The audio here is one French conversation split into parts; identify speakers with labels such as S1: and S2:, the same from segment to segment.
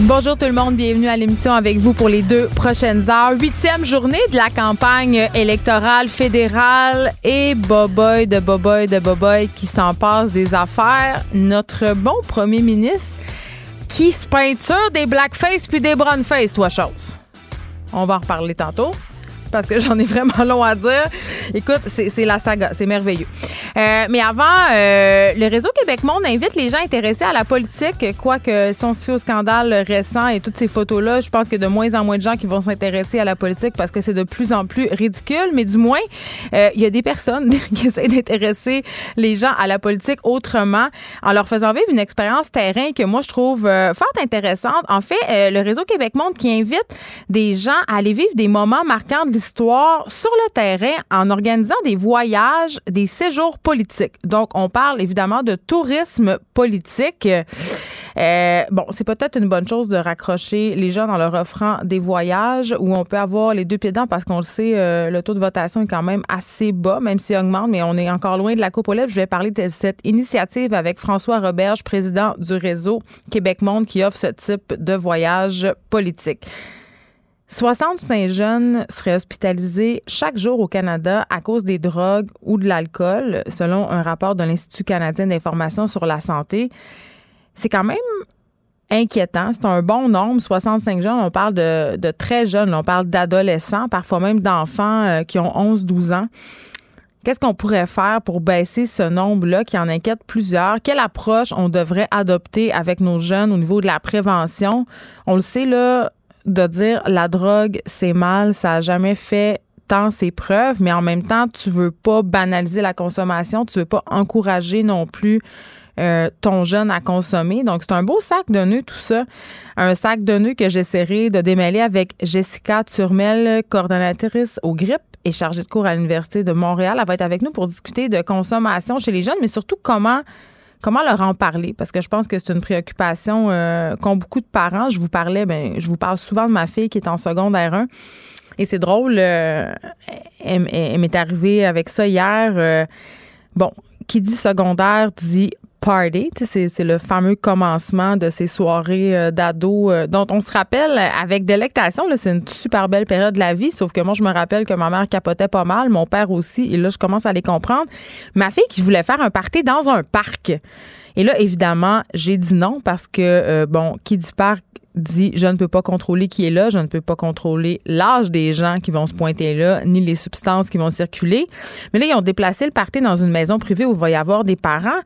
S1: Bonjour tout le monde, bienvenue à l'émission avec vous pour les deux prochaines heures. Huitième journée de la campagne électorale fédérale et Boboy de Boboy de Boboy qui s'en passe des affaires. Notre bon premier ministre qui se peinture des blackface puis des brownface, toi chose. On va en reparler tantôt parce que j'en ai vraiment long à dire. Écoute, c'est la saga, c'est merveilleux. Euh, mais avant, euh, le réseau Québec Monde invite les gens intéressés à la politique, quoique si on se fie au scandale récent et toutes ces photos-là, je pense que de moins en moins de gens qui vont s'intéresser à la politique parce que c'est de plus en plus ridicule. Mais du moins, euh, il y a des personnes qui essaient d'intéresser les gens à la politique autrement en leur faisant vivre une expérience terrain que moi je trouve fort intéressante. En fait, le réseau Québec Monde qui invite des gens à aller vivre des moments marquants de sur le terrain en organisant des voyages, des séjours politique. Donc, on parle évidemment de tourisme politique. Euh, bon, c'est peut-être une bonne chose de raccrocher les gens en leur offrant des voyages où on peut avoir les deux pieds dedans parce qu'on le sait, euh, le taux de votation est quand même assez bas, même s'il augmente, mais on est encore loin de la coupe aux lèvres. Je vais parler de cette initiative avec François Roberge, président du réseau Québec Monde qui offre ce type de voyage politique. 65 jeunes seraient hospitalisés chaque jour au Canada à cause des drogues ou de l'alcool, selon un rapport de l'Institut canadien d'information sur la santé. C'est quand même inquiétant. C'est un bon nombre, 65 jeunes. On parle de, très jeunes, on parle d'adolescents, parfois même d'enfants euh, qui ont 11-12 ans. Qu'est-ce qu'on pourrait faire pour baisser ce nombre-là qui en inquiète plusieurs? Quelle approche on devrait adopter avec nos jeunes au niveau de la prévention? On le sait, là, de dire la drogue, c'est mal, ça a jamais fait tant ses preuves, mais en même temps, tu veux pas banaliser la consommation, tu veux pas encourager non plus euh, ton jeune à consommer. Donc, c'est un beau sac de nœuds, tout ça. Un sac de nœuds que j'essaierai de démêler avec Jessica Turmel, coordonnatrice au GRIP et chargée de cours à l'Université de Montréal. Elle va être avec nous pour discuter de consommation chez les jeunes, mais surtout comment Comment leur en parler? Parce que je pense que c'est une préoccupation euh, qu'ont beaucoup de parents. Je vous parlais, ben, je vous parle souvent de ma fille qui est en secondaire 1. Et c'est drôle, euh, elle, m'est arrivée avec ça hier. Euh, bon, qui dit secondaire dit party. C'est le fameux commencement de ces soirées euh, d'ados euh, dont on se rappelle avec délectation. C'est une super belle période de la vie, sauf que moi, je me rappelle que ma mère capotait pas mal, mon père aussi, et là, je commence à les comprendre. Ma fille qui voulait faire un party dans un parc. Et là, évidemment, j'ai dit non parce que, euh, bon, qui dit parc dit je ne peux pas contrôler qui est là, je ne peux pas contrôler l'âge des gens qui vont se pointer là, ni les substances qui vont circuler. Mais là, ils ont déplacé le party dans une maison privée où il va y avoir des parents.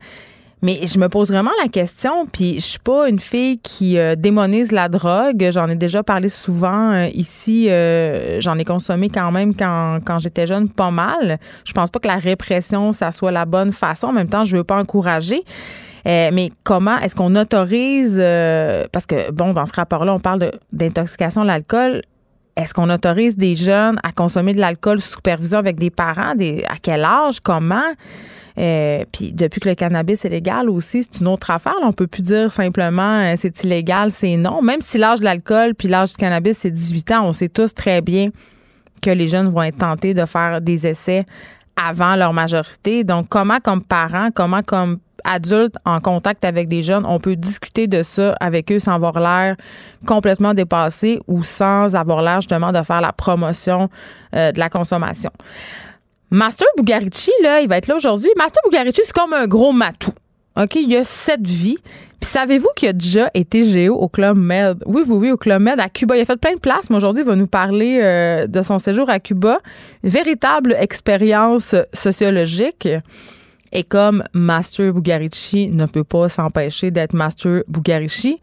S1: Mais je me pose vraiment la question, puis je suis pas une fille qui euh, démonise la drogue. J'en ai déjà parlé souvent euh, ici. Euh, j'en ai consommé quand même quand, quand j'étais jeune, pas mal. Je pense pas que la répression, ça soit la bonne façon. En même temps, je veux pas encourager. mais comment est-ce qu'on autorise, parce que, bon, dans ce rapport-là, on parle d'intoxication de l'alcool. Est-ce qu'on autorise des jeunes à consommer de l'alcool sous supervision avec des parents? À quel âge? Comment? Euh, puis depuis que le cannabis est légal aussi, c'est une autre affaire. On peut plus dire simplement euh, c'est illégal, c'est non. Même si l'âge de l'alcool puis l'âge du cannabis c'est 18 ans, on sait tous très bien que les jeunes vont être tentés de faire des essais avant leur majorité. Donc comment comme parents, comment comme adultes en contact avec des jeunes, on peut discuter de ça avec eux sans avoir l'air complètement dépassé ou sans avoir l'air justement de faire la promotion euh, de la consommation. Master Bugarici, là, il va être là aujourd'hui. Master Bugarici, c'est comme un gros matou. OK? Il a sept vies. Puis savez-vous qu'il a déjà été géo au Club Med? Oui, oui, oui, au Club Med à Cuba. Il a fait plein de places, mais aujourd'hui, il va nous parler euh, de son séjour à Cuba. Une véritable expérience sociologique. Et comme Master Bugarici ne peut pas s'empêcher d'être Master Bugarici,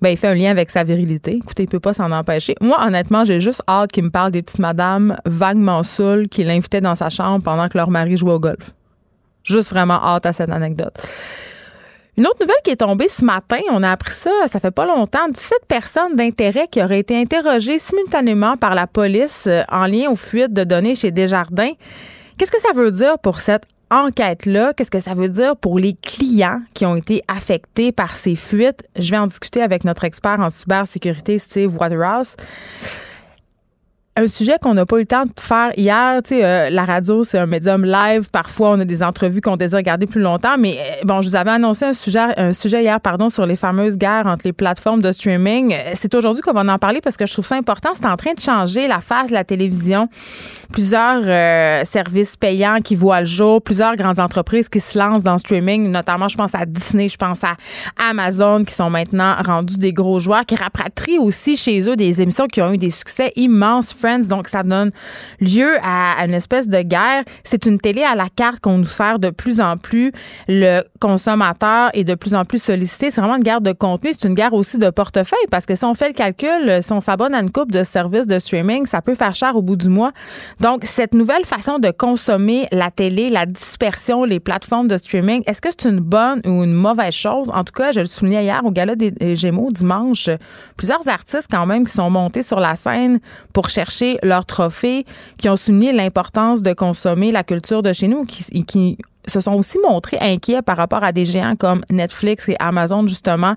S1: ben, il fait un lien avec sa virilité. Écoutez, il peut pas s'en empêcher. Moi, honnêtement, j'ai juste hâte qu'il me parle des petites madames vaguement saoules qui l'invitaient dans sa chambre pendant que leur mari jouait au golf. Juste vraiment hâte à cette anecdote. Une autre nouvelle qui est tombée ce matin, on a appris ça, ça fait pas longtemps, 17 personnes d'intérêt qui auraient été interrogées simultanément par la police euh, en lien aux fuites de données chez Desjardins Qu'est-ce que ça veut dire pour cette enquête-là, qu'est-ce que ça veut dire pour les clients qui ont été affectés par ces fuites? Je vais en discuter avec notre expert en cybersécurité, Steve Waterhouse un sujet qu'on n'a pas eu le temps de faire hier. Tu sais, euh, la radio, c'est un médium live. Parfois, on a des entrevues qu'on désire garder plus longtemps. Mais euh, bon, je vous avais annoncé un sujet, un sujet hier, pardon, sur les fameuses guerres entre les plateformes de streaming. Euh, c'est aujourd'hui qu'on va en parler parce que je trouve ça important. C'est en train de changer la face de la télévision. Plusieurs services payants qui voient le jour, plusieurs grandes entreprises qui se lancent dans le streaming, notamment, je pense à Disney, je pense à Amazon, qui sont maintenant rendus des gros joueurs, qui rapatrient aussi chez eux des émissions qui ont eu des succès immenses donc ça donne lieu à, une espèce de guerre. C'est une télé à la carte qu'on nous sert de plus en plus. Le consommateur est de plus en plus sollicité. C'est vraiment une guerre de contenu. C'est une guerre aussi de portefeuille parce que si on fait le calcul, si on s'abonne à une coupe de services de streaming, ça peut faire cher au bout du mois. Donc, cette nouvelle façon de consommer la télé, la dispersion, les plateformes de streaming, est-ce que c'est une bonne ou une mauvaise chose? En tout cas, je le soulignais hier au Gala des Gémeaux dimanche, plusieurs artistes quand même qui sont montés sur la scène pour chercher leur trophée, qui ont souligné l'importance de consommer la culture de chez nous, qui, qui se sont aussi montrés inquiets par rapport à des géants comme Netflix et Amazon, justement,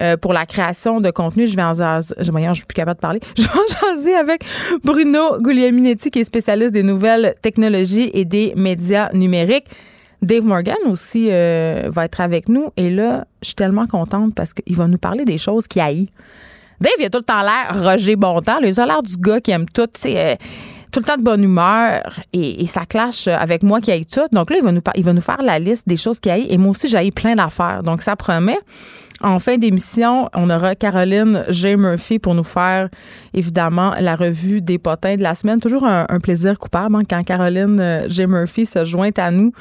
S1: euh, pour la création de contenu. Je vais en jaser, je, suis plus capable de parler. Je vais avec Bruno Guglielminetti, qui est spécialiste des nouvelles technologies et des médias numériques. Dave Morgan aussi euh, va être avec nous. Et là, je suis tellement contente parce qu'il va nous parler des choses qui haït. Dave, il a tout le temps l'air Roger Bontemps. Il a l'air du gars qui aime tout, euh, tout le temps de bonne humeur et, ça clash avec moi qui aille tout. Donc là, il va nous, il va nous faire la liste des choses qui aille et moi aussi, j'ai plein d'affaires. Donc ça promet. En fin d'émission, on aura Caroline J. Murphy pour nous faire, évidemment, la revue des potins de la semaine. Toujours un, plaisir coupable hein, quand Caroline euh, J. Murphy se joint à nous.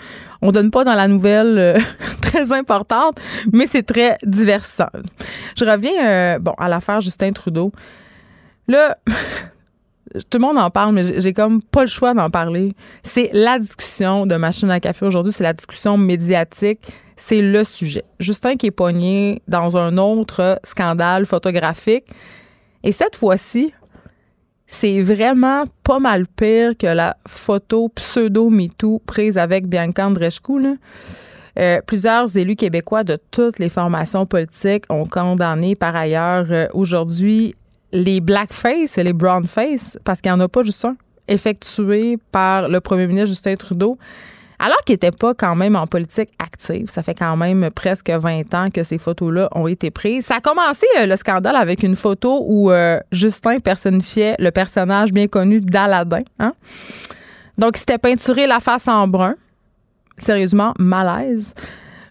S1: On donne pas dans la nouvelle euh, très importante, mais c'est très divertissant. Je reviens, euh, bon, à l'affaire Justin Trudeau. Là, tout le monde en parle, mais j'ai comme pas le choix d'en parler. C'est la discussion de machine à café aujourd'hui, c'est la discussion médiatique c'est le sujet. Justin qui est pogné dans un autre scandale photographique. Et cette fois-ci, c'est vraiment pas mal pire que la photo pseudo-MeToo prise avec Bianca Andreescu. Euh, plusieurs élus québécois de toutes les formations politiques ont condamné par ailleurs euh, aujourd'hui les blackface et les brownface, parce qu'il n'y en a pas juste un, effectués par le premier ministre Justin Trudeau alors qu'il n'était pas quand même en politique active, ça fait quand même presque 20 ans que ces photos-là ont été prises. Ça a commencé euh, le scandale avec une photo où euh, Justin personnifiait le personnage bien connu d'Aladin. Hein? Donc, il s'était peinturé la face en brun. Sérieusement, malaise.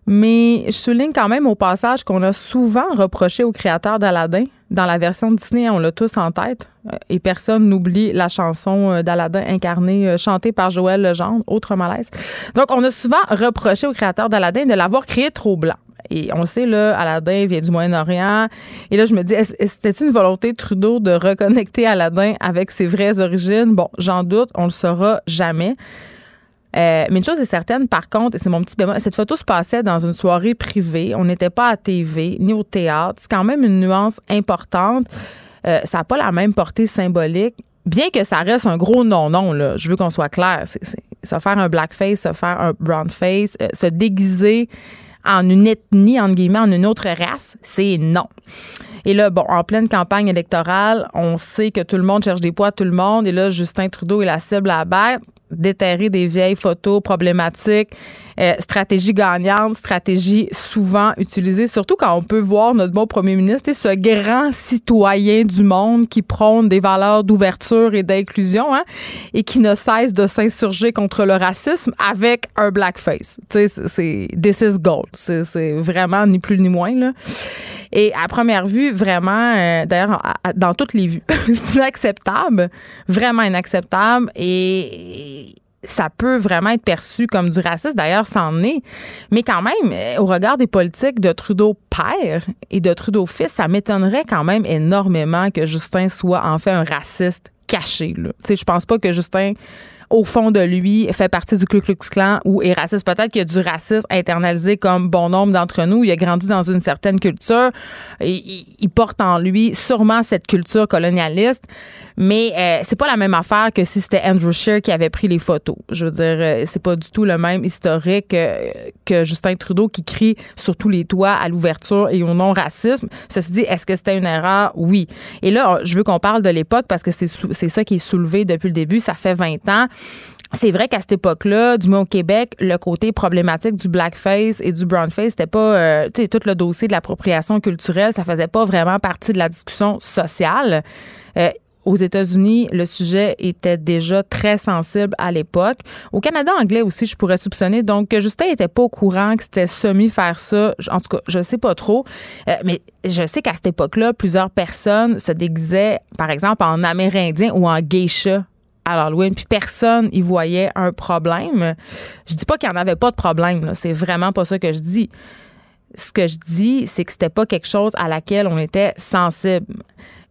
S1: Mais je souligne quand même au passage qu'on a souvent reproché au créateur d'Aladin, dans la version Disney, on l'a tous en tête, euh, et personne n'oublie la chanson euh, d'Aladin incarnée, euh, chantée par Joël Legendre, autre malaise. Donc, on a souvent reproché au créateur d'Aladin de l'avoir créé trop blanc. Et on sait, là, Aladdin vient du Moyen-Orient. Et là, je me dis, c'était une volonté de Trudeau de reconnecter Aladdin avec ses vraies origines? Bon, j'en doute, on le saura jamais. Euh, mais une chose est certaine, par contre, c'est mon petit bémol, cette photo se passait dans une soirée privée. On n'était pas à TV ni au théâtre. C'est quand même une nuance importante. Euh, ça n'a pas la même portée symbolique. Bien que ça reste un gros non-non, là, je veux qu'on soit clair. C'est, se faire un blackface, se faire un brownface, euh, se déguiser en une ethnie, entre guillemets, en une autre race, c'est non. Et là, bon, en pleine campagne électorale, on sait que tout le monde cherche des poids, tout le monde. Et là, Justin Trudeau est la cible à battre déterrer des vieilles photos problématiques. Euh, stratégie gagnante, stratégie souvent utilisée, surtout quand on peut voir notre bon premier ministre, ce grand citoyen du monde qui prône des valeurs d'ouverture et d'inclusion hein, et qui ne cesse de s'insurger contre le racisme avec un blackface. C'est this is gold. C'est vraiment ni plus ni moins. Là. Et à première vue, vraiment, euh, d'ailleurs, dans toutes les vues, c'est inacceptable, vraiment inacceptable. Et ça peut vraiment être perçu comme du racisme. D'ailleurs, c'en est. Mais quand même, euh, au regard des politiques de Trudeau père et de Trudeau fils, ça m'étonnerait quand même énormément que Justin soit en fait un raciste caché. Je Je pense pas que Justin au fond de lui, fait partie du Ku Klux Klan ou est raciste. Peut-être qu'il y a du racisme internalisé comme bon nombre d'entre nous. Il a grandi dans une certaine culture. Il porte en lui sûrement cette culture colonialiste. Mais euh, c'est pas la même affaire que si c'était Andrew Scheer qui avait pris les photos. Je veux dire, euh, c'est pas du tout le même historique euh, que Justin Trudeau qui crie sur tous les toits à l'ouverture et au non-racisme. Ceci dit, est-ce que c'était une erreur? Oui. Et là, je veux qu'on parle de l'époque parce que c'est ça qui est soulevé depuis le début. Ça fait 20 ans. C'est vrai qu'à cette époque-là, du moins au Québec, le côté problématique du blackface et du brownface, c'était pas, tu sais, tout le dossier de l'appropriation culturelle, ça faisait pas vraiment partie de la discussion sociale aux États-Unis, le sujet était déjà très sensible à l'époque. Au Canada anglais aussi, je pourrais soupçonner. Donc, Justin n'était pas au courant que c'était semi faire ça. En tout cas, je sais pas trop. Euh, mais je sais qu'à cette époque-là, plusieurs personnes se déguisaient, par exemple, en Amérindien ou en geisha à l'Halloween, puis personne y voyait un problème. Je dis pas qu'il n'y en avait pas de problème. C'est vraiment pas ça que je dis. Ce que je dis, c'est que c'était pas quelque chose à laquelle on était sensible.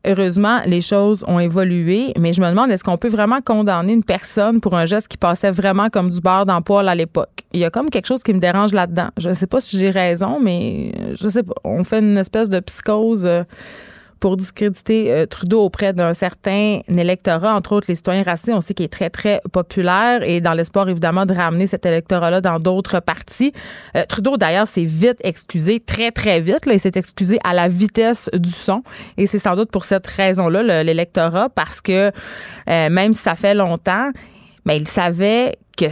S1: Heureusement, les choses ont évolué, mais je me demande est-ce qu'on peut vraiment condamner une personne pour un geste qui passait vraiment comme du beurre dans à l'époque? Il y a comme quelque chose qui me dérange là-dedans. Je ne sais pas si j'ai raison, mais je sais pas. On fait une espèce de psychose. Euh, pour discréditer euh, Trudeau auprès d'un certain électorat, entre autres les citoyens racistes. On sait qu'il est très, très populaire et dans l'espoir, évidemment, de ramener cet électorat-là dans d'autres partis. Euh, Trudeau, d'ailleurs, s'est vite excusé, très, très vite. Là, il s'est excusé à la vitesse du son. Et c'est sans doute pour cette raison-là, l'électorat, parce que euh, même si ça fait longtemps, mais il savait que,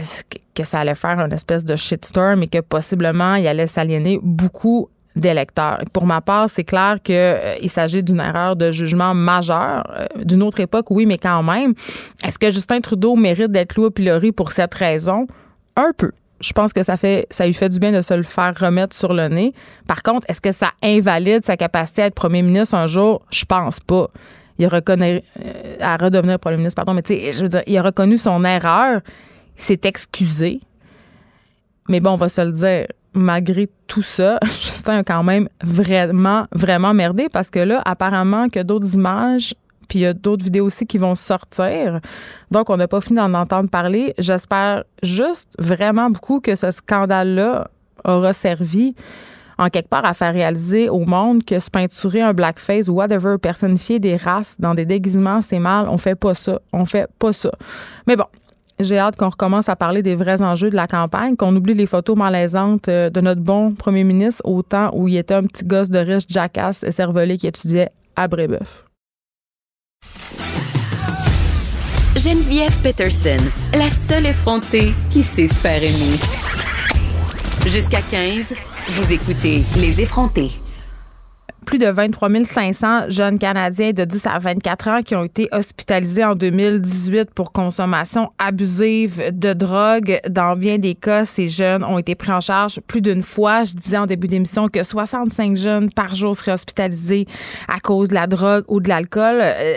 S1: que ça allait faire une espèce de shitstorm et que possiblement il allait s'aliéner beaucoup Pour ma part, c'est clair qu'il euh, s'agit d'une erreur de jugement majeure. Euh, d'une autre époque, oui, mais quand même. Est-ce que Justin Trudeau mérite d'être loué au pilori pour cette raison? Un peu. Je pense que ça fait ça lui fait du bien de se le faire remettre sur le nez. Par contre, est-ce que ça invalide sa capacité à être premier ministre un jour? Je pense pas. Il reconnaît euh, à redevenir premier ministre, pardon, mais tu sais, je veux dire, il a reconnu son erreur, s'est excusé. Mais bon, on va se le dire, malgré tout ça, Justin a quand même vraiment, vraiment merdé parce que là, apparemment, que d'autres images puis il y a d'autres vidéos aussi qui vont sortir. Donc, on n'a pas fini d'en entendre parler. J'espère juste vraiment beaucoup que ce scandale-là aura servi en quelque part à faire réaliser au monde que se peinturer un blackface ou whatever, personnifier des races dans des déguisements, c'est mal. On fait pas ça. On fait pas ça. Mais bon, j'ai hâte qu'on recommence à parler des vrais enjeux de la campagne, qu'on oublie les photos malaisantes euh, de notre bon premier ministre au temps où il était un petit gosse de riche jackass et cervelé qui étudiait à Brébeuf.
S2: Geneviève Peterson, la seule effrontée qui sait se faire aimer. Jusqu'à 15, vous écoutez Les effrontés
S1: plus de 23 500 jeunes Canadiens de 10 à 24 ans qui ont été hospitalisés en 2018 pour consommation abusive de drogue. Dans bien des cas, ces jeunes ont été pris en charge plus d'une fois. Je disais en début d'émission que 65 jeunes par jour seraient hospitalisés à cause de la drogue ou de l'alcool. Euh,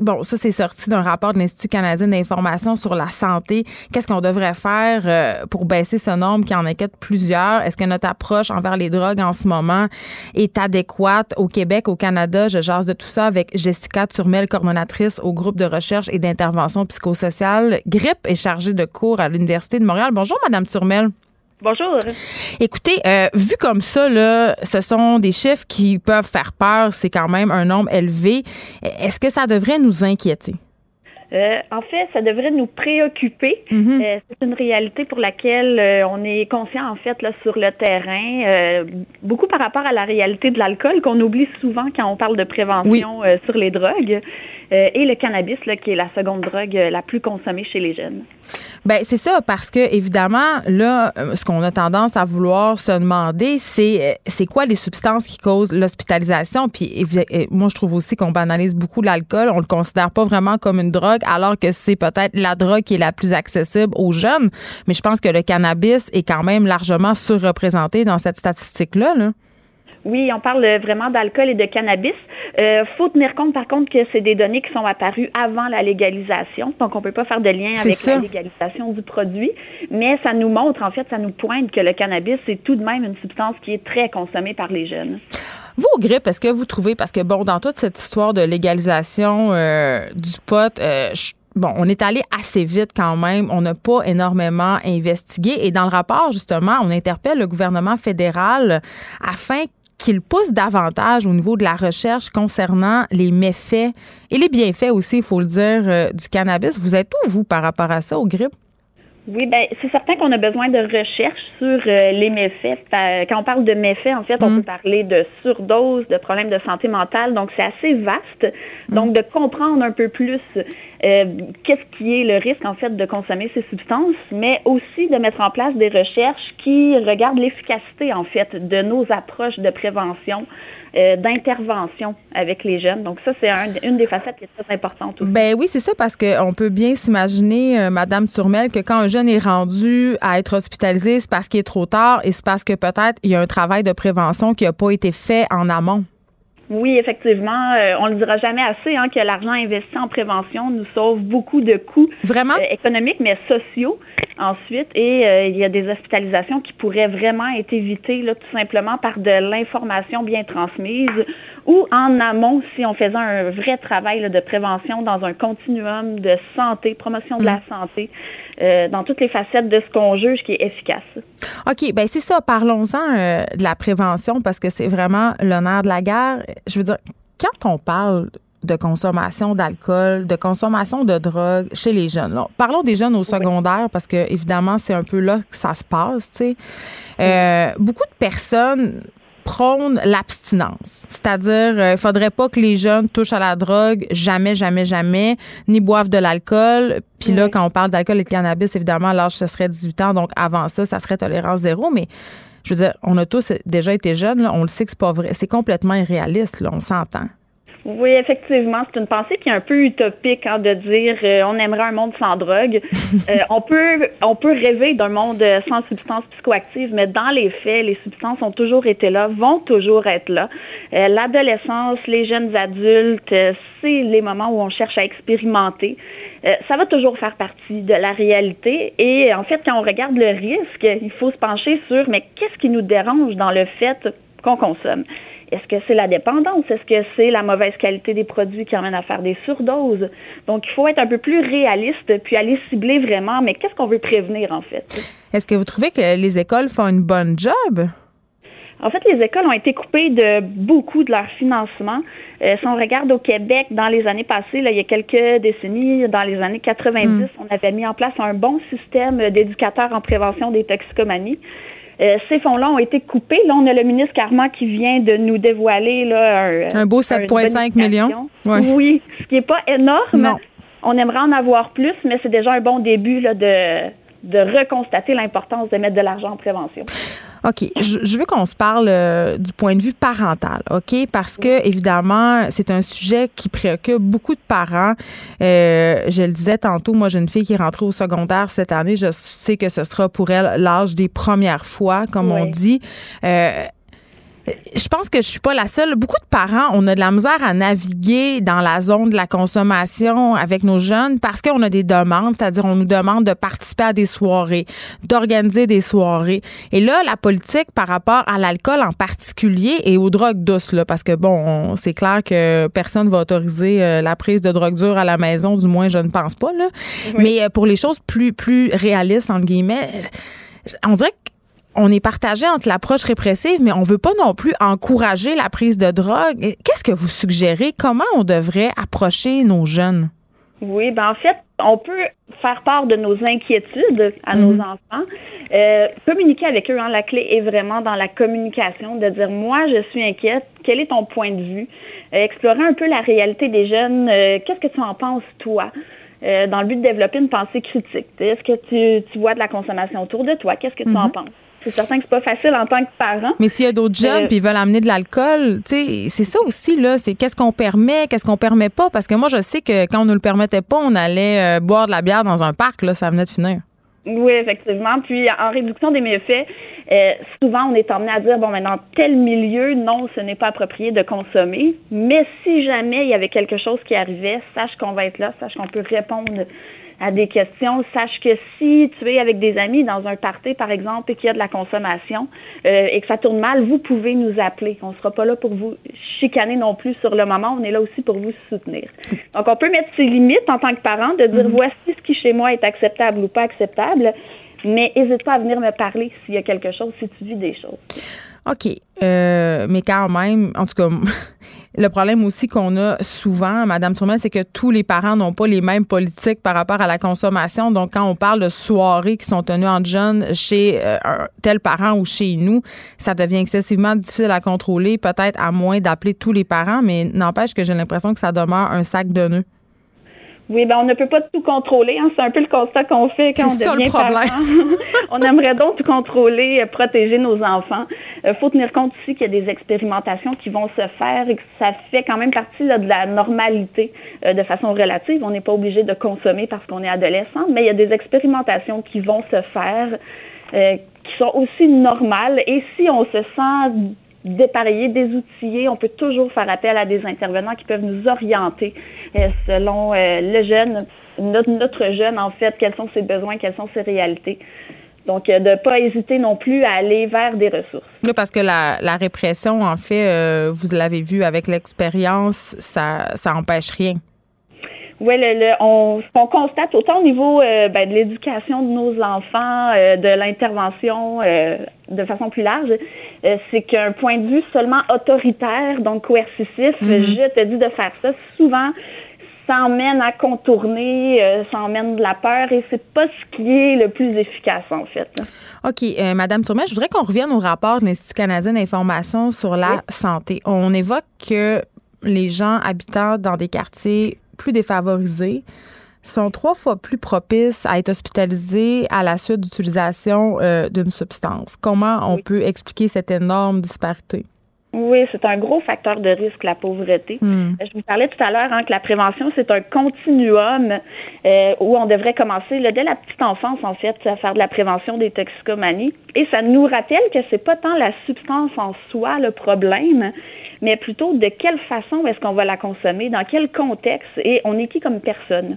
S1: bon, ça, c'est sorti d'un rapport de l'Institut canadien d'information sur la santé. Qu'est-ce qu'on devrait faire euh, pour baisser ce nombre qui en inquiète plusieurs? Est-ce que notre approche envers les drogues en ce moment est adéquate? Au Québec, au Canada. Je jase de tout ça avec Jessica Turmel, coordonnatrice au groupe de recherche et d'intervention psychosociale. GRIP est chargée de cours à l'Université de Montréal. Bonjour, Madame Turmel.
S3: Bonjour.
S1: Écoutez, euh, vu comme ça, là, ce sont des chiffres qui peuvent faire peur. C'est quand même un nombre élevé. Est-ce que ça devrait nous inquiéter?
S3: Euh, en fait, ça devrait nous préoccuper. Mhm. Euh, c'est une réalité pour laquelle euh, on est conscient en fait là sur le terrain, beaucoup par rapport à la réalité de l'alcool qu'on oublie souvent quand on parle de prévention sur les drogues. Euh, et le cannabis, qui est la seconde drogue euh, la plus consommée chez les jeunes.
S1: Ben c'est ça, parce que évidemment, là, euh, ce qu'on a tendance à vouloir se demander, c'est c'est quoi les substances qui causent l'hospitalisation? Puis moi, je trouve aussi qu'on banalise beaucoup l'alcool. On le considère pas vraiment comme une drogue, alors que c'est peut-être la drogue qui est la plus accessible aux jeunes. Mais je pense que le cannabis est quand même largement surreprésenté dans cette statistique-là. Là.
S3: Oui, on parle vraiment d'alcool et de cannabis. Euh, faut tenir compte, par contre, que c'est des données qui sont apparues avant la légalisation, donc on peut pas faire de lien avec la légalisation du produit, mais ça nous montre, en fait, ça nous pointe que le cannabis c'est tout de même une substance qui est très consommée par les jeunes.
S1: Vous, au GRIP, est-ce que vous trouvez, parce que bon, dans toute cette histoire de légalisation euh, du pot, euh, bon, on est allé assez vite quand même. On n'a pas énormément investigué. Et dans le rapport, justement, on interpelle le gouvernement fédéral afin qu'il pousse davantage au niveau de la recherche concernant les méfaits et les bienfaits aussi, il faut le dire, euh, du cannabis. Vous êtes où, vous, par rapport à ça, au grippe?
S3: Oui, ben c'est certain qu'on a besoin de recherche sur euh, les méfaits. Quand on parle de méfaits, en fait, on mm. peut parler de surdose, de problèmes de santé mentale. Donc, c'est assez vaste. Mm. Donc, de comprendre un peu plus euh, qu'est-ce qui est le risque, en fait, de consommer ces substances, mais aussi de mettre en place des recherches qui regardent l'efficacité, en fait, de nos approches de prévention euh, d'intervention avec les jeunes. Donc ça, c'est une des facettes qui est très importante aussi.
S1: Ben oui, c'est ça, parce qu'on peut bien s'imaginer, euh, Madame Turmel, que quand un jeune est rendu à être hospitalisé, c'est parce qu'il est trop tard et c'est parce que peut-être il y a un travail de prévention qui n'a pas été fait en amont.
S3: Oui, effectivement, euh, on le dira jamais assez hein, que l'argent investi en prévention nous sauve beaucoup de coûts
S1: vraiment? euh,
S3: économiques, mais sociaux ensuite. Et euh, il y a des hospitalisations qui pourraient vraiment être évitées là, tout simplement par de l'information bien transmise ou en amont si on faisait un vrai travail de prévention dans un continuum de santé, promotion de la mm. Santé. dans toutes les facettes de ce qu'on juge qui est efficace.
S1: OK, ben c'est ça. Parlons-en de la prévention parce que c'est vraiment l'honneur de la guerre je veux dire, quand on parle de consommation d'alcool, de consommation de drogue chez les jeunes. parlons des jeunes au secondaire parce que évidemment c'est un peu là que ça se passe. Euh, beaucoup de personnes prônent l'abstinence, c'est-à-dire il euh, faudrait pas que les jeunes touchent à la drogue jamais, jamais, jamais, ni boivent de l'alcool. Puis là, quand on parle d'alcool et de cannabis, évidemment l'âge ce serait 18 ans, donc avant ça, ça serait tolérance zéro, mais je veux dire, on a tous déjà été jeunes, on le sait que c'est pas vrai. C'est complètement irréaliste, là, on s'entend.
S3: Oui, effectivement, c'est une pensée qui est un peu utopique hein, de dire euh, on aimerait un monde sans drogue. Euh, on peut on peut rêver d'un monde sans substances psychoactives, mais dans les faits, les substances ont toujours été là, vont toujours être là. Euh, l'adolescence, les jeunes adultes, c'est les moments où on cherche à expérimenter. ça va toujours faire partie de la réalité. Et en fait, quand on regarde le risque, il faut se pencher sur mais qu'est-ce qui nous dérange dans le fait qu'on consomme? Est-ce que c'est la dépendance? Est-ce que c'est la mauvaise qualité des produits qui amène à faire des surdoses? Donc, il faut être un peu plus réaliste puis aller cibler vraiment, mais qu'est-ce qu'on veut prévenir en fait?
S1: Est-ce que vous trouvez que les écoles font une bonne job?
S3: En fait, les écoles ont été coupées de beaucoup de leur financement. Euh, si on regarde au Québec, dans les années passées, là, il y a quelques décennies, dans les années 90, mm. on avait mis en place un bon système d'éducateurs en prévention des toxicomanies. Euh, ces fonds-là ont été coupés. Là, on a le ministre Carman qui vient de nous dévoiler là,
S1: un, beau 7,5 millions.
S3: Oui, ce qui n'est pas énorme. On aimerait en avoir plus, mais c'est déjà un bon début là, de, de reconstater l'importance de mettre de l'argent en prévention.
S1: OK. Je, veux qu'on se parle euh, du point de vue parental, OK? Parce que, évidemment, c'est un sujet qui préoccupe beaucoup de parents. Euh, je le disais tantôt, moi, j'ai une fille qui est rentrée au secondaire cette année. Je sais que ce sera pour elle l'âge des premières fois, comme on dit. Euh, je pense que je suis pas la seule. Beaucoup de parents, on a de la misère à naviguer dans la zone de la consommation avec nos jeunes parce qu'on a des demandes, c'est-à-dire on nous demande de participer à des soirées, d'organiser des soirées. Et là, la politique par rapport à l'alcool en particulier et aux drogues douces, là, parce que bon, c'est clair que personne va autoriser euh, la prise de drogue dure à la maison, du moins je ne pense pas là. Mais euh, pour les choses plus plus réalistes entre guillemets, on dirait que on est partagé entre l'approche répressive, mais on veut pas non plus encourager la prise de drogue. Qu'est-ce que vous suggérez? Comment on devrait approcher nos jeunes?
S3: Oui, ben en fait, on peut faire part de nos inquiétudes à nos mhm. enfants, euh, communiquer avec eux. Hein, la clé est vraiment dans la communication, de dire moi je suis inquiète, quel est ton point de vue, euh, explorer un peu la réalité des jeunes, euh, qu'est-ce que tu en penses toi? Dans le but de développer une pensée critique. Est-ce que tu, tu vois de la consommation autour de toi? Qu'est-ce que tu en mhm. penses? c'est certain que c'est pas facile en tant que parent.
S1: Mais s'il y a d'autres jeunes puis ils veulent amener de l'alcool, c'est ça aussi là, c'est qu'est-ce qu'on permet, qu'est-ce qu'on permet pas? Parce que moi je sais que quand on ne le permettait pas, on allait euh, boire de la bière dans un parc là, ça venait de finir.
S3: Oui, effectivement. Puis en réduction des méfaits, euh, souvent on est emmené à dire bon, mais dans tel milieu, non, ce n'est pas approprié de consommer. Mais si jamais il y avait quelque chose qui arrivait, sache qu'on va être là, sache qu'on peut répondre à des questions, sache que si tu es avec des amis dans un party, par exemple, et qu'il y a de la consommation euh, et que ça tourne mal, vous pouvez nous appeler. On ne sera pas là pour vous chicaner non plus sur le moment. On est là aussi pour vous soutenir. Donc, on peut mettre ses limites en tant que parent, de dire mhm. voici ce qui chez moi est acceptable ou pas acceptable, mais n'hésite pas à venir me parler s'il y a quelque chose, si tu vis des choses.
S1: OK. Euh, mais quand même, en tout cas, le problème aussi qu'on a souvent, Madame Tourmel, c'est que tous les parents n'ont pas les mêmes politiques par rapport à la consommation. Donc, quand on parle de soirées qui sont tenues en jeunes chez euh, tel parent ou chez nous, ça devient excessivement difficile à contrôler, peut-être à moins d'appeler tous les parents, mais n'empêche que j'ai l'impression que ça demeure un sac de nœuds.
S3: Oui, ben on ne peut pas tout contrôler. Hein. C'est un peu le constat qu'on fait quand on devient le on aimerait donc tout contrôler, euh, protéger nos enfants. Il euh, faut tenir compte aussi qu'il y a des expérimentations qui vont se faire et que ça fait quand même partie de la normalité euh, de façon relative. On n'est pas obligé de consommer parce qu'on est adolescent, mais il y a des expérimentations qui vont se faire qui sont aussi normales. Et si on se sent dépareiller, désoutiller. On peut toujours faire appel à des intervenants qui peuvent nous orienter euh, selon euh, le jeune, notre, jeune, en fait, quels sont ses besoins, quelles sont ses réalités. Donc, euh, de ne pas hésiter non plus à aller vers des ressources.
S1: Oui, parce que la, répression, en fait, vous l'avez vu avec l'expérience, ça, ça empêche rien.
S3: Oui, le, on, ce qu'on constate autant au niveau ben, de l'éducation de nos enfants, de l'intervention de façon plus large, euh, c'est qu'un point de vue seulement autoritaire, donc coercitif, mhm. je te dis de faire ça, souvent ça emmène à contourner, euh, ça emmène de la peur et c'est pas ce qui est le plus efficace en fait.
S1: OK, euh, Madame Tourmet, je voudrais qu'on revienne au rapport de l'Institut canadien d'information sur la santé. On évoque que les gens habitant dans des quartiers plus défavorisés sont trois fois plus propices à être hospitalisés à la suite d'utilisation euh, d'une substance. Comment on peut expliquer cette énorme disparité?
S3: Oui, c'est un gros facteur de risque, la pauvreté. Hmm. Je vous parlais tout à l'heure hein, que la prévention, c'est un continuum euh, où on devrait commencer dès la petite enfance, en fait, à faire de la prévention des toxicomanies. Et ça nous rappelle que c'est pas tant la substance en soi le problème, mais plutôt de quelle façon est-ce qu'on va la consommer, dans quel contexte, et on est qui comme personne?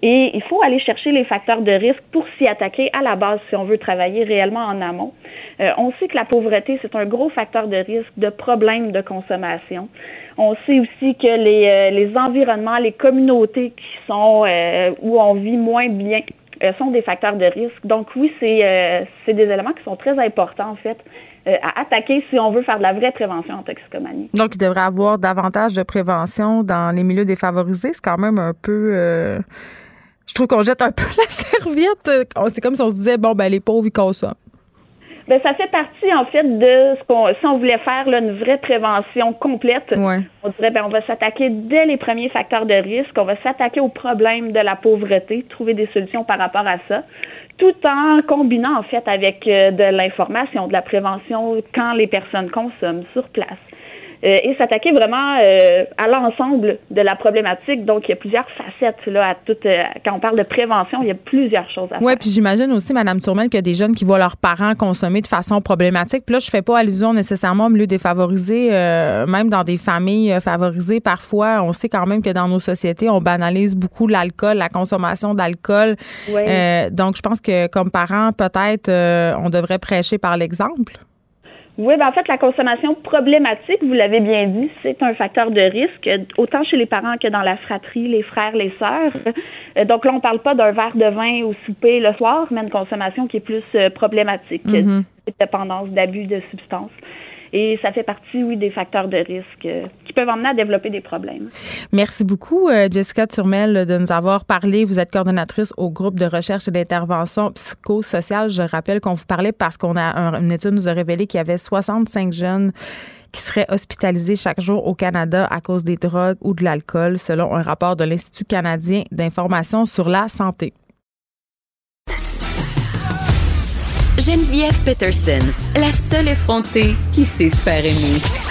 S3: Et il faut aller chercher les facteurs de risque pour s'y attaquer à la base si on veut travailler réellement en amont. Euh, on sait que la pauvreté, c'est un gros facteur de risque de problèmes de consommation. On sait aussi que les, euh, les environnements, les communautés qui sont euh, où on vit moins bien sont des facteurs de risque. Donc oui, c'est c'est des éléments qui sont très importants en fait à attaquer si on veut faire de la vraie prévention en toxicomanie.
S1: Donc, il devrait y avoir davantage de prévention dans les milieux défavorisés. C'est quand même un peu je trouve qu'on jette un peu la serviette. C'est comme si on se disait, bon, ben, les pauvres, ils consomment.
S3: Ben, ça fait partie, en fait, de ce qu'on, si on voulait faire là, une vraie prévention complète, on dirait, ben, on va s'attaquer dès les premiers facteurs de risque, on va s'attaquer au problème de la pauvreté, trouver des solutions par rapport à ça, tout en combinant, en fait, avec euh, de l'information, de la prévention quand les personnes consomment sur place. Euh, et s'attaquer vraiment euh, à l'ensemble de la problématique. Donc, il y a plusieurs facettes là à tout. Euh, quand on parle de prévention, il y a plusieurs choses à faire.
S1: Oui, puis j'imagine aussi, Madame Tourmel, qu'il y a des jeunes qui voient leurs parents consommer de façon problématique. Puis là, je fais pas allusion nécessairement au milieu défavorisé, même dans des familles favorisées. Parfois, on sait quand même que dans nos sociétés, on banalise beaucoup l'alcool, la consommation d'alcool. donc, je pense que comme parents, peut-être, on devrait prêcher par l'exemple.
S3: Oui, ben en fait, la consommation problématique, vous l'avez bien dit, c'est un facteur de risque, autant chez les parents que dans la fratrie, les frères, les sœurs. Euh, donc là, on parle pas d'un verre de vin au souper le soir, mais une consommation qui est plus euh, problématique, mm dépendance, d'abus de substances. Et ça fait partie, oui, des facteurs de risque euh, peuvent emmener à développer des problèmes.
S1: Merci beaucoup, euh, Jessica Turmel, de nous avoir parlé. Vous êtes coordonnatrice au groupe de recherche et d'intervention psychosociale. Je rappelle qu'on vous parlait parce qu'on a une étude nous a révélé qu'il y avait 65 jeunes qui seraient hospitalisés chaque jour au Canada à cause des drogues ou de l'alcool, selon un rapport de l'Institut canadien d'information sur la santé.
S2: Geneviève Peterson, la seule effrontée qui sait se faire aimer.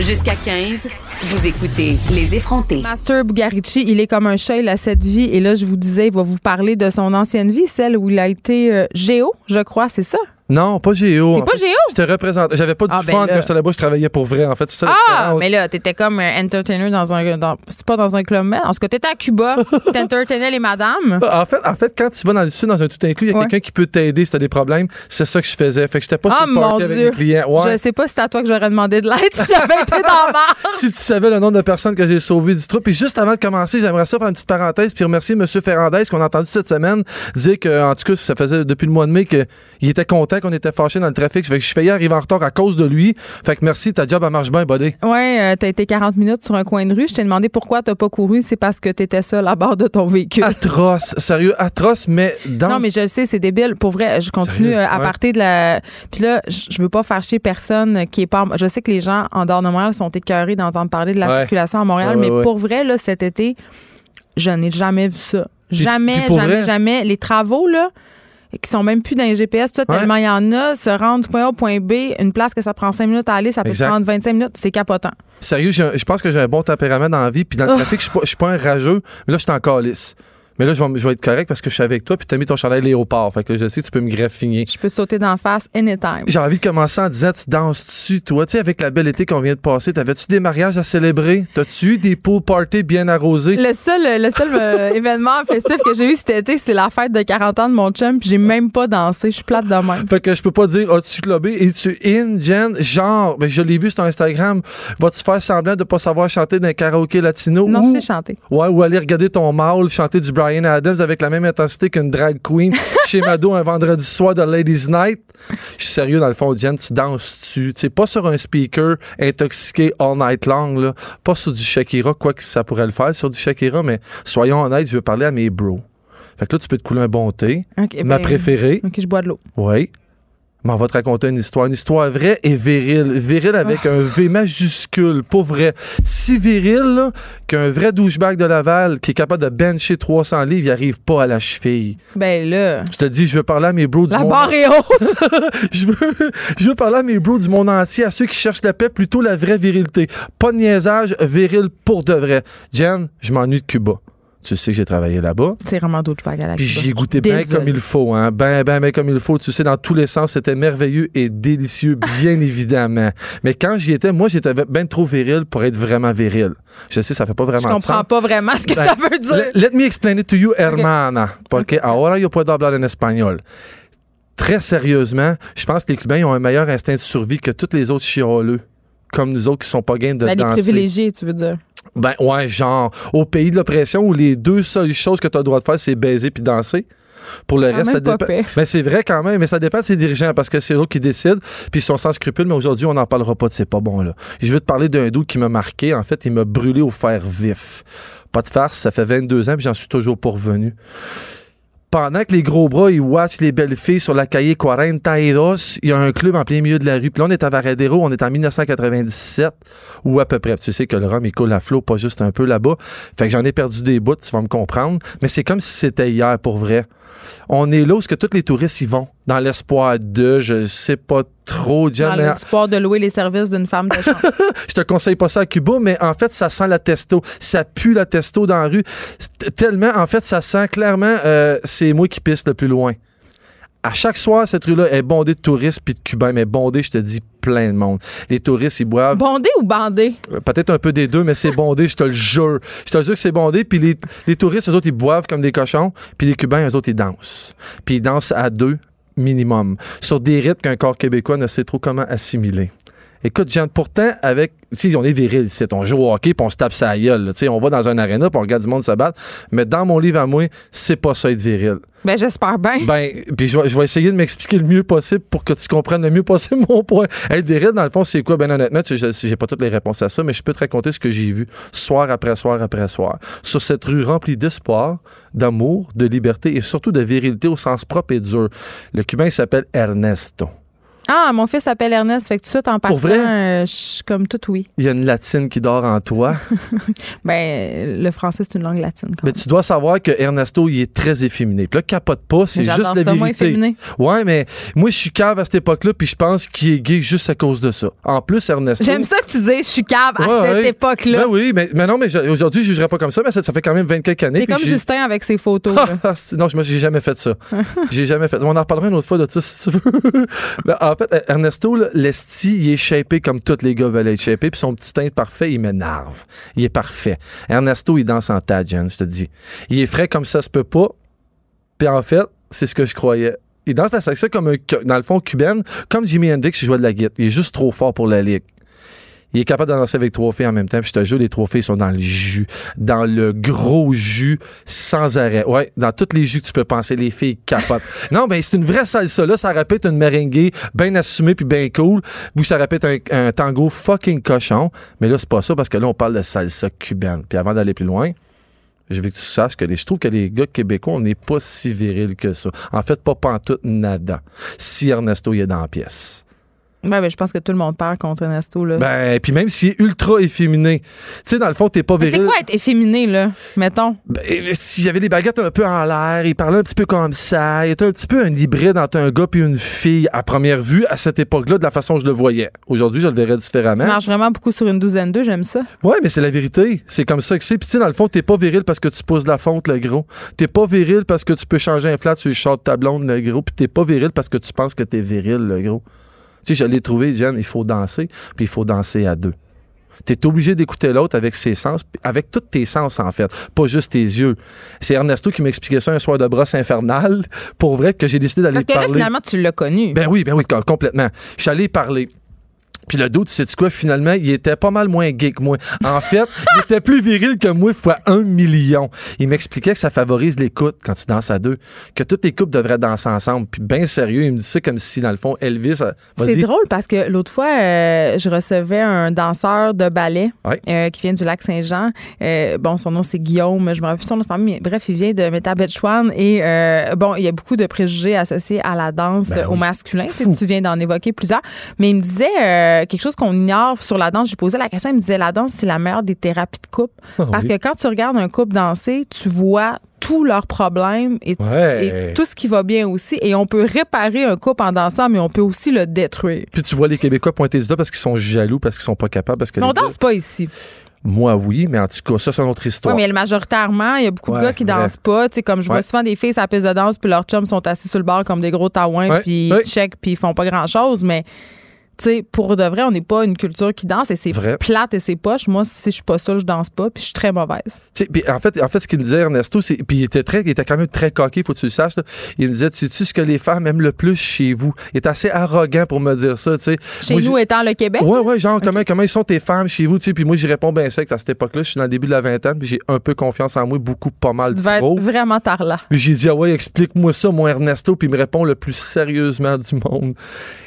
S2: Jusqu'à 15, vous écoutez Les effrontés.
S1: Master Bugarici, il est comme un chat, a cette vie. Et là, je vous disais, il va vous parler de son ancienne vie, celle où il a été euh, géo, je crois, c'est ça?
S4: Non, pas Géo.
S1: T'es pas Géo?
S4: Je te représente. J'avais pas du
S1: Ah, ben
S4: fun
S1: là.
S4: quand j'étais là-bas, je travaillais pour vrai, en fait. C'est ça
S1: Ah, mais là, t'étais comme un entertainer dans un. dans- c'est pas dans un club med. En tout cas, t'étais à Cuba, t'entertainais les madames.
S4: En fait, en fait, quand tu vas dans le sud, dans un tout inclus, il y a
S1: Ouais.
S4: quelqu'un qui peut t'aider si t'as des problèmes. C'est ça que je faisais. Fait que j'étais pas
S1: Ah,
S4: sur
S1: mon
S4: avec
S1: Dieu.
S4: mes clients. Ouais.
S1: Je sais pas si c'est à toi que j'aurais demandé de l'aide si j'avais été dans marge.
S4: si tu savais le nombre de personnes que j'ai sauvées du trou. Puis juste avant de commencer, j'aimerais ça faire une petite parenthèse puis remercier M. Ferrandez qu'on a entendu cette semaine dire que, en tout cas, ça faisait depuis le mois de mai qu'il était content qu'on était fâché dans le trafic. Fait que je arriver en retard à cause de lui. Fait que merci, ta job, elle marche bien, buddy.
S1: Ouais, euh, t'as été 40 minutes sur un coin de rue. Je t'ai demandé pourquoi t'as pas couru. C'est parce que t'étais seul à bord de ton véhicule.
S4: Atroce, sérieux, atroce, mais dans.
S1: Non, mais je le sais, c'est débile. Pour vrai, je continue
S4: Sérieux?
S1: euh, à
S4: Ouais.
S1: partir de la. Puis là, je veux pas faire chier personne qui est pas. Je sais que les gens en dehors de Montréal sont écœurés d'entendre parler de la
S4: Ouais.
S1: circulation à Montréal,
S4: Ouais,
S1: mais pour vrai, là, cet été, je n'ai jamais vu ça. Jamais, jamais,
S4: vrai-
S1: jamais. Les travaux, là, qui sont même plus dans les GPS, tout
S4: Ouais.
S1: tellement il y en a, se rendre du point A au point B, une place que ça prend 5 minutes à aller, ça peut
S4: Exact.
S1: prendre 25 minutes, c'est capotant.
S4: Sérieux, je pense que j'ai un bon tempérament dans la vie. Puis dans le
S1: Oh.
S4: trafic, je suis pas- je suis pas un rageux, mais là, je suis encore lisse. Mais là, je vais, je vais être correct parce que je suis avec toi, puis t'as mis ton chandail léopard. Fait que je sais tu peux me graffiner.
S1: Je peux te sauter d'en face anytime.
S4: J'ai envie de commencer en disant, tu danses-tu, toi? Tu sais, avec la belle été qu'on vient de passer, t'avais-tu des mariages à célébrer? T'as-tu eu des pool parties bien arrosés?
S1: Le seul, le seul euh, événement festif que j'ai eu cet été, c'est la fête de 40 ans de mon chum, puis j'ai même pas dansé. Je suis plate de même.
S4: Fait que je peux pas dire, as-tu clubé? Es-tu in, Jen? Genre, ben, je l'ai vu sur Instagram. Vas-tu faire semblant de pas savoir chanter d'un karaoké latino?
S1: Non,
S4: ou,
S1: je sais chanter.
S4: ouais, ou aller regarder ton mâle chanter du Brian Adams avec la même intensité qu'une drag queen chez Mado un vendredi soir de Ladies Night. Je suis sérieux, dans le fond, Jen, tu danses-tu? Tu sais, pas sur un speaker intoxiqué all night long, là. Pas sur du Shakira, quoi que ça pourrait le faire sur du Shakira, mais soyons honnêtes, je veux parler à mes bros. Fait que là, tu peux te couler un bon thé. Ma
S1: ben,
S4: préférée.
S1: Ok, je bois de l'eau.
S4: Oui. Mais on va te raconter une histoire. Une histoire vraie et virile. Virile avec
S1: Ah.
S4: un V majuscule, pas vrai. Si viril qu'un vrai douchebag de Laval qui est capable de bencher 300 livres, il arrive pas à la cheville.
S1: Ben là,
S4: Je te dis, je veux parler à mes bros du
S1: la
S4: monde.
S1: barre est haute.
S4: Je veux, je veux parler à mes bros du monde entier, à ceux qui cherchent la paix, plutôt la vraie virilité. Pas de niaisage, viril pour de vrai. Jen, je m'ennuie de Cuba. Tu sais que j'ai travaillé là-bas.
S1: C'est vraiment d'autres à la
S4: Puis
S1: Cuba.
S4: j'y ai goûté bien comme il faut, hein. Ben, ben, ben comme il faut. Tu sais, dans tous les sens, c'était merveilleux et délicieux, bien évidemment. Mais quand j'y étais, moi, j'étais bien trop viril pour être vraiment viril. Je sais, ça fait pas
S1: Je
S4: vraiment de
S1: comprends
S4: sens.
S1: pas vraiment ce que
S4: Ben,
S1: ça veut dire.
S4: Let, me explain it to you, hermana. Porque ahora yo puedo hablar en espagnol. Très sérieusement, je pense que les Cubains ont un meilleur instinct de survie que tous les autres chialeux. Comme nous autres qui sont pas gains de
S1: Ben, les
S4: danser.
S1: privilégiés, tu veux dire.
S4: Ben ouais, genre, au pays de l'oppression où les deux seules choses que tu as le droit de faire, c'est baiser puis danser. Pour le
S1: Quand
S4: reste, ça dépend.
S1: pire.
S4: Ben c'est vrai quand même, mais ça dépend de ses dirigeants parce que c'est eux qui décident, puis ils sont sans scrupules, mais aujourd'hui, on n'en parlera pas de c'est pas bon là. Je veux te parler d'un doute qui m'a marqué. En fait, il m'a brûlé au fer vif. Pas de farce, ça fait 22 ans, puis j'en suis toujours pas revenu. Pendant que les gros bras, ils watchent les belles filles sur la cahier 42, il y a un club en plein milieu de la rue. Puis là, on est à Varadero, on est en 1997, ou à peu près. Tu sais que le rhum, il coule à flot, pas juste un peu là-bas. Fait que j'en ai perdu des bouts, tu vas me comprendre. Mais c'est comme si c'était hier, pour vrai. On est là où ce que tous les touristes y vont, dans l'espoir de, je sais pas trop,
S1: Dans
S4: mais
S1: l'espoir de louer les services d'une femme de chambre.
S4: je te conseille pas ça à Cuba, mais en fait, ça sent la testo. Ça pue la testo dans la rue. Tellement, en fait, ça sent clairement, euh, c'est moi qui pisse le plus loin. À chaque soir, cette rue-là est bondée de touristes puis de Cubains, mais bondée, je te dis, plein de monde. Les touristes, ils boivent
S1: Bondé ou bandé?
S4: euh, peut-être un peu des deux, mais c'est bondé, je te le jure. Je te jure que c'est bondé, puis les, les touristes, eux autres, ils boivent comme des cochons, puis les Cubains, eux autres, ils dansent. Puis ils dansent à deux minimum, sur des rythmes qu'un corps québécois ne sait trop comment assimiler. Écoute, Jean, pourtant, avec. Si on est viril ici, on joue au hockey puis on se tape sa gueule. là. Tu sais, on va dans un aréna puis on regarde du monde se battre. Mais dans mon livre à moi, c'est pas ça être viril.
S1: Ben, j'espère bien.
S4: Ben, puis je vais, essayer de m'expliquer le mieux possible pour que tu comprennes le mieux possible mon point. Être viril, dans le fond, c'est quoi? Ben, honnêtement, j'ai pas toutes les réponses à ça, mais je peux te raconter ce que j'ai vu soir après soir après soir. Sur cette rue remplie d'espoir, d'amour, de liberté et surtout de virilité au sens propre et dur. Le Cubain s'appelle Ernesto.
S1: Ah, mon fils s'appelle Ernest, fait que tout de suite en partant,
S4: vrai?
S1: euh, je suis comme tout oui.
S4: Il y a une latine qui dort en toi.
S1: Ben, le français, c'est une langue latine. quand
S4: mais tu dois savoir que Ernesto, il est très efféminé. Puis là, capote pas, c'est juste la
S1: ça, moi,
S4: vérité.
S1: efféminé.
S4: Ouais, mais moi, je suis cave à cette époque-là, puis je pense qu'il est gay juste à cause de ça. En plus, Ernesto.
S1: J'aime ça que tu dises, je suis cave à
S4: Ouais,
S1: cette
S4: ouais.
S1: époque-là.
S4: Ben oui, mais, mais non, mais je- aujourd'hui, je jugerais pas comme ça, mais ça, ça fait quand même 20 quelques années.
S1: T'es
S4: puis
S1: comme
S4: j'ai-
S1: Justin avec ses photos. là.
S4: Ah, c'est- non, je me- j'ai jamais fait ça. j'ai jamais fait. On en reparlera une autre fois de ça si tu veux. Ben, en fait, Ernesto, là, l'esti, il est shapé comme tous les gars veulent être shapés, puis son petit teint parfait, il m'énerve. Il est parfait. Ernesto, il danse en tas, Jen, je te dis. Il est frais comme ça se peut pas. Puis en fait, c'est ce que je croyais. Il danse la section comme un, dans le fond, cubaine, comme Jimi Hendrix qui jouait de la guitare. Il est juste trop fort pour la ligue. Il est capable de danser avec trois filles en même temps. Puis je te jure, les trois filles sont dans le jus. Dans le gros jus, sans arrêt. Ouais, dans tous les jus que tu peux penser, les filles capotent. non, ben c'est une vraie salsa. Là, ça répète une merengue bien assumée puis bien cool. Ou ça répète un, un tango fucking cochon. Mais là, c'est pas ça parce que là, on parle de salsa cubaine. Puis avant d'aller plus loin, je veux que tu saches que les, je trouve que les gars québécois, on n'est pas si virils que ça. En fait, pas pantoute nada. Si Ernesto il est dans la pièce.
S1: Ben, ben, je pense que tout le monde perd contre Ernesto. Là.
S4: Ben, puis même s'il est ultra efféminé, tu sais, dans le fond, t'es pas viril.
S1: c'est quoi être efféminé, là? Mettons?
S4: Ben, s'il y avait les baguettes un peu en l'air, il parlait un petit peu comme ça, il était un petit peu un hybride entre un gars et une fille à première vue à cette époque-là, de la façon dont je le voyais. Aujourd'hui, je le verrais
S1: Tu
S4: différemment.
S1: marches vraiment beaucoup sur une douzaine d'eux, j'aime ça.
S4: Ouais, mais c'est la vérité. C'est comme ça que c'est. Puis tu sais, dans le fond, t'es pas viril parce que tu pousses la fonte, le gros. T'es pas viril parce que tu peux changer un flat sur le short de ta blonde, le gros. Puis t'es pas viril parce que tu penses que t'es viril, le gros. Tu sais, je l'ai trouvé, Jen, il faut danser, puis il faut danser à deux. T'es obligé d'écouter l'autre avec ses sens, avec tous tes sens, en fait, pas juste tes yeux. C'est Ernesto qui m'expliquait ça un soir de brosse infernale, pour vrai, que j'ai décidé d'aller
S1: Parce que là,
S4: parler.
S1: finalement, tu l'as connu.
S4: Ben oui, ben oui, com- complètement. Je suis allé parler. Puis le doute, sais-tu quoi? Finalement, il était pas mal moins gay que moi. En fait, il était plus viril que moi fois un million. Il m'expliquait que ça favorise l'écoute quand tu danses à deux, que toutes les couples devraient danser ensemble. Puis bien sérieux, il me dit ça comme si, dans le fond, Elvis... euh,
S1: C'est drôle parce que l'autre fois, euh, je recevais un danseur de ballet
S4: Ouais.
S1: euh, qui vient du lac Saint-Jean. Euh, bon, son nom, c'est Guillaume. Je me rappelle plus son nom de famille. mais Bref, il vient de Métabetchouan. Et bon, il y a beaucoup de préjugés associés à la danse
S4: Ben
S1: au masculin. Tu viens d'en évoquer plusieurs. Mais il me disait euh, quelque chose qu'on ignore sur la danse. J'ai posé la question. Il me disait la danse, c'est la meilleure des thérapies de couple.
S4: Ah
S1: Parce
S4: oui.
S1: que quand tu regardes un couple danser, tu vois tous leurs problèmes et
S4: Ouais.
S1: et tout ce qui va bien aussi. Et on peut réparer un couple en dansant, mais on peut aussi le détruire.
S4: Puis tu vois les Québécois pointer du doigt parce qu'ils sont jaloux, parce qu'ils sont pas capables, parce que
S1: Mais on
S4: gars-
S1: danse pas ici.
S4: Moi, oui, mais en tout cas, ça, c'est une autre histoire.
S1: Oui, mais majoritairement, il y a beaucoup
S4: Ouais,
S1: de gars qui dansent pas. Tu sais, comme je vois
S4: Ouais.
S1: souvent des filles sur la piste de danse, puis leurs chums sont assis sur le bar comme des gros taouins, puis ils check, puis ils font pas grand-chose. Mais, sais, pour de vrai, on n'est pas une culture qui danse et c'est
S4: Vrai.
S1: plate et c'est poche. Moi, si je suis pas ça, je danse pas, puis je suis très mauvaise.
S4: Tu puis en fait, en fait, ce qu'il me disait Ernesto, c'est, puis il était très, il était quand même très coqué, faut que tu le saches. là. Il me disait, tu sais ce que les femmes aiment le plus chez vous? Il est assez arrogant pour me dire ça, tu sais.
S1: Chez
S4: Moi,
S1: nous, étant le Québec,
S4: Ouais, ouais, genre, comment, comment ils sont tes femmes chez vous, tu sais. Puis moi, j'y réponds bien sec à cette époque-là. Je suis dans le début de la vingtaine, puis j'ai un peu confiance en moi, beaucoup, pas
S1: tu
S4: mal
S1: devais
S4: trop.
S1: être vraiment tarla.
S4: Puis j'ai dit, ah ouais, explique-moi ça, mon Ernesto. Puis il me répond le plus sérieusement du monde.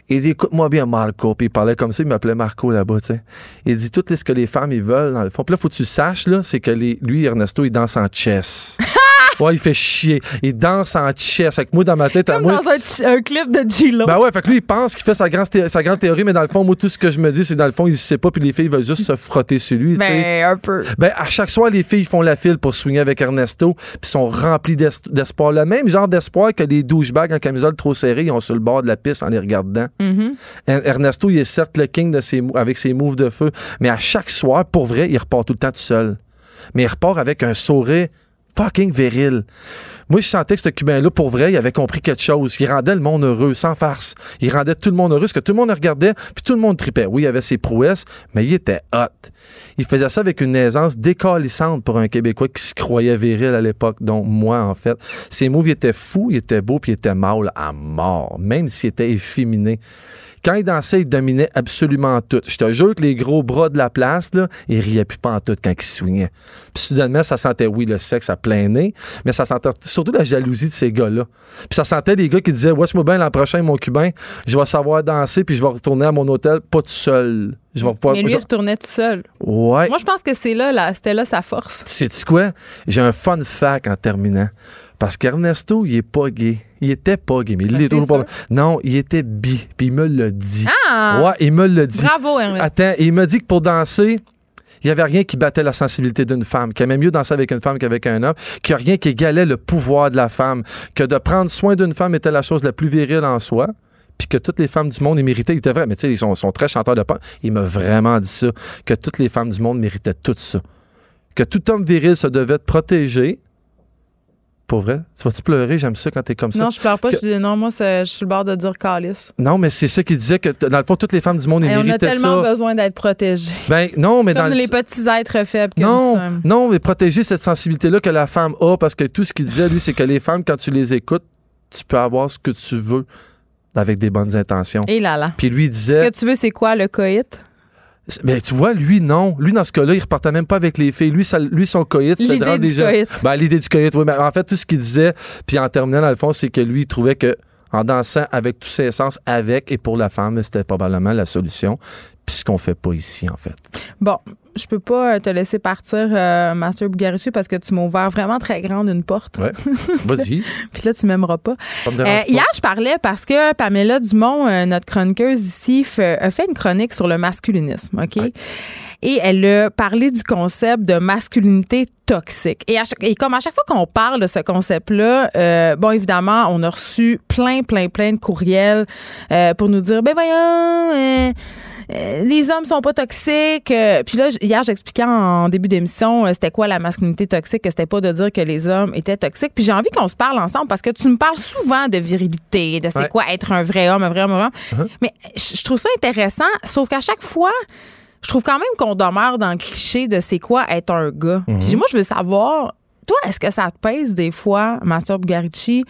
S4: Il dit, écoute-moi bien, Marco. Puis il parlait comme ça, il m'appelait Marco là-bas, tu sais. Il dit, tout ce que les femmes, ils veulent, dans le fond. Puis là, faut que tu saches, là, c'est que les, lui, Ernesto, il danse en chess. ouais, il fait chier. Il danse en chess. Avec moi, dans ma tête, à moi.
S1: dans un, un clip de G-Lo.
S4: Ben ouais, fait que lui, il pense qu'il fait sa grande, thé- sa grande théorie, mais dans le fond, moi, tout ce que je me dis, c'est dans le fond, il sait pas, puis les filles veulent juste se frotter sur lui.
S1: Ben, un peu.
S4: Ben, à chaque soir, les filles font la file pour swinger avec Ernesto, puis sont remplies d'es- d'espoir. Le même genre d'espoir que les douchebags en camisole trop serrée, ils ont sur le bord de la piste en les regardant.
S1: Mhm.
S4: Er- Ernesto, il est certes le king de ses, avec ses moves de feu, mais à chaque soir, pour vrai, il repart tout le temps tout seul. Mais il repart avec un sourire fucking viril. Moi, je sentais que ce Cubain-là, pour vrai, il avait compris quelque chose. Il rendait le monde heureux, sans farce. Il rendait tout le monde heureux, parce que tout le monde regardait, puis tout le monde tripait. Oui, il avait ses prouesses, mais il était hot. Il faisait ça avec une aisance décalissante pour un Québécois qui se croyait viril à l'époque, dont moi, en fait. Ses moves, il était fou, il était beau, puis il était mâle à mort, même s'il était efféminé. Quand il dansait, il dominait absolument tout. Je te jure que les gros bras de la place, là, il riait plus pas en tout quand il swingait. Puis soudainement, ça sentait, oui, le sexe à plein nez, mais ça sentait surtout la jalousie de ces gars-là. Puis ça sentait les gars qui disaient, watch-moi bien l'an prochain, mon cubain, je vais savoir danser, puis je vais retourner à mon hôtel, pas tout seul. Je vais pouvoir.
S1: Mais lui,
S4: je-
S1: il retournait tout seul.
S4: Ouais.
S1: Moi, je pense que c'est là, là c'était là sa force.
S4: Sais-tu quoi? J'ai un fun fact en terminant. Parce qu'Ernesto, il est pas gay. Il était pas gay, mais il
S1: Ben,
S4: l'est
S1: c'est
S4: toujours pas. Non, il était bi, puis il me l'a dit.
S1: Ah!
S4: Ouais, il me l'a dit.
S1: Bravo, Ernest.
S4: Attends, il m'a dit que pour danser, il n'y avait rien qui battait la sensibilité d'une femme, qu'il aimait mieux danser avec une femme qu'avec un homme, qu'il n'y a rien qui égalait le pouvoir de la femme, que de prendre soin d'une femme était la chose la plus virile en soi, puis que toutes les femmes du monde, ils méritaient, il était vrai, mais tu sais, ils sont, sont très chanteurs de punk. Il m'a vraiment dit ça, que toutes les femmes du monde méritaient tout ça. Que tout homme viril se devait te protéger. Pour vrai? Tu vas-tu pleurer? J'aime ça quand t'es comme ça.
S1: Non, je pleure pas.
S4: Que-
S1: Je dis, non, moi, je suis le bord de dire calice.
S4: Non, mais c'est ça qu'il disait que, dans le fond, toutes les femmes du monde, ils
S1: Hey, on a tellement
S4: ça.
S1: besoin d'être protégés.
S4: Ben, non, mais dans
S1: Comme
S4: le-
S1: les petits êtres faibles que nous
S4: Non,
S1: sommes.
S4: non, mais protéger cette sensibilité-là que la femme a, parce que tout ce qu'il disait, lui, c'est que les femmes, quand tu les écoutes, tu peux avoir ce que tu veux avec des bonnes intentions.
S1: Et là là.
S4: Puis lui, il
S1: Ce
S4: disait,
S1: que tu veux, c'est quoi, le coït?
S4: Ben, tu vois, lui, non. Lui, dans ce cas-là, il repartait même pas avec les filles. Lui, ça- lui son coït, c'était de
S1: L'idée
S4: rendre des gens-. Ben, l'idée du coït, oui. Mais en fait, tout ce qu'il disait, puis en terminant, dans le fond, c'est que lui, il trouvait que en dansant avec tous ses sens, avec et pour la femme, c'était probablement la solution. Puis ce qu'on fait pas ici, en fait.
S1: Bon, je peux pas euh, te laisser partir, euh, Master Bugarici, parce que tu m'as ouvert vraiment très grande une porte.
S4: Ouais. Vas-y.
S1: Puis là, tu m'aimeras pas.
S4: Ça me
S1: Euh,
S4: pas.
S1: hier, je parlais parce que Pamela Dumont, euh, notre chroniqueuse ici, fait- a fait une chronique sur le masculinisme, OK?
S4: Ouais.
S1: Et elle a parlé du concept de masculinité toxique. Et, à chaque- et comme à chaque fois qu'on parle de ce concept-là, euh, bon, évidemment, on a reçu plein, plein, plein de courriels euh, pour nous dire, ben voyons, les hommes sont pas toxiques. Euh, Puis là, hier, j'expliquais en début d'émission, euh, c'était quoi la masculinité toxique, que c'était pas de dire que les hommes étaient toxiques. Puis j'ai envie qu'on se parle ensemble parce que tu me parles souvent de virilité, de c'est
S4: Ouais.
S1: quoi être un vrai homme, un vrai homme, un vrai homme.
S4: Uh-huh.
S1: Mais je trouve ça intéressant, sauf qu'à chaque fois, je trouve quand même qu'on demeure dans le cliché de c'est quoi être un gars.
S4: Mhm.
S1: Puis moi, je veux savoir, toi, est-ce que ça te pèse des fois, Master Bugarici,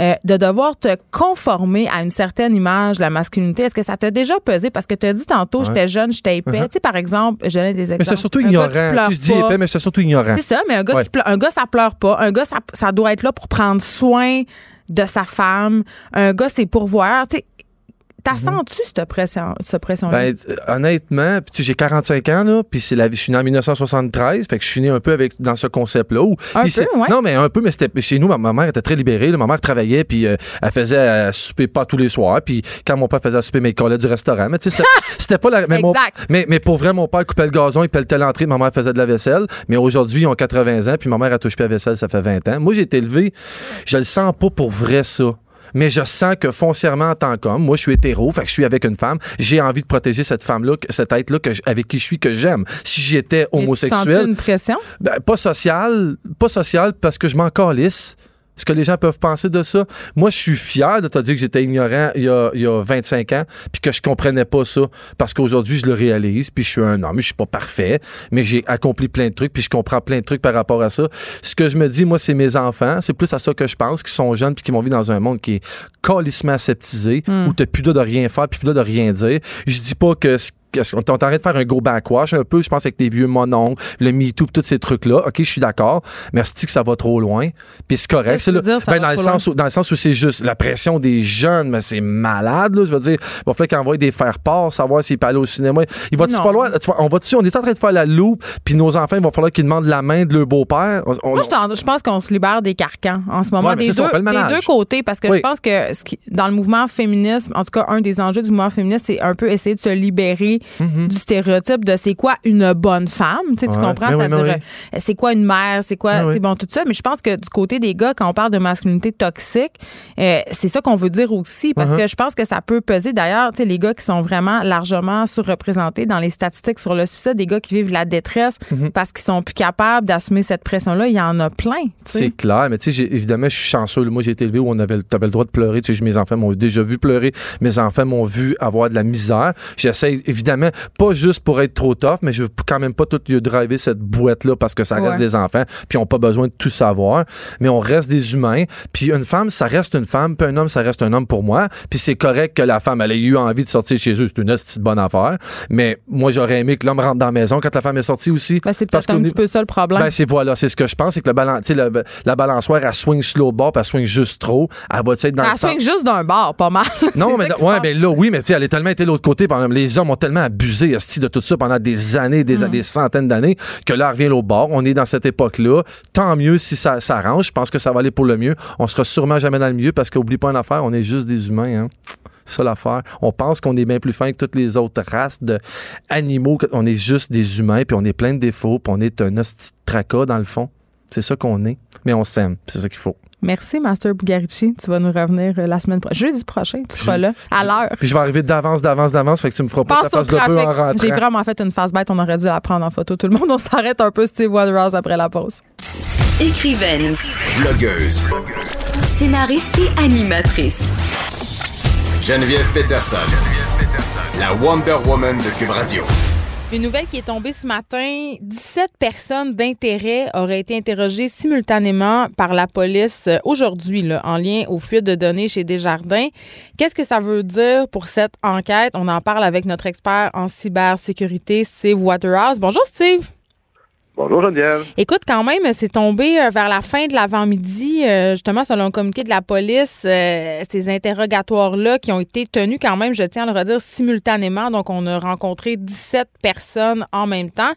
S1: euh, de devoir te conformer à une certaine image de la masculinité? Est-ce que ça t'a déjà pesé? Parce que tu as dit tantôt,
S4: Ouais.
S1: j'étais jeune, j'étais épais.
S4: Uh-huh.
S1: Tu sais, par exemple, je des exemples.
S4: Mais c'est surtout
S1: Un
S4: ignorant. sais, je dis épais, mais c'est surtout ignorant.
S1: C'est ça, mais un gars,
S4: Ouais.
S1: qui pleure, un gars, ça pleure pas. Un gars, ça, ça doit être là pour prendre soin de sa femme. Un gars, c'est pourvoir. Tu sais, T'as senti cette pression, cette pression-là?
S4: Mhm. Ben, euh, honnêtement, j'ai 45 ans, là, puis c'est la vie. Je suis né en 1973, fait que je suis né un peu avec, dans ce concept-là.
S1: Un peu, ouais.
S4: Non, mais un peu, mais c'était chez nous, ma, ma mère était très libérée. là. ma mère travaillait, puis euh, elle faisait euh, souper pas tous les soirs. Puis quand mon père faisait souper, mais il collait du restaurant. Mais tu sais, c'était- pas la. Mais, mon-
S1: Exact.
S4: mais, mais pour vrai, mon père coupait le gazon, il pelletait l'entrée, ma mère faisait de la vaisselle. Mais aujourd'hui, ils ont 80 ans, puis ma mère a touché à la vaisselle, ça fait 20 ans. Moi, j'ai été élevé, je le sens pas pour vrai, ça. Mais je sens que foncièrement en tant qu'homme, moi je suis hétéro, fait que je suis avec une femme, j'ai envie de protéger cette femme-là, que- cet être-là avec qui je suis, que j'aime. Si j'étais
S1: Et tu
S4: homosexuel,
S1: une pression?
S4: ben, pas social, pas social parce que je m'en calisse. Ce que les gens peuvent penser de ça. Moi, je suis fier de te dire que j'étais ignorant il y, a, il y a 25 ans, puis que je comprenais pas ça. Parce qu'aujourd'hui, je le réalise, puis je suis un homme, je suis pas parfait, mais j'ai accompli plein de trucs, puis je comprends plein de trucs par rapport à ça. Ce que je me dis, moi, c'est mes enfants, c'est plus à ça que je pense, qui sont jeunes, puis qui vont vivre dans un monde qui est calissement aseptisé, où t'as plus là de rien faire, puis plus de rien dire. Je dis pas que ce qu'on est en train de faire un gros backwash un peu, je pense, avec les vieux mononcles, le MeToo, tous ces trucs-là. OK, je suis d'accord. Mais que ça va trop loin? Puis c'est correct. C'est
S1: dire, ça
S4: ben,
S1: va
S4: dans, le sens où, dans le sens où c'est juste la pression des jeunes, mais c'est malade, là. Je veux dire, il va falloir qu'ils envoient des faire-part, savoir s'ils peuvent aller au cinéma. Il
S1: Non.
S4: falloir, tu vois, on va dessus, on est en train de faire la loupe, puis nos enfants, il va falloir qu'ils demandent la main de leur beau-père? On- on-
S1: Moi, je, pense qu'on se libère des carcans en ce moment,
S4: Ouais,
S1: des,
S4: ça,
S1: deux,
S4: on le
S1: des côtés, parce que
S4: Oui.
S1: je pense que ce qui- dans le mouvement féminisme, en tout cas, un des enjeux du mouvement féministe, c'est un peu essayer de se libérer du stéréotype de c'est quoi une bonne femme, tu, sais, tu
S4: Mhm.
S1: Comprends?
S4: Oui, mais oui.
S1: euh, c'est quoi une mère, c'est quoi, sais,
S4: oui.
S1: bon, tout ça. Mais je pense que du côté des gars, quand on parle de masculinité toxique, euh, c'est ça qu'on veut dire aussi, parce
S4: Mhm.
S1: que je pense que ça peut peser. D'ailleurs, tu sais, les gars qui sont vraiment largement surreprésentés dans les statistiques sur le suicide, des gars qui vivent la détresse
S4: Mhm.
S1: parce qu'ils sont plus capables d'assumer cette pression-là, il y en a plein.
S4: C'est clair, mais tu sais, évidemment, je suis chanceux. Moi, j'ai été élevé où on avait, avais le droit de pleurer. Tu sais, mes enfants m'ont déjà vu pleurer. Mes enfants m'ont vu avoir de la misère. J'essaie, évidemment, pas juste pour être trop tough, mais je veux quand même pas tout driver cette boîte-là parce que ça reste
S1: Ouais.
S4: des enfants, puis ils n'ont pas besoin de tout savoir. Mais on reste des humains. Puis une femme, ça reste une femme, puis un homme, ça reste un homme pour moi. Puis c'est correct que la femme, elle ait eu envie de sortir de chez eux. C'est une petite bonne affaire. Mais moi, j'aurais aimé que l'homme rentre dans la maison quand la femme est sortie aussi.
S1: Ben, c'est peut-être un petit peu ça le problème.
S4: ben, c'est voilà, c'est ce que je pense, c'est que le balan- le- la balançoire, elle swing slow bord, puis elle swing juste trop. Elle va être dans
S1: Elle
S4: le sens-
S1: swing juste d'un bord, pas mal.
S4: Non, mais ouais, ben là, oui, mais tu sais, elle est tellement été de l'autre côté. Par exemple, les hommes ont tellement tellement abusé de tout ça pendant des années, des, mm. des centaines d'années, que là, revient au bord. On est dans cette époque-là. Tant mieux si ça s'arrange. Je pense que ça va aller pour le mieux. On sera sûrement jamais dans le milieu parce qu'oublie pas une affaire, on est juste des humains. Hein. C'est ça l'affaire. On pense qu'on est bien plus fin que toutes les autres races d'animaux. On est juste des humains, puis on est plein de défauts, puis on est un hostie tracas dans le fond. C'est ça qu'on est. Mais on s'aime. C'est ça qu'il faut.
S1: Merci, Master Bugarici. Tu vas nous revenir euh, la semaine prochaine. Jeudi prochain, tu seras là, à l'heure.
S4: Puis je vais arriver d'avance, d'avance, d'avance. Fait que tu me feras pas ta face de peu en rentrant.
S1: J'ai vraiment fait une face bête. On aurait dû la prendre en photo. Tout le monde, on s'arrête un peu Steve Waterhouse après la pause.
S2: Écrivaine.
S5: Blogueuse.
S2: Scénariste et animatrice.
S5: Geneviève Peterson. Geneviève Peterson. La Wonder Woman de Cube Radio.
S1: Une nouvelle qui est tombée ce matin, 17 personnes d'intérêt auraient été interrogées simultanément par la police euh, aujourd'hui en lien aux fuites de données chez Desjardins. Qu'est-ce que ça veut dire pour cette enquête? On en parle avec notre expert en cybersécurité, Steve Waterhouse. Bonjour Steve.
S6: Bonjour Geneviève.
S1: Écoute, quand même, c'est tombé euh, vers la fin de l'avant-midi, euh, justement, selon le communiqué de la police, euh, ces interrogatoires-là qui ont été tenus quand même, je tiens à le redire, simultanément. Donc, on a rencontré 17 personnes en même temps.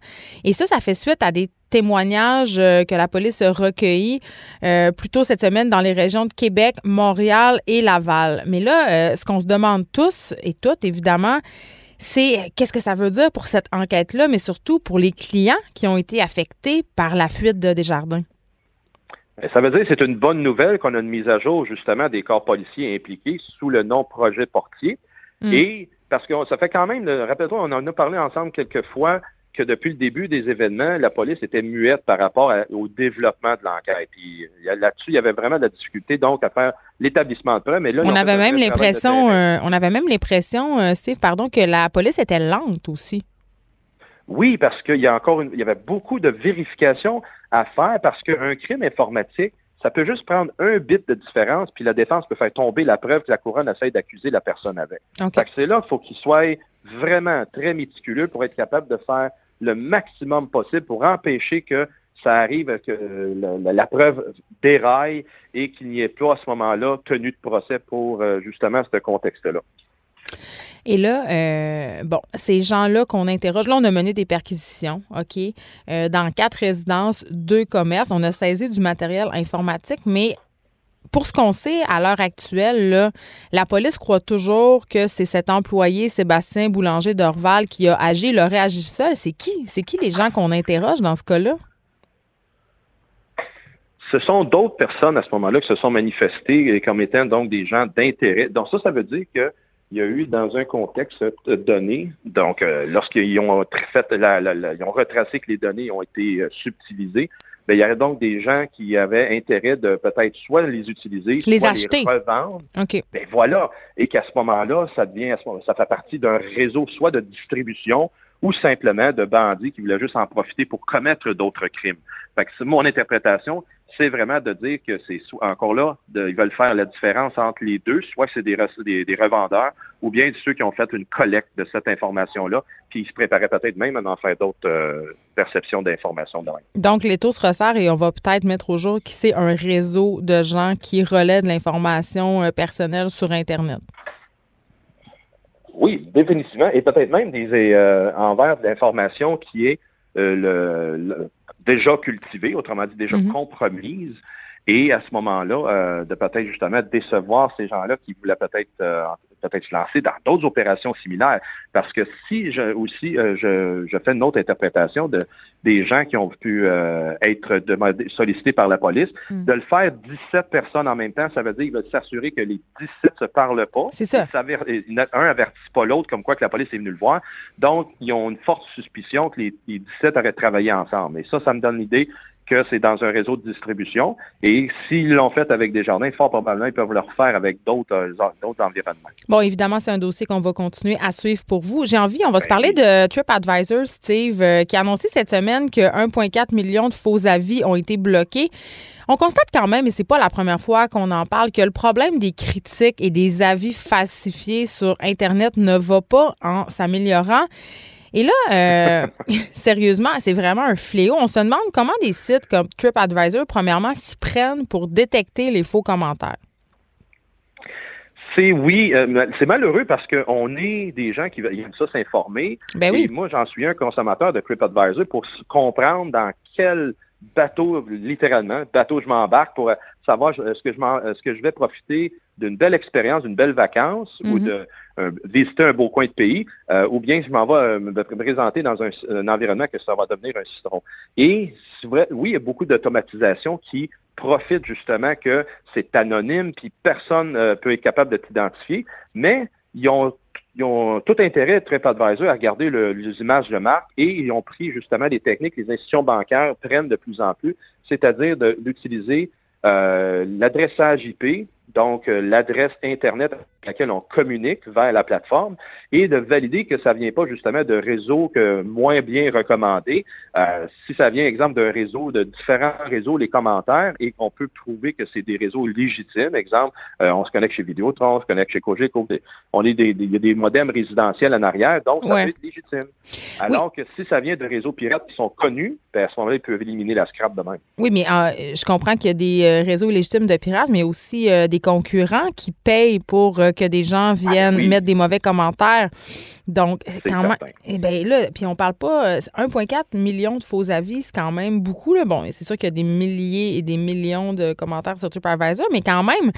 S1: Et ça, ça fait suite à des témoignages que la police a recueillis plus tôt cette semaine dans les régions de Québec, Montréal et Laval. Mais là, ce qu'on se demande tous et toutes, évidemment, c'est qu'est-ce que ça veut dire pour cette enquête-là, mais surtout pour les clients qui ont été affectés par la fuite de Desjardins?
S6: Ben, ça veut dire que c'est une bonne nouvelle qu'on a une mise à jour justement des corps policiers impliqués sous le nom projet portier. Hmm. Et parce que ça fait quand même, rappelle-toi, on en a parlé ensemble quelques fois que depuis le début des événements, la police était muette par rapport au développement de l'enquête. Puis là-dessus, il y avait vraiment de la difficulté donc à faire l'établissement de preuves. Mais là,
S1: on avait même l'impression, euh, on avait même l'impression, euh, Steve, pardon, que la police était lente aussi.
S6: Oui, parce qu'il y a encore il y avait beaucoup de vérifications à faire parce qu'un crime informatique, ça peut juste prendre un bit de différence, puis la défense peut faire tomber la preuve que la couronne essaie d'accuser la personne avec. c'est là qu'il faut qu'il soit vraiment très méticuleux pour être capable de faire le maximum possible pour empêcher que ça arrive que la, preuve déraille et qu'il n'y ait pas à ce moment-là tenue de procès pour euh, justement ce contexte-là.
S1: Et là, euh, bon, ces gens-là qu'on interroge, là, on a mené des perquisitions, OK, euh, dans quatre résidences, deux commerces. On a saisi du matériel informatique, mais pour ce qu'on sait à l'heure actuelle, la police croit toujours que c'est cet employé Sébastien Boulanger d'Orval qui a agi, il aurait agi seul. C'est qui? C'est qui les gens qu'on interroge dans ce cas-là?
S6: Ce sont d'autres personnes à ce moment-là qui se sont manifestées comme étant donc des gens d'intérêt. Donc ça, ça veut dire qu'il y a eu dans un contexte donné, donc euh, lorsqu'ils ont fait ils ont retracé que les données ont été euh, subtilisées, ben, il y avait donc des gens qui avaient intérêt de peut-être soit les utiliser,
S1: les
S6: soit
S1: acheter.
S6: les revendre.
S1: OK.
S6: Ben voilà. Et qu'à ce moment-là, ça devient, ça fait partie d'un réseau soit de distribution ou simplement de bandits qui voulaient juste en profiter pour commettre d'autres crimes. Fait que mon interprétation, c'est vraiment de dire que c'est encore là, ils veulent faire la différence entre les deux, soit c'est des, des, revendeurs ou bien ceux qui ont fait une collecte de cette information-là, puis ils se préparaient peut-être même à en faire d'autres euh, perceptions d'informations.
S1: Donc, les taux se resserrent et on va peut-être mettre au jour qui c'est un réseau de gens qui relaient de l'information euh, personnelle sur Internet.
S6: Oui, définitivement, et peut-être même des euh, envers de l'information qui est le déjà cultivée, autrement dit déjà compromise, et à ce moment-là, euh, de peut-être justement décevoir ces gens-là qui voulaient peut-être euh, peut-être se lancer dans d'autres opérations similaires. Parce que si je aussi euh, je, je, fais une autre interprétation de des gens qui ont pu être sollicités par la police, hmm. de le faire 17 personnes en même temps, ça veut dire qu'il veut s'assurer que les 17 se parlent pas.
S1: C'est ça.
S6: un avertit pas l'autre, comme quoi que la police est venue le voir. Donc, ils ont une forte suspicion que les, les 17 auraient travaillé ensemble. Et ça, ça me donne l'idée que c'est dans un réseau de distribution. Et s'ils l'ont fait avec des jardins, fort probablement, ils peuvent le refaire avec d'autres euh, environnements.
S1: Bon, évidemment, c'est un dossier qu'on va continuer à suivre pour vous. J'ai envie, on va se ben parler de TripAdvisor, Steve, euh, qui a annoncé cette semaine que 1,4 million de faux avis ont été bloqués. On constate quand même, et c'est pas la première fois qu'on en parle, que le problème des critiques et des avis falsifiés sur Internet ne va pas en s'améliorant. Et là, euh, sérieusement, c'est vraiment un fléau. On se demande comment des sites comme TripAdvisor, premièrement, s'y prennent pour détecter les faux commentaires.
S6: C'est oui, euh, c'est malheureux parce qu'on est des gens qui aiment ça s'informer.
S1: Ben oui.
S6: Et moi, j'en suis un consommateur de TripAdvisor pour comprendre dans quel bateau, littéralement, bateau je m'embarque pour savoir est-ce que je ce que je vais profiter d'une belle expérience, d'une belle vacance ou mm-hmm. de visiter un beau coin de pays, euh, ou bien je m'en vais euh, me présenter dans un, environnement que ça va devenir un citron. Et vrai, oui, il y a beaucoup d'automatisation qui profite justement que c'est anonyme, puis personne euh, peut être capable de t'identifier, mais ils ont, ils ont tout intérêt, TripAdvisor, à regarder les images de marque et ils ont pris justement des techniques que les institutions bancaires prennent de plus en plus, c'est-à-dire d'utiliser euh, l'adressage IP, donc euh, l'adresse Internet avec laquelle on communique vers la plateforme, et de valider que ça vient pas justement de réseaux que moins bien recommandés. Euh, si ça vient, exemple, d'un réseau, de différents réseaux, les commentaires, et qu'on peut prouver que c'est des réseaux légitimes, exemple, euh, on se connecte chez Vidéotron, on se connecte chez Cogeco, on est des, il y a des modems résidentiels en arrière, donc ça peut être légitime. Alors que si ça vient de réseaux pirates qui sont connus, ben, à ce moment-là, ils peuvent éliminer la scrap de même.
S1: Oui, mais je comprends qu'il y a des réseaux légitimes de pirates, mais aussi des concurrents qui payent pour euh, que des gens ah, viennent mettre des mauvais commentaires. Donc, quand même. Eh bien, là, puis on parle pas. 1,4 euh, million de faux avis, c'est quand même beaucoup. Là. Bon, c'est sûr qu'il y a des milliers et des millions de commentaires sur TripAdvisor, mais quand même,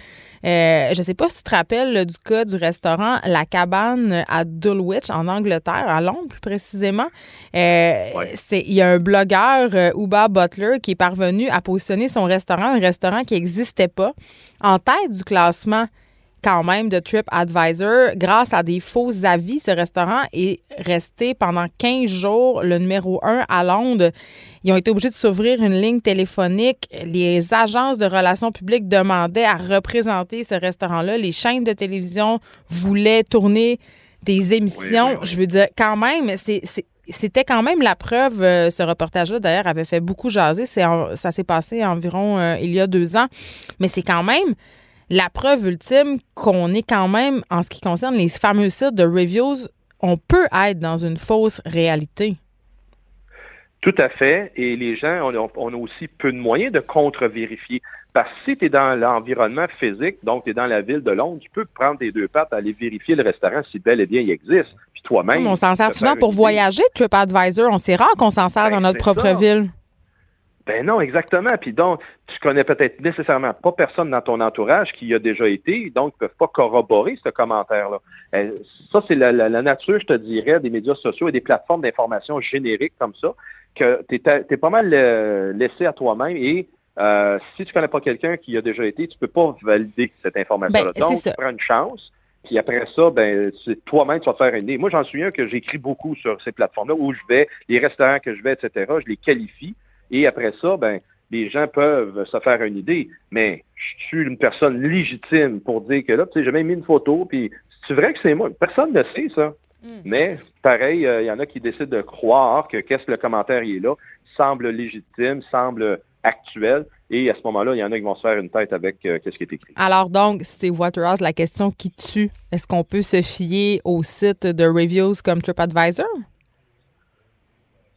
S1: euh, je sais pas si tu te rappelles du cas du restaurant La Cabane à Dulwich, en Angleterre, à Londres plus précisément. c'est Il y a un blogueur, Uba Butler, qui est parvenu à positionner son restaurant, un restaurant qui n'existait pas, en tête du classement quand même de TripAdvisor. Grâce à des faux avis, ce restaurant est resté pendant 15 jours le numéro 1 à Londres. Ils ont été obligés de s'ouvrir une ligne téléphonique. Les agences de relations publiques demandaient à représenter ce restaurant-là. Les chaînes de télévision voulaient tourner des émissions. Je veux dire, quand même, c'était quand même la preuve, euh, ce reportage-là, d'ailleurs, avait fait beaucoup jaser. ça s'est passé environ euh, il y a deux ans. Mais c'est quand même la preuve ultime qu'on est quand même, en ce qui concerne les fameux sites de reviews, on peut être dans une fausse réalité.
S6: Tout à fait. Et les gens, on a, aussi peu de moyens de contre-vérifier. Parce que si tu es dans l'environnement physique, donc tu es dans la ville de Londres, tu peux prendre tes deux pattes, aller vérifier le restaurant si bel et bien il existe. Puis toi-même.
S1: On s'en sert souvent pour voyager, TripAdvisor. On sait rare qu'on s'en sert ben, dans notre propre ville.
S6: Ben non, exactement. Puis donc, tu connais peut-être nécessairement pas personne dans ton entourage qui y a déjà été, donc ils ne peuvent pas corroborer ce commentaire-là. Euh, ça, c'est la, nature, je te dirais, des médias sociaux et des plateformes d'information génériques comme ça, que tu es, pas mal euh, laissé à toi-même et euh, si tu connais pas quelqu'un qui y a déjà été, tu peux pas valider cette information-là.
S1: Ben, donc,
S6: tu prends une chance. Puis après ça, ben, c'est toi-même, tu vas te faire une idée. Moi, j'en suis un que j'écris beaucoup sur ces plateformes-là où je vais, les restaurants que je vais, etc., je les qualifie. Et après ça, ben, les gens peuvent se faire une idée. Mais je suis une personne légitime pour dire que là, tu sais, j'ai même mis une photo, puis c'est vrai que c'est moi. Personne ne sait ça. Hmm. Mais pareil, euh, il y en a qui décident de croire que qu'est-ce que le commentaire est là semble légitime, semble actuel. Et à ce moment-là, il y en a qui vont se faire une tête avec euh, qu'est-ce qui est écrit.
S1: Alors donc, Steve Waterhouse, la question qui tue, est-ce qu'on peut se fier au site de reviews comme TripAdvisor?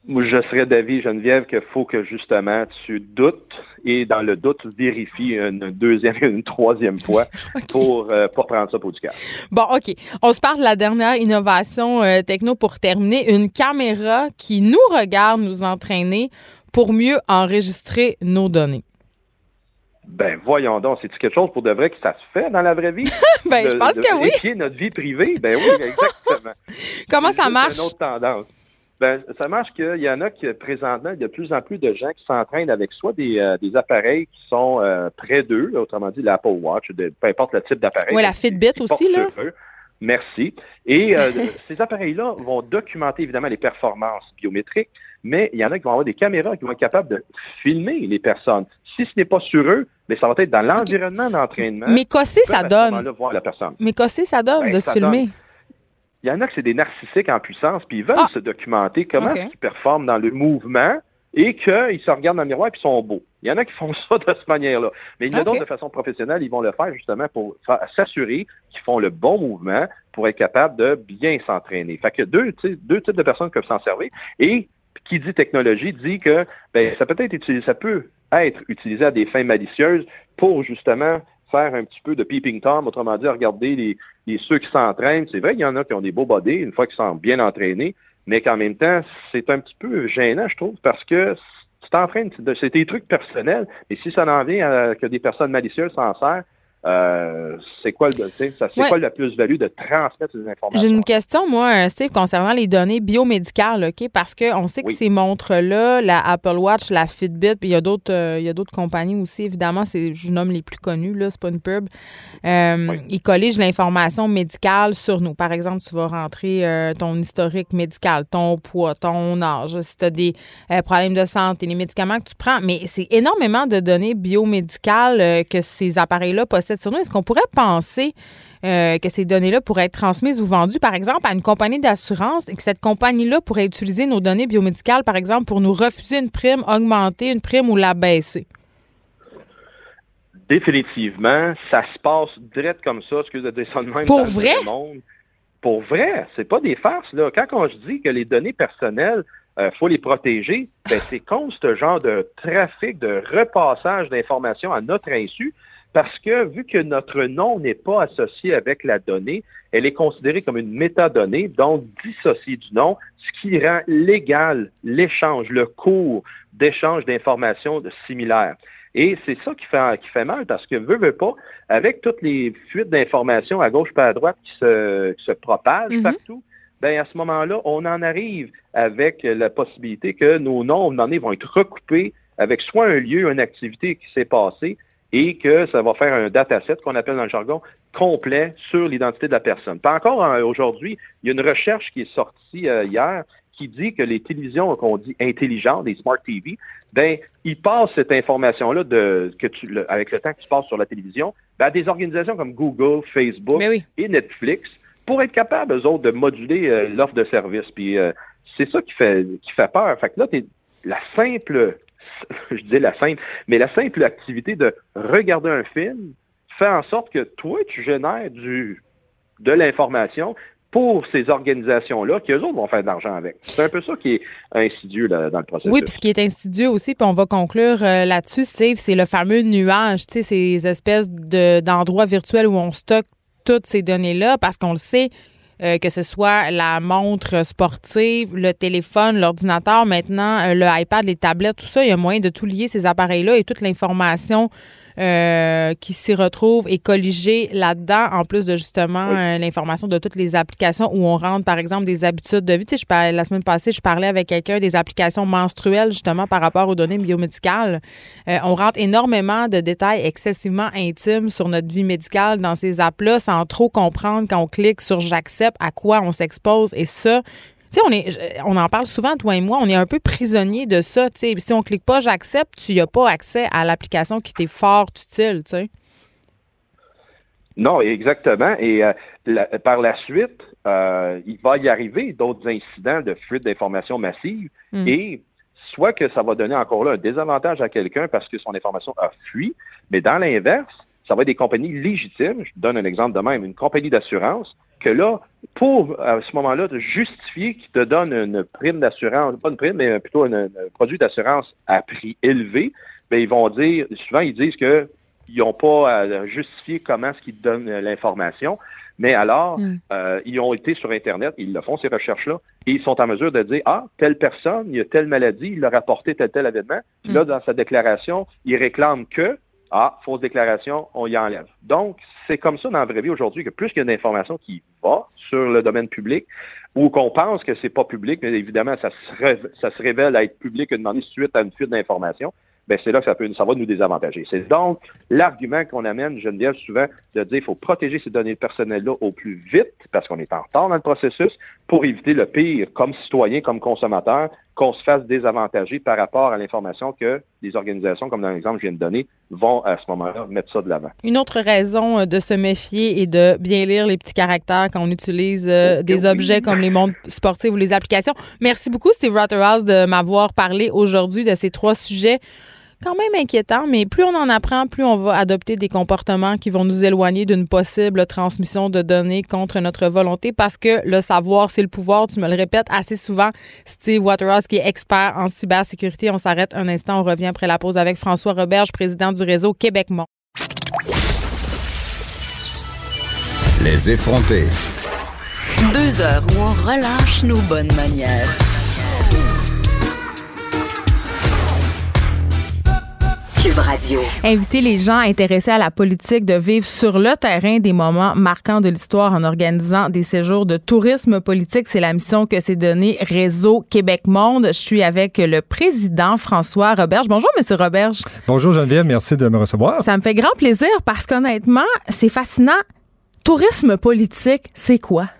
S6: Je serais d'avis, Geneviève, qu'il faut que justement tu doutes et dans le doute, vérifie une deuxième et une troisième fois pour euh, pas prendre ça pour du cas.
S1: Bon, OK. On se parle de la dernière innovation euh, techno pour terminer. Une caméra qui nous regarde nous entraîner pour mieux enregistrer nos données.
S6: Ben voyons donc, c'est quelque chose pour de vrai que ça se fait dans la vraie vie?
S1: ben je pense que oui.
S6: notre vie privée, ben oui, exactement.
S1: Comment ça marche?
S6: C'est une autre tendance. Ben, ça marche qu'il y en a qui, présentement, il y a de plus en plus de gens qui s'entraînent avec soit des, euh, des appareils qui sont euh, près d'eux, autrement dit l'Apple Watch, peu importe le type d'appareil.
S1: Oui, la Fitbit aussi, là.
S6: Merci. Et euh, ces appareils-là vont documenter évidemment les performances biométriques, mais il y en a qui vont avoir des caméras qui vont être capables de filmer les personnes. Si ce n'est pas sur eux, mais ça va être dans l'environnement d'entraînement.
S1: Mais qu'est-ce ça donne? Mais qu'est-ce ça donne de se filmer?
S6: Il y en a que c'est des narcissiques en puissance, puis ils veulent ah! se documenter comment ils performent dans le mouvement et qu'ils se regardent dans le miroir et ils sont beaux. Il y en a qui font ça de cette manière-là. Mais il y en a d'autres de façon professionnelle, ils vont le faire justement pour s'assurer qu'ils font le bon mouvement pour être capable de bien s'entraîner. Fait que deux, deux types de personnes peuvent s'en servir. Et qui dit technologie dit que ben, ça peut être utilisé, ça peut être utilisé à des fins malicieuses pour justement faire un petit peu de peeping tom, autrement dit, regarder les, ceux qui s'entraînent. C'est vrai qu'il y en a qui ont des beaux body une fois qu'ils sont bien entraînés, mais qu'en même temps, c'est un petit peu gênant, je trouve, parce que tu t'entraînes, c'est des trucs personnels, et si ça en vient que des personnes malicieuses s'en servent, euh, c'est quoi, c'est quoi la plus-value de transmettre ces informations?
S1: J'ai une question, moi, Steve, concernant les données biomédicales, OK? Parce qu'on sait que ces montres-là, la Apple Watch, la Fitbit, puis il y a d'autres euh, il y a d'autres compagnies aussi, évidemment, c'est, je nomme les plus connus, là, c'est pas une pub. Euh, Ils colligent l'information médicale sur nous. Par exemple, tu vas rentrer euh, ton historique médical, ton poids, ton âge, si tu as des problèmes de santé, les médicaments que tu prends. Mais c'est énormément de données biomédicales que ces appareils-là possèdent sur nous, est-ce qu'on pourrait penser euh, que ces données-là pourraient être transmises ou vendues, par exemple, à une compagnie d'assurance et que cette compagnie-là pourrait utiliser nos données biomédicales, par exemple, pour nous refuser une prime, augmenter une prime ou la baisser?
S6: Définitivement, ça se passe direct comme ça, excusez de descendre même.
S1: Pour vrai?
S6: Pour vrai, c'est pas des farces. Là. Quand on dit que les données personnelles, il euh, faut les protéger, ben, c'est contre ce genre de trafic, de repassage d'informations à notre insu parce que vu que notre nom n'est pas associé avec la donnée, elle est considérée comme une métadonnée, donc dissociée du nom, ce qui rend légal l'échange, le cours d'échange d'informations similaires. Et c'est ça qui fait, qui fait mal parce que veut, veut pas, avec toutes les fuites d'informations à gauche pas à droite qui se, se propagent mm-hmm. partout, ben à ce moment-là, on en arrive avec la possibilité que nos noms, donné, vont être recoupés avec soit un lieu, une activité qui s'est passée, et que ça va faire un dataset qu'on appelle dans le jargon complet sur l'identité de la personne. Pas encore hein, aujourd'hui, il y a une recherche qui est sortie euh, hier qui dit que les télévisions qu'on dit intelligentes, des smart TV, ben ils passent cette information-là de que tu avec le temps que tu passes sur la télévision, ben, à des organisations comme Google, Facebook et Netflix pour être capables eux autres de moduler euh, l'offre de service. Puis euh, c'est ça qui fait qui fait peur. Fait que là, la simple je dis la simple, mais la simple activité de regarder un film fait en sorte que toi, tu génères du, de l'information pour ces organisations-là, qui eux autres vont faire de l'argent avec. C'est un peu ça qui est insidieux dans le processus.
S1: Oui, puis ce qui est insidieux aussi, puis on va conclure euh, là-dessus, Steve, c'est le fameux nuage, tu sais, ces espèces d'endroits virtuels où on stocke toutes ces données-là, parce qu'on le sait, euh, que ce soit la montre sportive, le téléphone, l'ordinateur, maintenant euh, le iPad, les tablettes, tout ça, il y a moyen de tout lier ces appareils-là et toute l'information euh, qui s'y retrouve et colligé là-dedans, en plus de justement euh, l'information de toutes les applications où on rentre, par exemple, des habitudes de vie. Tu sais, je la semaine passée, je parlais avec quelqu'un des applications menstruelles, justement, par rapport aux données biomédicales. Euh, on rentre énormément de détails excessivement intimes sur notre vie médicale dans ces apps-là sans trop comprendre quand on clique sur j'accepte à quoi on s'expose. Et ça, on, est, on en parle souvent, toi et moi, on est un peu prisonnier de ça. Si on clique pas j'accepte, tu n'as pas accès à l'application qui t'est fort utile. sais.
S6: Non, exactement. Et euh, par la suite, euh, il va y arriver d'autres incidents de fuite d'informations massives hmm. et soit que ça va donner encore là un désavantage à quelqu'un parce que son information a fui, mais dans l'inverse, ça va être des compagnies légitimes. Je donne un exemple de même, une compagnie d'assurance que là, pour à ce moment-là de justifier qu'ils te donnent une prime d'assurance, pas une prime, mais plutôt un, produit d'assurance à prix élevé, bien, ils vont dire, souvent ils disent qu'ils n'ont pas à justifier comment est-ce qu'ils donnent l'information. Mais alors, mm. euh, ils ont été sur Internet, ils le font, ces recherches-là, et ils sont en mesure de dire, ah, telle personne, il y a telle maladie, il a rapporté tel, tel événement. Puis là, mm. dans sa déclaration, il réclame que, ah, fausse déclaration, on y enlève. Donc, c'est comme ça dans la vraie vie aujourd'hui que plus qu'il y a d'informations qui va sur le domaine public, ou qu'on pense que c'est pas public, mais évidemment, ça se, révèle à être public une demandé suite à une fuite d'informations, ben c'est là que ça, peut, ça va nous désavantager. C'est donc l'argument qu'on amène, Geneviève, souvent, de dire qu'il faut protéger ces données personnelles-là au plus vite, parce qu'on est en retard dans le processus, pour éviter le pire, comme citoyen, comme consommateur, qu'on se fasse désavantager par rapport à l'information que les organisations, comme dans l'exemple que je viens de donner, vont à ce moment-là mettre ça de l'avant.
S1: Une autre raison euh, de se méfier et de bien lire les petits caractères quand on utilise euh, des objets comme les montres sportives ou les applications. Merci beaucoup, Steve Rotterhouse, de m'avoir parlé aujourd'hui de ces trois sujets quand même inquiétant, mais plus on en apprend, plus on va adopter des comportements qui vont nous éloigner d'une possible transmission de données contre notre volonté parce que le savoir, c'est le pouvoir. Tu me le répètes assez souvent. Steve Waterhouse, qui est expert en cybersécurité. On s'arrête un instant. On revient après la pause avec François Roberge, président du réseau Québec-Mont.
S5: Les effronter.
S2: Deux heures où on relâche nos bonnes manières. Cube Radio.
S1: Inviter les gens intéressés à la politique de vivre sur le terrain des moments marquants de l'histoire en organisant des séjours de tourisme politique. C'est la mission que s'est donnée Réseau Québec Monde. Je suis avec le président François Roberge. Bonjour, Monsieur Roberge.
S7: Bonjour Geneviève, merci de me recevoir.
S1: Ça me fait grand plaisir parce qu'honnêtement, c'est fascinant. Tourisme politique, c'est quoi?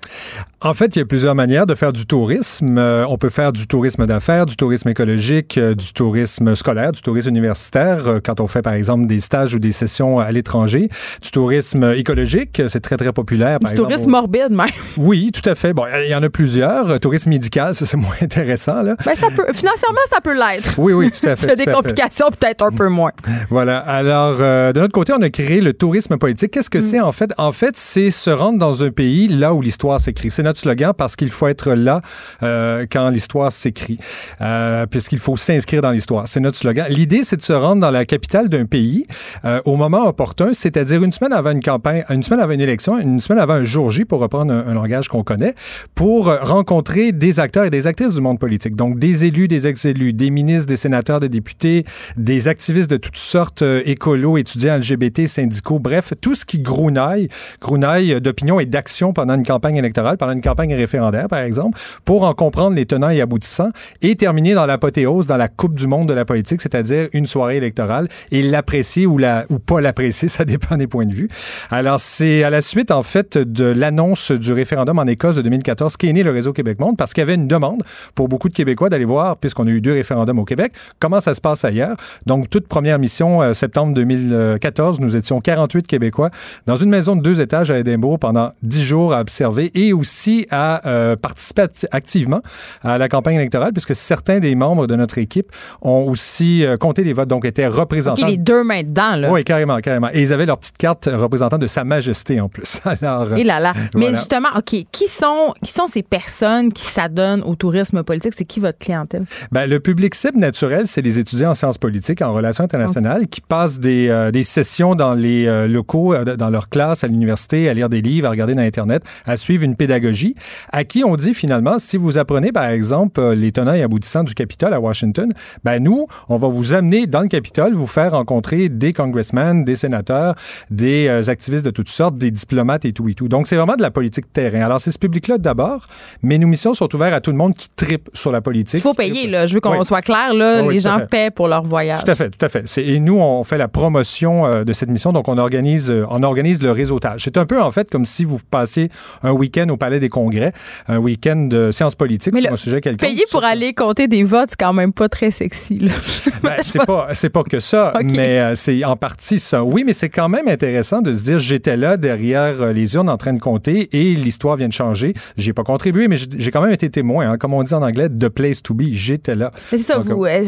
S7: En fait, il y a plusieurs manières de faire du tourisme. Euh, on peut faire du tourisme d'affaires, du tourisme écologique, euh, du tourisme scolaire, du tourisme universitaire, euh, quand on fait par exemple des stages ou des sessions à l'étranger. Du tourisme écologique, c'est très très populaire.
S1: Par du tourisme morbide même.
S7: Oui, tout à fait. Bon, il y en a plusieurs. Tourisme médical, ça c'est moins intéressant là.
S1: Ben, ça peut, financièrement, ça peut l'être.
S7: Oui, oui, tout à fait.
S1: Il y a des complications, peut-être un peu moins.
S7: Voilà. Alors, de notre côté, on a créé le tourisme politique. Qu'est-ce que mm. c'est en fait? En fait, c'est se rendre dans un pays là où l'histoire s'écrit. C'est notre slogan parce qu'il faut être là euh, quand l'histoire s'écrit, euh, puisqu'il faut s'inscrire dans l'histoire. C'est notre slogan. L'idée, c'est de se rendre dans la capitale d'un pays euh, au moment opportun, c'est-à-dire une semaine avant une campagne, une semaine avant une élection, une semaine avant un jour J, pour reprendre un, langage qu'on connaît, pour rencontrer des acteurs et des actrices du monde politique. Donc, des élus, des ex-élus, des ministres, des sénateurs, des députés, des activistes de toutes sortes, écolos, étudiants LGBT, syndicaux, bref, tout ce qui grounaille, grounaille d'opinion et d'action pendant une campagne électorale, pendant une campagne référendaire, par exemple, pour en comprendre les tenants et aboutissants et terminer dans l'apothéose, dans la coupe du monde de la politique, c'est-à-dire une soirée électorale et l'apprécier ou, la, ou pas l'apprécier, ça dépend des points de vue. Alors, c'est à la suite, en fait, de l'annonce du référendum en Écosse de 2014 qu'est né le Réseau Québec-Monde parce qu'il y avait une demande pour beaucoup de Québécois d'aller voir, puisqu'on a eu deux référendums au Québec, comment ça se passe ailleurs. Donc, toute première mission, euh, septembre 2014, nous étions 48 Québécois dans une maison de deux étages à Édimbourg pendant 10 jours à observer et aussi à euh, participer activement à la campagne électorale, puisque certains des membres de notre équipe ont aussi euh, compté les votes, donc étaient représentants.
S1: les deux mains dedans, là.
S7: Oui, carrément, carrément. Et ils avaient leur petite carte représentant de Sa Majesté en plus.
S1: Alors, Et là là. Mais justement, OK, qui sont, qui sont ces personnes qui s'adonnent au tourisme politique? C'est qui votre clientèle?
S7: Ben, le public cible naturel, c'est les étudiants en sciences politiques, en relations internationales, qui passent des, euh, des, sessions dans les locaux, dans leur classe, à l'université, à lire des livres, à regarder dans Internet, à suivre une pédagogie à qui on dit finalement, si vous apprenez par exemple euh, les tenants et aboutissants du Capitole à Washington, ben nous, on va vous amener dans le Capitole, vous faire rencontrer des congressmen, des sénateurs, des euh, activistes de toutes sortes, des diplomates et tout et tout. Donc c'est vraiment de la politique terrain. Alors c'est ce public-là d'abord, mais nos missions sont ouvertes à tout le monde qui tripe sur la politique. Il
S1: faut payer, là. Je veux qu'on soit clair, là. les gens paient pour leur voyage.
S7: Tout à fait, tout à fait. Et nous, on fait la promotion euh, de cette mission, donc on organise, on organise le réseautage. C'est un peu en fait comme si vous passiez un week-end au Palais des Congrès un week-end de sciences politiques sur un sujet quelconque.
S1: Payer pour aller compter des votes, c'est quand même pas très sexy. Là.
S7: Ben, c'est pas, c'est pas que ça, mais euh, c'est en partie ça. Oui, mais c'est quand même intéressant de se dire j'étais là derrière euh, les urnes en train de compter et l'histoire vient de changer. J'ai pas contribué, mais j'ai quand même été témoin. Hein. comme on dit en anglais, the place to be. J'étais là.
S1: Mais c'est ça, vous, euh,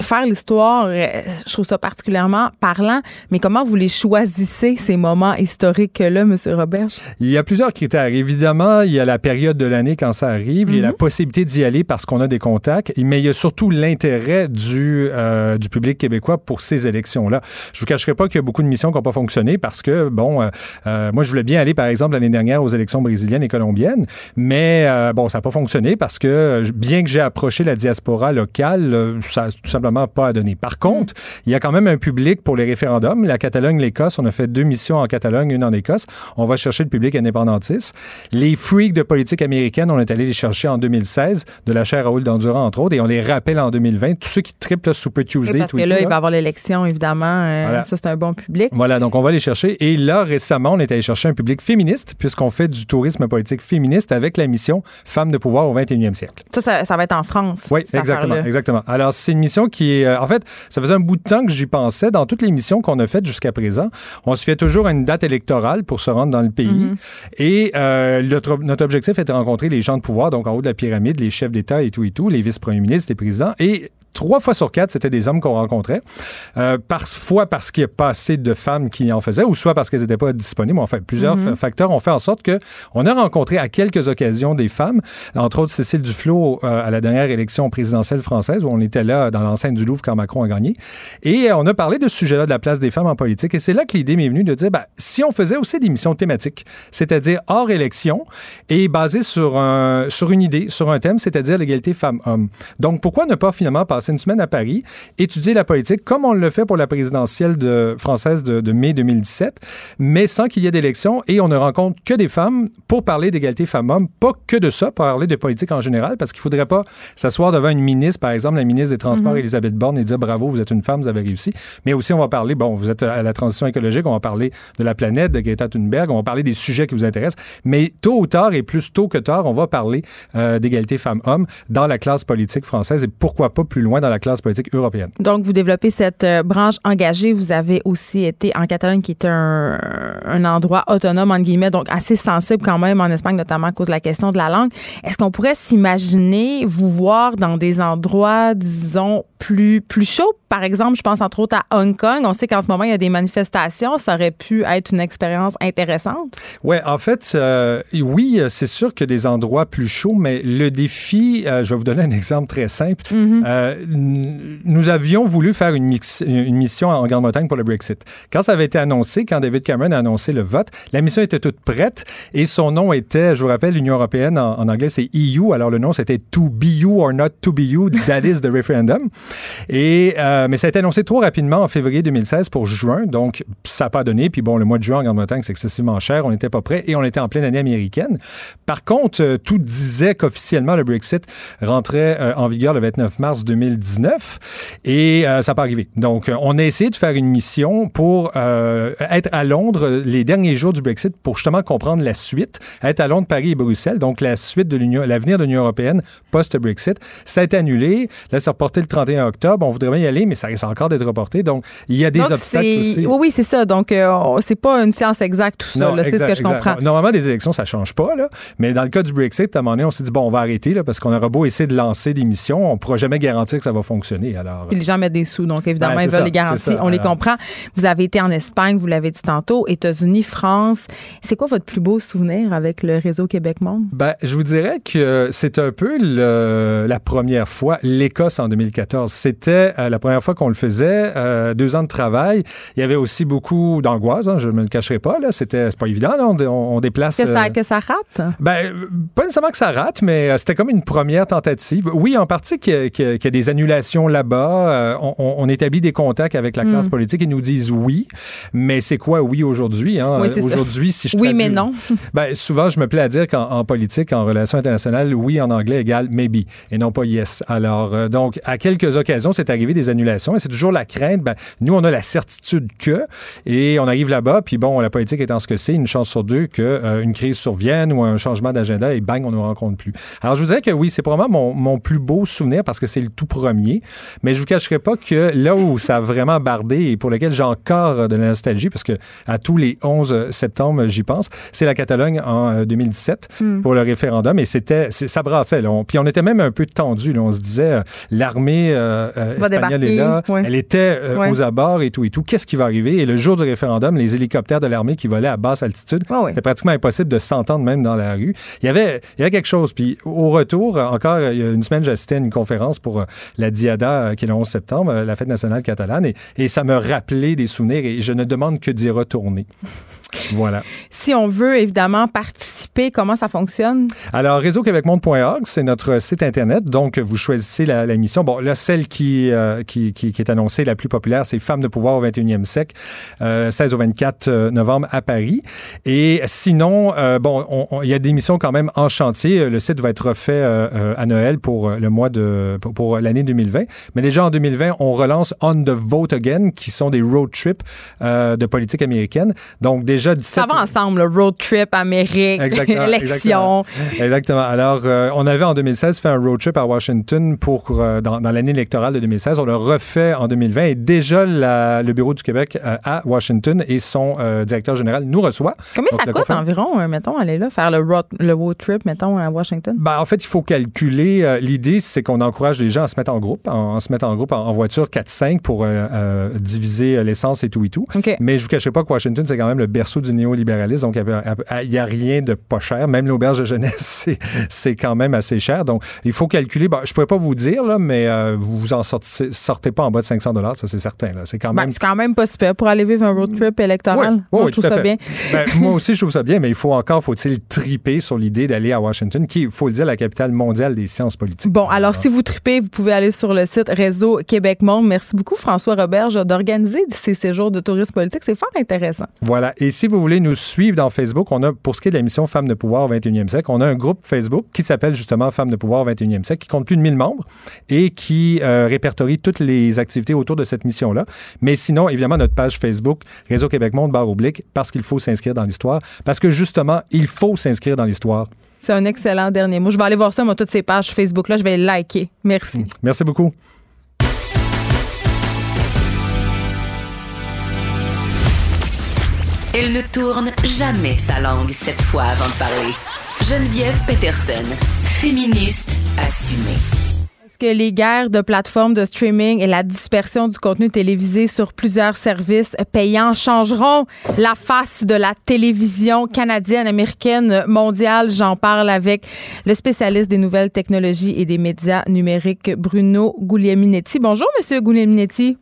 S1: faire l'histoire, je trouve ça particulièrement parlant. Mais comment vous les choisissez ces moments historiques là, M. Robert
S7: Il y a plusieurs critères. Évidemment, il y a la période de l'année quand ça arrive. Il y a la mhm. possibilité d'y aller parce qu'on a des contacts, mais il y a surtout l'intérêt du, euh, du public québécois pour ces élections-là. Je vous cacherai pas qu'il y a beaucoup de missions qui n'ont pas fonctionné parce que, bon, euh, euh, moi, je voulais bien aller, par exemple, l'année dernière aux élections brésiliennes et colombiennes, mais bon, ça n'a pas fonctionné parce que, bien que j'ai approché la diaspora locale, ça n'a tout simplement pas donné. Par contre, il y a quand même un public pour les référendums. La Catalogne, l'Écosse, on a fait deux missions en Catalogne, une en Écosse. On va chercher le public indépendantiste. Les de politique américaine, on est allé les chercher en 2016, de la chaire Raoul d'Endurant, entre autres, et on les rappelle en 2020. Tous ceux qui triplent Super Tuesday.
S1: parce que là, il va y avoir l'élection, évidemment. Euh, ça, c'est un bon public.
S7: Voilà, donc on va les chercher. Et là, récemment, on est allé chercher un public féministe, puisqu'on fait du tourisme politique féministe avec la mission Femmes de pouvoir au 21e siècle.
S1: Ça, ça, va être en France.
S7: Oui, exactement, exactement. Alors, c'est une mission qui est... Euh, en fait, ça faisait un bout de temps que j'y pensais. Dans toutes les missions qu'on a faites jusqu'à présent, on se fait toujours à une date électorale pour se rendre dans le pays. Mm-hmm. Et euh, notre, notre objectif était de rencontrer les gens de pouvoir, donc en haut de la pyramide, les chefs d'État et tout et tout, les vice-premiers ministres, les présidents. Et trois fois sur quatre, c'était des hommes qu'on rencontrait. Euh, parfois parce qu'il n'y a pas assez de femmes qui en faisaient, ou soit parce qu'elles n'étaient pas disponibles. En fait, plusieurs
S1: Mhm.
S7: facteurs ont fait en sorte que on a rencontré à quelques occasions des femmes, entre autres Cécile Duflot euh, à la dernière élection présidentielle française, où on était là dans l'enceinte du Louvre quand Macron a gagné. Et euh, on a parlé de ce sujet-là, de la place des femmes en politique. Et c'est là que l'idée m'est venue de dire, ben, si on faisait aussi des missions thématiques, c'est-à-dire hors élection et basées sur, un, sur une idée, sur un thème, c'est-à-dire l'égalité femmes-hommes. Donc, pourquoi ne pas finalement passer une semaine à Paris, étudier la politique comme on le fait pour la présidentielle de, française de, de mai 2017, mais sans qu'il y ait d'élection. Et on ne rencontre que des femmes pour parler d'égalité femmes-hommes, pas que de ça, pour parler de politique en général, parce qu'il faudrait pas s'asseoir devant une ministre, par exemple, la ministre des Transports, Elisabeth Borne, et dire bravo, vous êtes une femme, vous avez réussi. Mais aussi, on va parler, bon, vous êtes à la transition écologique, on va parler de la planète, de Greta Thunberg, on va parler des sujets qui vous intéressent, mais tôt ou tard, et plus tôt que tard, on va parler euh, d'égalité femmes-hommes dans la classe politique française et pourquoi pas plus loin dans la classe politique européenne.
S1: Donc, vous développez cette euh, branche engagée. Vous avez aussi été en Catalogne, qui est un, un endroit autonome, entre guillemets, donc assez sensible quand même en Espagne, notamment à cause de la question de la langue. Est-ce qu'on pourrait s'imaginer vous voir dans des endroits, disons, plus, plus chauds? Par exemple, je pense entre autres à Hong Kong. On sait qu'en ce moment, il y a des manifestations. Ça aurait pu être une expérience intéressante.
S7: Ouais, en fait, euh, oui, c'est sûr qu'il y a des endroits plus chauds, mais le défi, euh, je vais vous donner un exemple très simple. Euh, n- nous avions voulu faire une, mix- une mission en Grande-Bretagne pour le Brexit. Quand ça avait été annoncé, quand David Cameron a annoncé le vote, la mission était toute prête et son nom était, je vous rappelle, l'Union européenne, en, en anglais c'est EU, alors le nom c'était To Be You or Not To Be You, that is the referendum. Euh, mais ça a été annoncé trop rapidement en février 2016 pour juin, donc ça n'a pas donné. Puis bon, le mois de juin en Grande-Bretagne, c'est excessivement cher, on n'était pas prêt et on était en pleine année américaine. Par contre, euh, tout disait qu'officiellement le Brexit rentrait euh, en vigueur le 29 mars 2019 et ça n'a pas arrivé. Donc, on a essayé de faire une mission pour être à Londres les derniers jours du Brexit pour justement comprendre la suite, être à Londres, Paris et Bruxelles, donc la suite de l'Union, l'avenir de l'Union européenne post-Brexit. Ça a été annulé. Là, c'est reporté le 31 octobre. On voudrait bien y aller, mais ça risque encore d'être reporté. Donc, il y a des
S1: Donc,
S7: obstacles aussi.
S1: Oui, oui, c'est ça. Donc, euh, c'est pas une science exacte, tout ça. C'est ce que je comprends.
S7: Normalement, des élections, ça change pas, là. Mais dans le cas du Brexit, à un moment donné, on s'est dit, bon, on va arrêter, là, parce qu'on aura beau essayer de lancer des missions, on pourra jamais garantir que ça va fonctionner. Alors,
S1: Puis les gens mettent des sous, donc évidemment,
S7: Ben,
S1: ils veulent
S7: ça,
S1: les garanties. On les comprend. Vous avez été en Espagne, vous l'avez dit tantôt, États-Unis, France. C'est quoi votre plus beau souvenir avec le réseau Québec Monde?
S7: Ben, je vous dirais que c'est un peu le- la première fois, l'Écosse en 2014. C'était euh, la première fois qu'on le faisait, euh, deux ans de travail. Il y avait aussi beaucoup d'angoisse, hein, je ne me le cacherai pas. Là. C'était, c'est pas évident, là, on, on- on déplace...
S1: Que ça,
S7: euh,
S1: que ça rate?
S7: Ben, pas nécessairement que ça rate, mais c'était comme une première tentative. Oui, en partie qu'il y a, y y des annulations là-bas. On, établit des contacts avec la classe politique. Ils nous disent oui, mais c'est quoi oui aujourd'hui? Hein?
S1: Oui,
S7: aujourd'hui, si je
S1: Oui,
S7: traduis-
S1: mais non.
S7: ben, souvent, je me plais à dire qu'en en politique, en relations internationales, oui en anglais égale maybe et non pas yes. Alors, euh, donc, à quelques occasions, c'est arrivé des annulations et c'est toujours la crainte. Ben, nous, on a la certitude que, et on arrive là-bas, puis bon, la politique étant ce que c'est, une chance sur deux que euh, une crise survienne ou un changement d'agenda et bang, on ne rencontre plus. Alors, je vous dirais que oui, c'est probablement mon, mon plus beau souvenir parce que c'est le tout premier, mais je vous cacherai pas que là où ça a vraiment bardé et pour lequel j'ai encore de la nostalgie, parce que à tous les 11 septembre, j'y pense, c'est la Catalogne en euh, 2017 pour le référendum et c'était, ça brassait. Là. On- puis on était même un peu tendu. On se disait, euh, l'armée euh, espagnole
S1: débarquer,
S7: est là,
S1: ouais.
S7: elle était euh,
S1: Ouais.
S7: aux abords et tout et tout. Qu'est-ce qui va arriver? Et le jour du référendum, les hélicoptères de l'armée qui volaient à basse altitude,
S1: ouais.
S7: c'était pratiquement impossible de s'entendre même dans la rue. Il y avait, il y avait quelque chose. Puis au retour, encore il y a une semaine, j'assistais à une conférence pour euh, la Diada, euh, qui est le 11 septembre, euh, la fête nationale catalane, et, et ça me rappelait des souvenirs et je ne demande que d'y retourner. Voilà.
S1: Si on veut évidemment participer, comment ça fonctionne?
S7: Alors, réseauquebecmonde.org, c'est notre site Internet. Donc, vous choisissez la, la mission. Bon, là, celle qui, euh, qui, qui, qui est annoncée, la plus populaire, c'est Femmes de pouvoir au 21e siècle, euh, 16 au 24 euh, novembre à Paris. Et sinon, euh, bon, on- on- il y a des missions quand même en chantier. Le site va être refait euh, euh, à Noël pour euh, le mois de, pour, pour l'année 2020. Mais déjà en 2020, on relance On the Vote Again, qui sont des road trips euh, de politique américaine. Donc, déjà, déjà 17...
S1: Ça va ensemble, le road trip, Amérique, élection.
S7: Exactement. Alors, euh, on avait en 2016 fait un road trip à Washington pour dans, l'année électorale de 2016. On le refait en 2020 et déjà le Bureau du Québec à Washington et son directeur général nous reçoit.
S1: Combien ça coûte environ, mettons, aller là, faire le road, le road trip, mettons, à Washington?
S7: Ben, en fait, il faut calculer. L'idée, c'est qu'on encourage les gens à se mettre en groupe, en, se mettre en groupe en, voiture 4-5 pour diviser l'essence et tout et tout. Mais je vous cacherai pas que Washington, c'est quand même le berceau du néolibéralisme. Donc, il n'y a, rien de pas cher. Même l'auberge de jeunesse, c'est quand même assez cher. Donc, il faut calculer. Bon, je ne pourrais pas vous dire, là, mais euh, vous en sortez, sortez pas en bas de 500 ça, c'est certain. C'est quand
S1: ben,
S7: même...
S1: c'est quand même pas super pour aller vivre un road trip électoral.
S7: Oui,
S1: je trouve ça bien.
S7: Ben, moi aussi, je trouve ça bien, mais il faut encore, faut-il triper sur l'idée d'aller à Washington, qui, il faut le dire, la capitale mondiale des sciences politiques.
S1: Bon, alors, si vous tripez, vous pouvez aller sur le site Réseau Québec Monde. Merci beaucoup, François Roberge, d'organiser ces séjours de tourisme politique. C'est fort intéressant.
S7: Voilà. Et si vous voulez nous suivre dans Facebook, on a, pour ce qui est de la mission Femmes de pouvoir au 21e siècle, on a un groupe Facebook qui s'appelle justement Femmes de pouvoir au 21e siècle, qui compte plus de 1000 membres et qui euh, répertorie toutes les activités autour de cette mission-là. Mais sinon, évidemment, notre page Facebook, Réseau Québec Monde, barre oblique, parce qu'il faut s'inscrire dans l'histoire. Parce que justement, il faut s'inscrire dans l'histoire.
S1: C'est un excellent dernier mot. Je vais aller voir ça, moi, toutes ces pages Facebook-là. Je vais les liker. Merci.
S7: Merci beaucoup.
S2: Elle ne tourne jamais sa langue cette fois avant de parler. Geneviève Peterson, féministe assumée.
S1: Est-ce que les guerres de plateformes de streaming et la dispersion du contenu télévisé sur plusieurs services payants changeront la face de la télévision canadienne, américaine, mondiale? J'en parle avec le spécialiste des nouvelles technologies et des médias numériques, Bruno Guglielminetti. Bonjour, Monsieur Guglielminetti.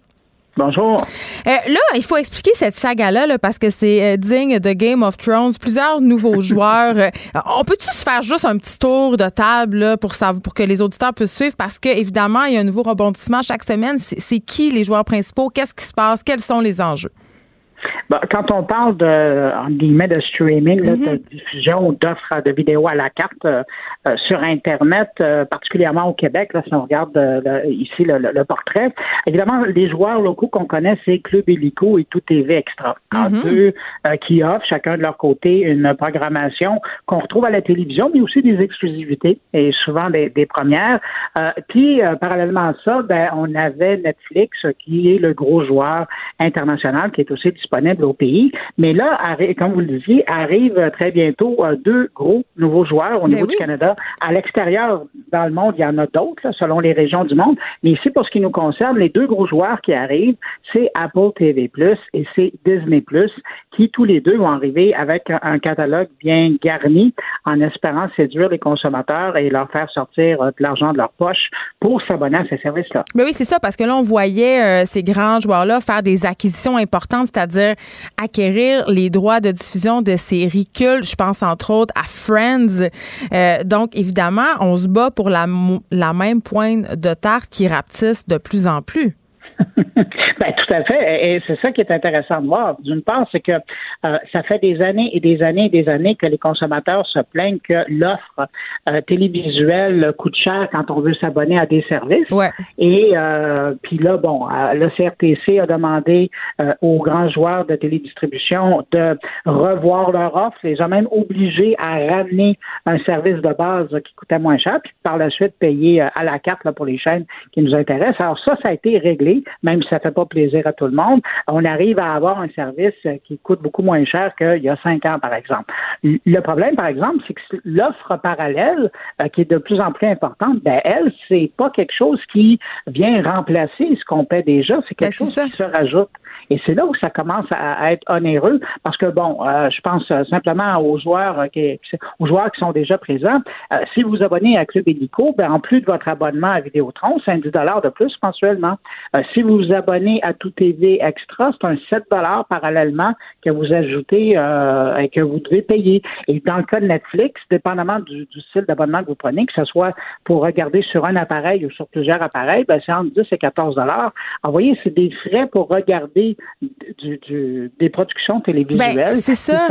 S8: Bonjour.
S1: Euh, là, il faut expliquer cette saga-là parce que c'est euh, digne de Game of Thrones. Plusieurs nouveaux joueurs. Euh, on peut-tu se faire juste un petit tour de table pour, que les auditeurs puissent suivre? Parce que évidemment, il y a un nouveau rebondissement chaque semaine. C'est qui les joueurs principaux? Qu'est-ce qui se passe? Quels sont les enjeux?
S8: Ben, quand on parle de, en guillemets, de streaming, de mm-hmm. diffusion d'offres de vidéos à la carte euh, euh, sur Internet, euh, particulièrement au Québec, là, si on regarde ici le, portrait, évidemment, les joueurs locaux qu'on connaît, c'est Club Illico et Tout TV Extra. Mm-hmm. Deux qui offrent chacun de leur côté une programmation qu'on retrouve à la télévision, mais aussi des exclusivités et souvent des, des premières. puis, parallèlement à ça, ben, on avait Netflix qui est le gros joueur international qui est aussi disponible au pays. Mais là, comme vous le disiez, arrivent très bientôt euh, deux gros nouveaux joueurs au ben niveau du Canada. À l'extérieur, dans le monde, il y en a d'autres, selon les régions du monde. Mais ici, pour ce qui nous concerne, les deux gros joueurs qui arrivent, c'est Apple TV Plus et c'est Disney Plus, qui tous les deux vont arriver avec un catalogue bien garni, en espérant séduire les consommateurs et leur faire sortir euh, de l'argent de leur poche pour s'abonner à ces services-là.
S1: Mais oui, c'est ça, parce que là, on voyait euh, ces grands joueurs-là faire des acquisitions importantes, c'est-à-dire acquérir les droits de diffusion de séries cultes. Je pense entre autres à Friends. Euh, donc, évidemment, on se bat pour la, la même pointe de tarte qui rapetisse de plus en plus.
S8: Ben, tout à fait. Et c'est ça qui est intéressant de voir. D'une part, c'est que euh, ça fait des années et des années et des années que les consommateurs se plaignent que l'offre euh, télévisuelle coûte cher quand on veut s'abonner à des services.
S1: Ouais.
S8: Et euh, puis là, bon, le CRTC a demandé aux grands joueurs de télédistribution de revoir leur offre, les a même obligés à ramener un service de base qui coûtait moins cher, puis par la suite payer à la carte là, pour les chaînes qui nous intéressent. Alors ça, ça a été réglé même si ça fait pas plaisir à tout le monde, on arrive à avoir un service qui coûte beaucoup moins cher qu'il y a cinq ans, par exemple. Le problème, par exemple, c'est que l'offre parallèle, euh, qui est de plus en plus importante, ben, elle, c'est pas quelque chose qui vient remplacer ce qu'on paie déjà, c'est quelque ben, chose qui se rajoute. Et c'est là où ça commence à, être onéreux, parce que bon, euh, je pense simplement aux joueurs euh, qui, aux joueurs qui sont déjà présents. si vous vous abonnez à Club Hélico, ben, en plus de votre abonnement à Vidéotron, c'est un 10 de plus mensuellement. si vous vous abonnez à Tout TV Extra, c'est un 7 parallèlement que vous ajoutez euh, et que vous devez payer. Et dans le cas de Netflix, dépendamment du, style d'abonnement que vous prenez, que ce soit pour regarder sur un appareil ou sur plusieurs appareils, ben, c'est entre 10 et 14 dollars. vous voyez, c'est des frais pour regarder des productions télévisuelles. Ben,
S1: c'est ça.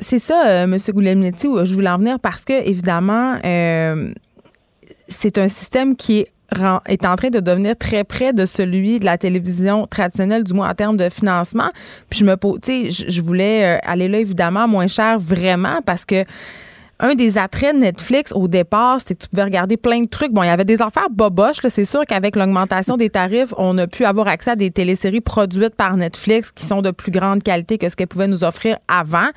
S1: C'est ça, euh, M. Goulemnetti, où je voulais en venir parce que, évidemment, euh, c'est un système qui est est en train de devenir très près de celui de la télévision traditionnelle, du moins en termes de financement. Puis je me pose, tu sais, je voulais euh, aller là évidemment moins cher vraiment parce que un des attraits de Netflix au départ, c'est que tu pouvais regarder plein de trucs. Bon, il y avait des affaires boboches. C'est sûr qu'avec l'augmentation des tarifs, on a pu avoir accès à des téléséries produites par Netflix qui sont de plus grande qualité que ce qu'elles pouvaient nous offrir avant.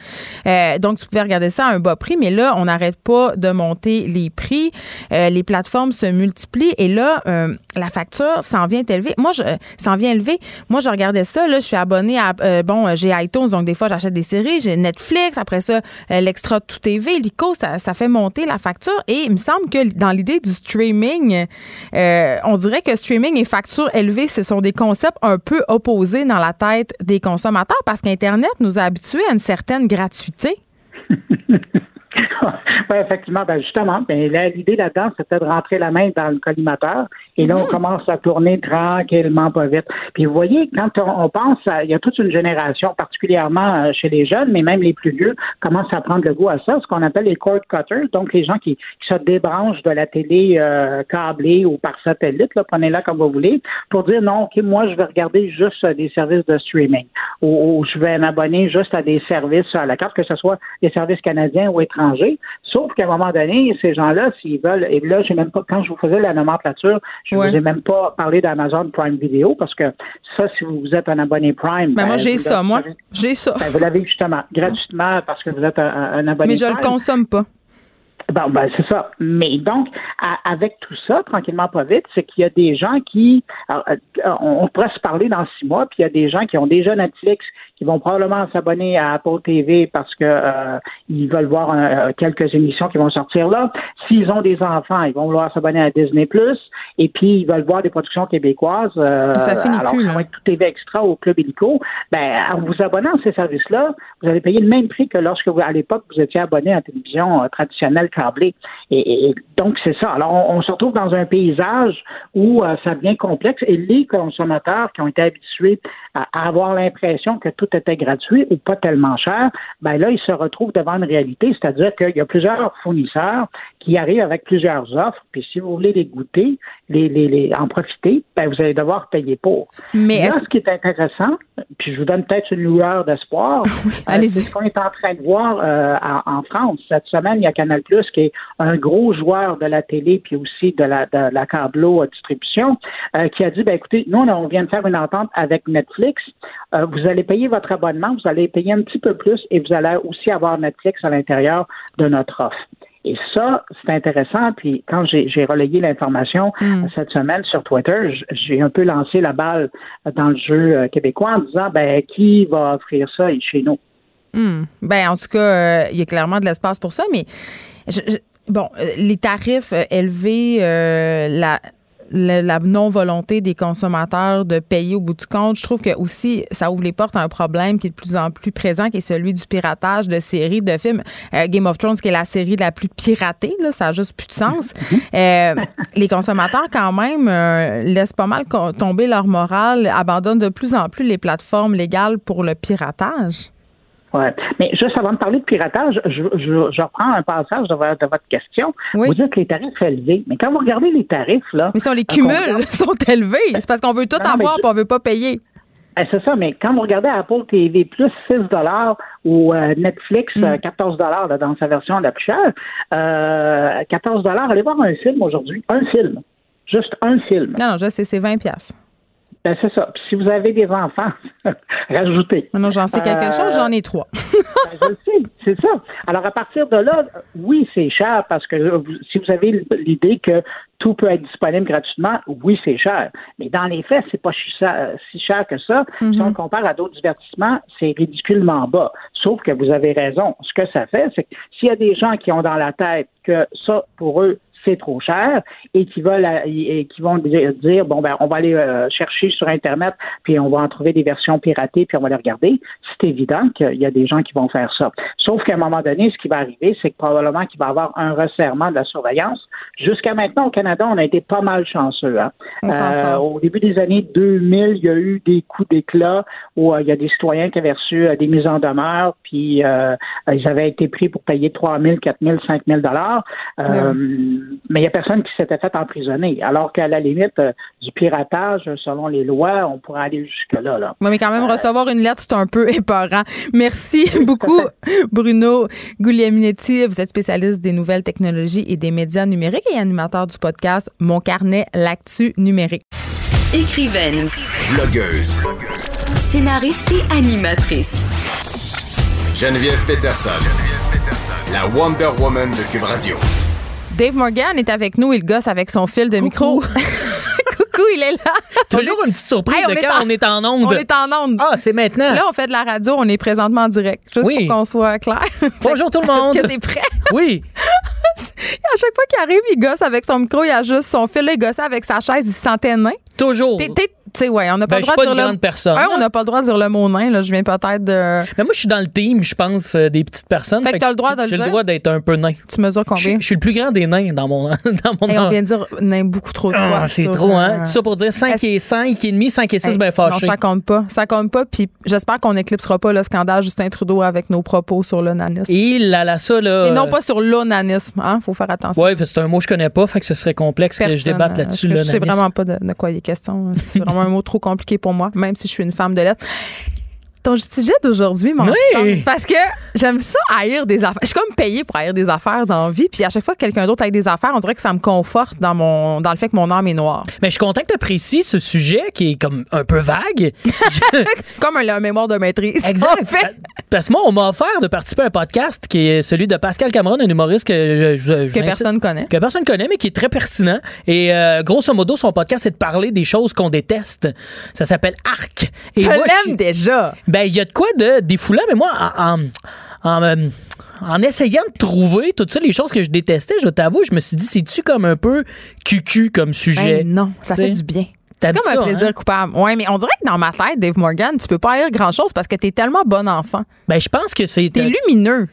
S1: Euh, donc, tu pouvais regarder ça à un bas prix. Mais là, on n'arrête pas de monter les prix. Euh, les plateformes se multiplient. Et là, euh, la facture s'en vient élever. Moi, je s'en vient élever. Moi, je regardais ça. Là, je suis abonnée à... bon, j'ai iTunes, donc des fois, j'achète des séries. J'ai Netflix. Après ça, l'Extra Tout TV, l'ICO ça, fait monter la facture. Et il me semble que dans l'idée du streaming, euh, on dirait que streaming et facture élevée, ce sont des concepts un peu opposés dans la tête des consommateurs parce qu'Internet nous a habitués à une certaine gratuité.
S8: oui, effectivement. Ben justement, ben, l'idée là-dedans, c'était de rentrer la main dans le collimateur. Et là, on mhm. commence à tourner tranquillement, pas vite. Puis vous voyez, quand on, pense, il y a toute une génération, particulièrement euh, chez les jeunes, mais même les plus vieux, commencent à prendre le goût à ça, ce qu'on appelle les cord cutters, donc les gens qui, se débranchent de la télé euh, câblée ou par satellite, prenez-la comme vous voulez, pour dire non, ok, moi je vais regarder juste des services de streaming ou, je vais m'abonner juste à des services à la carte, que ce soit des services canadiens ou étrangers. Sauf qu'à un moment donné, ces gens-là, s'ils veulent, et là, j'ai même pas, quand je vous faisais la nomenclature, je ne vous ai même pas parlé d'Amazon Prime Video parce que ça, si vous êtes un abonné Prime.
S1: Mais ben, moi, ben, j'ai ça, moi. J'ai ça.
S8: Ben, vous l'avez justement gratuitement parce que vous êtes un, abonné
S1: Mais je ne le consomme pas.
S8: Bon, ben, c'est ça. Mais donc, avec tout ça, tranquillement, pas vite, c'est qu'il y a des gens qui, euh, on pourrait se parler dans six mois, puis il y a des gens qui ont déjà Netflix, qui vont probablement s'abonner à Apple TV parce que euh, ils veulent voir euh, quelques émissions qui vont sortir là. S'ils ont des enfants, ils vont vouloir s'abonner à Disney Plus, et puis ils veulent voir des productions québécoises.
S1: ça finit
S8: alors,
S1: plus,
S8: tout TV extra au Club Illico. Ben, en vous abonnant à ces services-là, vous allez payer le même prix que lorsque vous, à l'époque, vous étiez abonné à la télévision traditionnelle et, donc, c'est ça. Alors, on, se retrouve dans un paysage où euh, ça devient complexe et les consommateurs qui ont été habitués à, avoir l'impression que tout était gratuit ou pas tellement cher, ben là, ils se retrouvent devant une réalité, c'est-à-dire qu'il y a plusieurs fournisseurs qui arrivent avec plusieurs offres, puis si vous voulez les goûter, les, les, en profiter, ben vous allez devoir payer pour. Mais ce qui est intéressant, puis je vous donne peut-être une lueur d'espoir, euh, c'est ce qu'on est en train de voir euh, en, France. Cette semaine, il y a Canal Plus qui est un gros joueur de la télé puis aussi de la, de la câbleau distribution, euh, qui a dit, ben écoutez, nous, on vient de faire une entente avec Netflix. vous allez payer votre abonnement, vous allez payer un petit peu plus et vous allez aussi avoir Netflix à l'intérieur de notre offre. Et ça, c'est intéressant. Puis quand j'ai relayé l'information hmm. cette semaine sur Twitter, j'ai un peu lancé la balle dans le jeu euh, québécois en disant ben qui va offrir ça chez nous?
S1: Hmm. Ben en tout cas, euh, il y a clairement de l'espace pour ça, mais bon, euh, les tarifs élevés, la la non-volonté des consommateurs de payer au bout du compte. Je trouve que aussi, ça ouvre les portes à un problème qui est de plus en plus présent, qui est celui du piratage de séries, de films. Euh, Game of Thrones, qui est la série la plus piratée, là, ça n'a juste plus de sens. Euh, les consommateurs, quand même, euh, laissent pas mal tomber leur morale, abandonnent de plus en plus les plateformes légales pour le piratage.
S8: Ouais. Mais juste avant de parler de piratage, je, je, reprends un passage de, votre question. Vous dites les tarifs élevés. Mais quand vous regardez les tarifs, là.
S1: Mais si on les cumule, ils sont élevés. C'est parce qu'on veut tout avoir et on veut pas payer.
S8: Ben, c'est ça, mais quand vous regardez Apple TV plus 6 ou euh, Netflix 14 mm. euh, dans sa version la plus chère, euh, 14 allez voir un film aujourd'hui. Un film. Juste un film.
S1: Non, non, je sais, c'est 20
S8: ben, c'est ça. Puis si vous avez des enfants, rajoutez.
S1: Non, j'en sais quelque euh, chose, j'en ai trois.
S8: ben, je sais, c'est ça. Alors, à partir de là, oui, c'est cher parce que si vous avez l'idée que tout peut être disponible gratuitement, oui, c'est cher. Mais dans les faits, c'est pas si cher que ça. Si on mhm. compare à d'autres divertissements, c'est ridiculement bas. Sauf que vous avez raison. Ce que ça fait, c'est que s'il y a des gens qui ont dans la tête que ça, pour eux, c'est trop cher et qui veulent et qui vont dire bon ben on va aller euh, chercher sur internet puis on va en trouver des versions piratées puis on va les regarder. C'est évident qu'il y a des gens qui vont faire ça. Sauf qu'à un moment donné, ce qui va arriver, c'est que probablement qu'il va y avoir un resserrement de la surveillance. Jusqu'à maintenant au Canada, on a été pas mal chanceux. Hein. Euh, au début des années 2000, il y a eu des coups d'éclat où euh, il y a des citoyens qui avaient reçu des mises en demeure puis ils avaient été pris pour payer 3 000, 4 000, 5 000 dollars. Mais il n'y a personne qui s'était fait emprisonner. Alors qu'à la limite, euh, du piratage, selon les lois, on pourrait aller jusque-là. Là.
S1: Oui, mais quand même, recevoir une lettre, c'est un peu épeurant. Merci beaucoup, Bruno Guglielminetti. Vous êtes spécialiste des nouvelles technologies et des médias numériques et animateur du podcast Mon carnet, l'actu numérique.
S2: Écrivaine.
S5: Blogueuse.
S2: Scénariste et animatrice.
S5: Geneviève Peterson. La Wonder Woman de Cube Radio.
S1: Dave Morgan est avec nous. Il gosse avec son fil de micro. Coucou, il est là.
S9: Toujours une petite surprise
S1: Hey, on
S9: de quand
S1: en-
S9: on est en onde.
S1: On est en onde.
S9: Ah, c'est maintenant.
S1: Là, on fait de la radio, on est présentement en direct. Juste
S9: Oui.
S1: pour qu'on soit clair.
S9: Bonjour tout le monde.
S1: Est-ce que t'es prêt?
S9: Oui.
S1: À chaque fois qu'il arrive, il gosse avec son micro, il a juste son fil, là, il gosse avec sa chaise, il se sentait nain.
S9: Toujours.
S1: T'es- t'es- Tu sais, ouais, on n'a pas
S9: Ben,
S1: le
S9: je suis
S1: droit
S9: pas
S1: de
S9: une
S1: dire le...
S9: personne.
S1: Un, on n'a pas le droit de dire le mot nain, là. Je viens peut-être de.
S9: Mais moi, je suis dans le team, je pense, euh, des petites personnes.
S1: Fait que t'as le droit de le
S9: J'ai
S1: dire.
S9: le droit d'être un peu nain.
S1: Tu mesures combien?
S9: je suis le plus grand des nains dans mon dans mon
S1: Et on vient de dire nain beaucoup trop de fois.
S9: Ah, c'est
S1: sur,
S9: trop, hein? Tout ça pour dire 5
S1: Est-ce-
S9: et 5 et demi, 5 et 6,
S1: Hey,
S9: ben
S1: Non,
S9: fâché.
S1: ça compte pas. Ça compte pas. Puis j'espère qu'on n'éclipsera pas le scandale Justin Trudeau avec nos propos sur l'onanisme. Et,
S9: Et là, ça, là.
S1: non
S9: euh,
S1: pas sur l'onanisme. Hein? Faut faire attention.
S9: Que c'est un mot que je connais pas, fait que ce serait complexe que je débatte
S1: euh,
S9: là-dessus.
S1: Je sais vraiment pas de, de quoi il est question. C'est vraiment un mot trop compliqué pour moi, même si je suis une femme de lettres. Ton sujet d'aujourd'hui, mon
S9: Oui.
S1: chum, parce que j'aime ça haïr des affaires. Je suis comme payée pour haïr des affaires dans la vie, puis à chaque fois que quelqu'un d'autre haïr des affaires, on dirait que ça me conforte dans mon dans le fait que mon âme est noire.
S9: Mais je suis content que tu apprécies ce sujet qui est comme un peu vague.
S1: Comme un, mémoire de maîtrise.
S9: Exact.
S1: En fait,
S9: Parce que moi, on m'a offert de participer à un podcast qui est celui de Pascal Cameron, un humoriste que je, je-
S1: que personne connaît.
S9: que personne connaît, mais qui est très pertinent. Et euh, grosso modo, son podcast, c'est de parler des choses qu'on déteste. Ça s'appelle Arc. Et
S1: Je l'aime déjà.
S9: Ben, il y a de quoi de défoulant, mais moi, en, en, en, euh, en essayant de trouver toutes ça, les choses que je détestais, je t'avoue, je me suis dit, c'est-tu comme un peu cucu comme sujet?
S1: Ben non, ça fait du bien. C'est comme un
S9: ça,
S1: plaisir
S9: hein?
S1: coupable. Ouais, mais on dirait que dans ma tête, Dave Morgan, tu peux pas haïr grand-chose parce que t'es tellement bon enfant.
S9: Ben, je pense que c'est.
S1: T'es lumineux.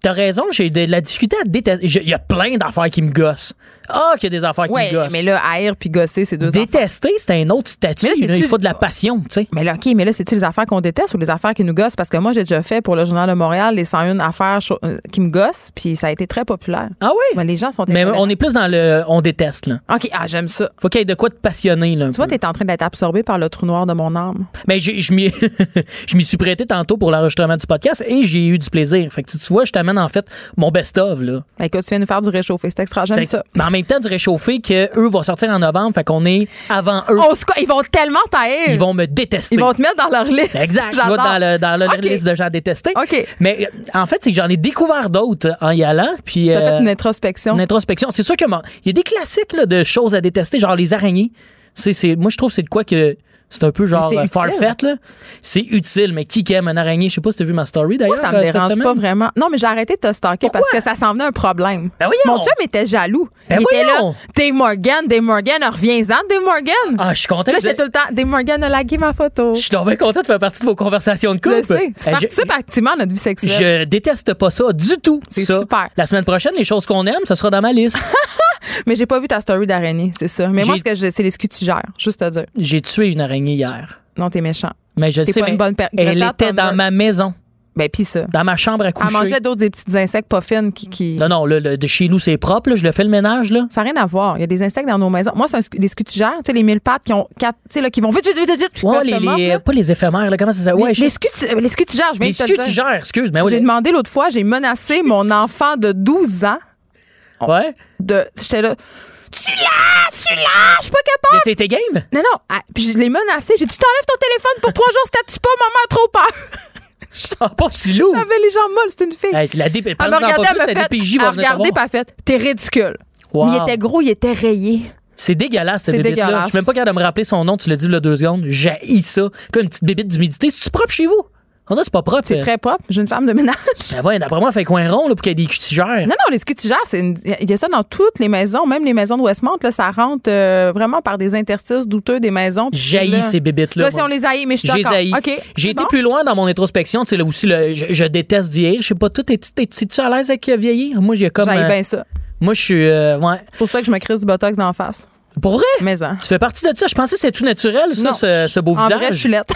S9: T'as raison, j'ai de la difficulté à détester. Il y a plein d'affaires qui me gossent. Ah, qu'il y a des affaires qui
S1: Ouais,
S9: me gossent.
S1: mais là, haïr puis gosser, c'est deux.
S9: Détester, c'est un autre statut.
S1: Mais là,
S9: il faut de la passion, tu sais.
S1: Mais là, OK, mais là, c'est-tu les affaires qu'on déteste ou les affaires qui nous gossent? Parce que moi, j'ai déjà fait pour le Journal de Montréal les 101 affaires euh, qui me gossent, puis ça a été très populaire.
S9: Ah oui?
S1: Mais les gens sont
S9: Mais on est plus dans le on déteste, là.
S1: OK, ah, j'aime ça.
S9: Faut qu'il y ait de quoi te passionner, là.
S1: Tu vois, t'es en train d'être absorbé par le trou noir de mon âme.
S9: Mais je m'y suis prêté tantôt pour l'enregistrement du podcast et j'ai eu du plaisir. Fait que tu vois, je t'amène en fait mon best-of, là.
S1: Ben, Écoute, tu viens nous faire du réchauffé. C'est extra, j'aime ça.
S9: Mais même temps, du réchauffé que eux vont sortir en novembre, fait qu'on est avant eux.
S1: On se co- ils vont tellement t'haïr.
S9: Ils vont me détester.
S1: Ils vont te mettre dans leur liste.
S9: Exact. Je dans, le, dans leur liste de gens détestés.
S1: OK.
S9: Mais en fait, c'est que j'en ai découvert d'autres en y allant. Puis,
S1: T'as
S9: euh,
S1: fait une introspection.
S9: une introspection. C'est sûr que il y a des classiques là, de choses à détester, genre les araignées. C'est, c'est, moi, je trouve que c'est de quoi que c'est un peu genre euh,
S1: utile.
S9: farfetch, là. C'est utile, mais qui aime un araignée? Je sais pas si t'as vu ma story d'ailleurs.
S1: Moi, ça me
S9: euh,
S1: dérange
S9: semaine.
S1: pas vraiment. Non, mais j'ai arrêté de te stalker parce que ça s'en venait un problème.
S9: Ben!
S1: Mon chum était jaloux.
S9: Ben
S1: Il était là. Dave Morgan, Dave Morgan, reviens-en, Dave Morgan.
S9: Ah, je suis content.
S1: Là, j'étais tout le temps, Dave Morgan a lagué ma photo.
S9: Je suis donc bien content de faire partie de vos conversations de
S1: Je
S9: couple.
S1: le sais. Tu
S9: Euh,
S1: participes activement à notre vie sexuelle.
S9: Je déteste pas ça du tout.
S1: C'est super.
S9: La semaine prochaine, les choses qu'on aime, ce sera dans ma liste.
S1: Mais j'ai pas vu ta story d'araignée, c'est ça. Mais moi, ce que c'est les scutigères, juste te dire.
S9: J'ai tué une araignée hier.
S1: Non, t'es méchant.
S9: Mais je
S1: T'es
S9: sais,
S1: pas
S9: mais
S1: une bonne
S9: elle
S1: Greta
S9: était dans ma maison,
S1: Ben, pis ça.
S9: dans ma chambre à coucher.
S1: Elle mangeait d'autres des petits insectes pas fines qui. qui...
S9: Non, non, le, le- de chez nous, c'est propre. là. Je le fais le ménage. là.
S1: Ça n'a rien à voir. Il y a des insectes dans nos maisons. Moi, c'est les scutigères, tu sais, les mille pattes qui ont quatre, tu sais, là, qui vont vite, vite, vite, vite,
S9: Ouais, les, les- pas les éphémères. Là. Comment ça s'appelle? Ouais,
S1: les,
S9: je-
S1: les scuti- les scutigères, je viens
S9: les
S1: de te
S9: scutigères, excuse. Mais ouais,
S1: J'ai
S9: les-
S1: demandé l'autre fois, j'ai menacé mon enfant de 12 ans
S9: ouais.
S1: de. J'étais là. Tu l'as! Tu l'as! Je suis pas capable!
S9: T'es t'es game?
S1: Non, non. ah, puis je l'ai menacé. J'ai dit, tu t'enlèves ton téléphone pour trois jours, statue pas, maman a trop peur.
S9: Ah, pas petit loup.
S1: J'avais les jambes molles, c'est une fille.
S9: Hey, la DP,
S1: Elle m'a regardé, elle m'a fait. Elle
S9: va
S1: a
S9: venir te
S1: regardé, pas fait. T'es ridicule.
S9: Wow.
S1: Mais il était gros, il était rayé.
S9: C'est dégueulasse, cette bébite-là. Je suis même pas capable de me rappeler son nom. Tu l'as dit il y a deux secondes. J'ai ça. Comme une petite bébite d'humidité. C'est-tu propre chez vous? C'est pas propre.
S1: C'est
S9: euh.
S1: très propre. J'ai une femme de ménage.
S9: Ben ouais, d'après moi, elle fait coin rond là, pour qu'il y ait des cutigères.
S1: Non, non, les scutigères, c'est une- il y a ça dans toutes les maisons, même les maisons de Westmont, là, ça rentre euh, vraiment par des interstices douteux des maisons.
S9: J'haïs
S1: là-
S9: ces bébites-là.
S1: Là, si
S9: moi.
S1: on les haït, mais je suis d'accord.
S9: haï.
S1: OK.
S9: J'ai été
S1: bon.
S9: plus loin dans mon introspection. Tu sais, là aussi, le- je, je déteste vieillir. Je sais pas, toi, t'es-tu à l'aise avec vieillir? Moi, j'ai comme.
S1: J'haïs
S9: euh,
S1: bien ça.
S9: moi, je suis. euh, ouais.
S1: C'est pour ça que je me crise du botox d'en face.
S9: Pour vrai?
S1: Mais hein.
S9: Tu fais partie de ça? Je pensais que c'était tout naturel, ça,
S1: Non.
S9: ce, ce beau
S1: En
S9: visage.
S1: vrai, je suis laite.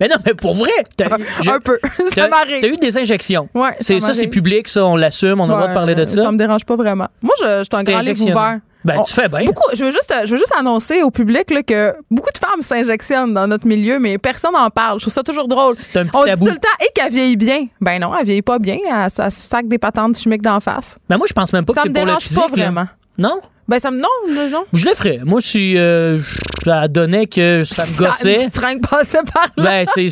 S9: Mais non, mais pour vrai. t'as- je-
S1: un peu. Ça m'arrive.
S9: t'as eu des injections.
S1: Ouais,
S9: C'est ça, c'est public, ça, on l'assume, on a le droit de parler de ça.
S1: Ça me dérange pas vraiment. Moi, je, je suis un grand livre ouvert.
S9: Ben,
S1: On-
S9: tu fais bien.
S1: Beaucoup, je veux juste, je veux juste annoncer au public là, que beaucoup de femmes s'injectionnent dans notre milieu, mais personne n'en parle. Je trouve ça toujours drôle.
S9: C'est un petit
S1: On
S9: tabou.
S1: dit tout le temps, et qu'elle vieillit bien. Ben non, elle vieillit pas bien. Elle, sac des patentes chimiques d'en face.
S9: Ben, moi, je pense même pas
S1: Ça
S9: que
S1: me
S9: c'est pour le
S1: dérange
S9: physique.
S1: pas
S9: là.
S1: vraiment.
S9: Non?
S1: Ben ça me, non, non.
S9: Je le ferais. Moi, si euh, ça donnait que ça me gossait,
S1: une seringue passait par là.
S9: ben, c'est,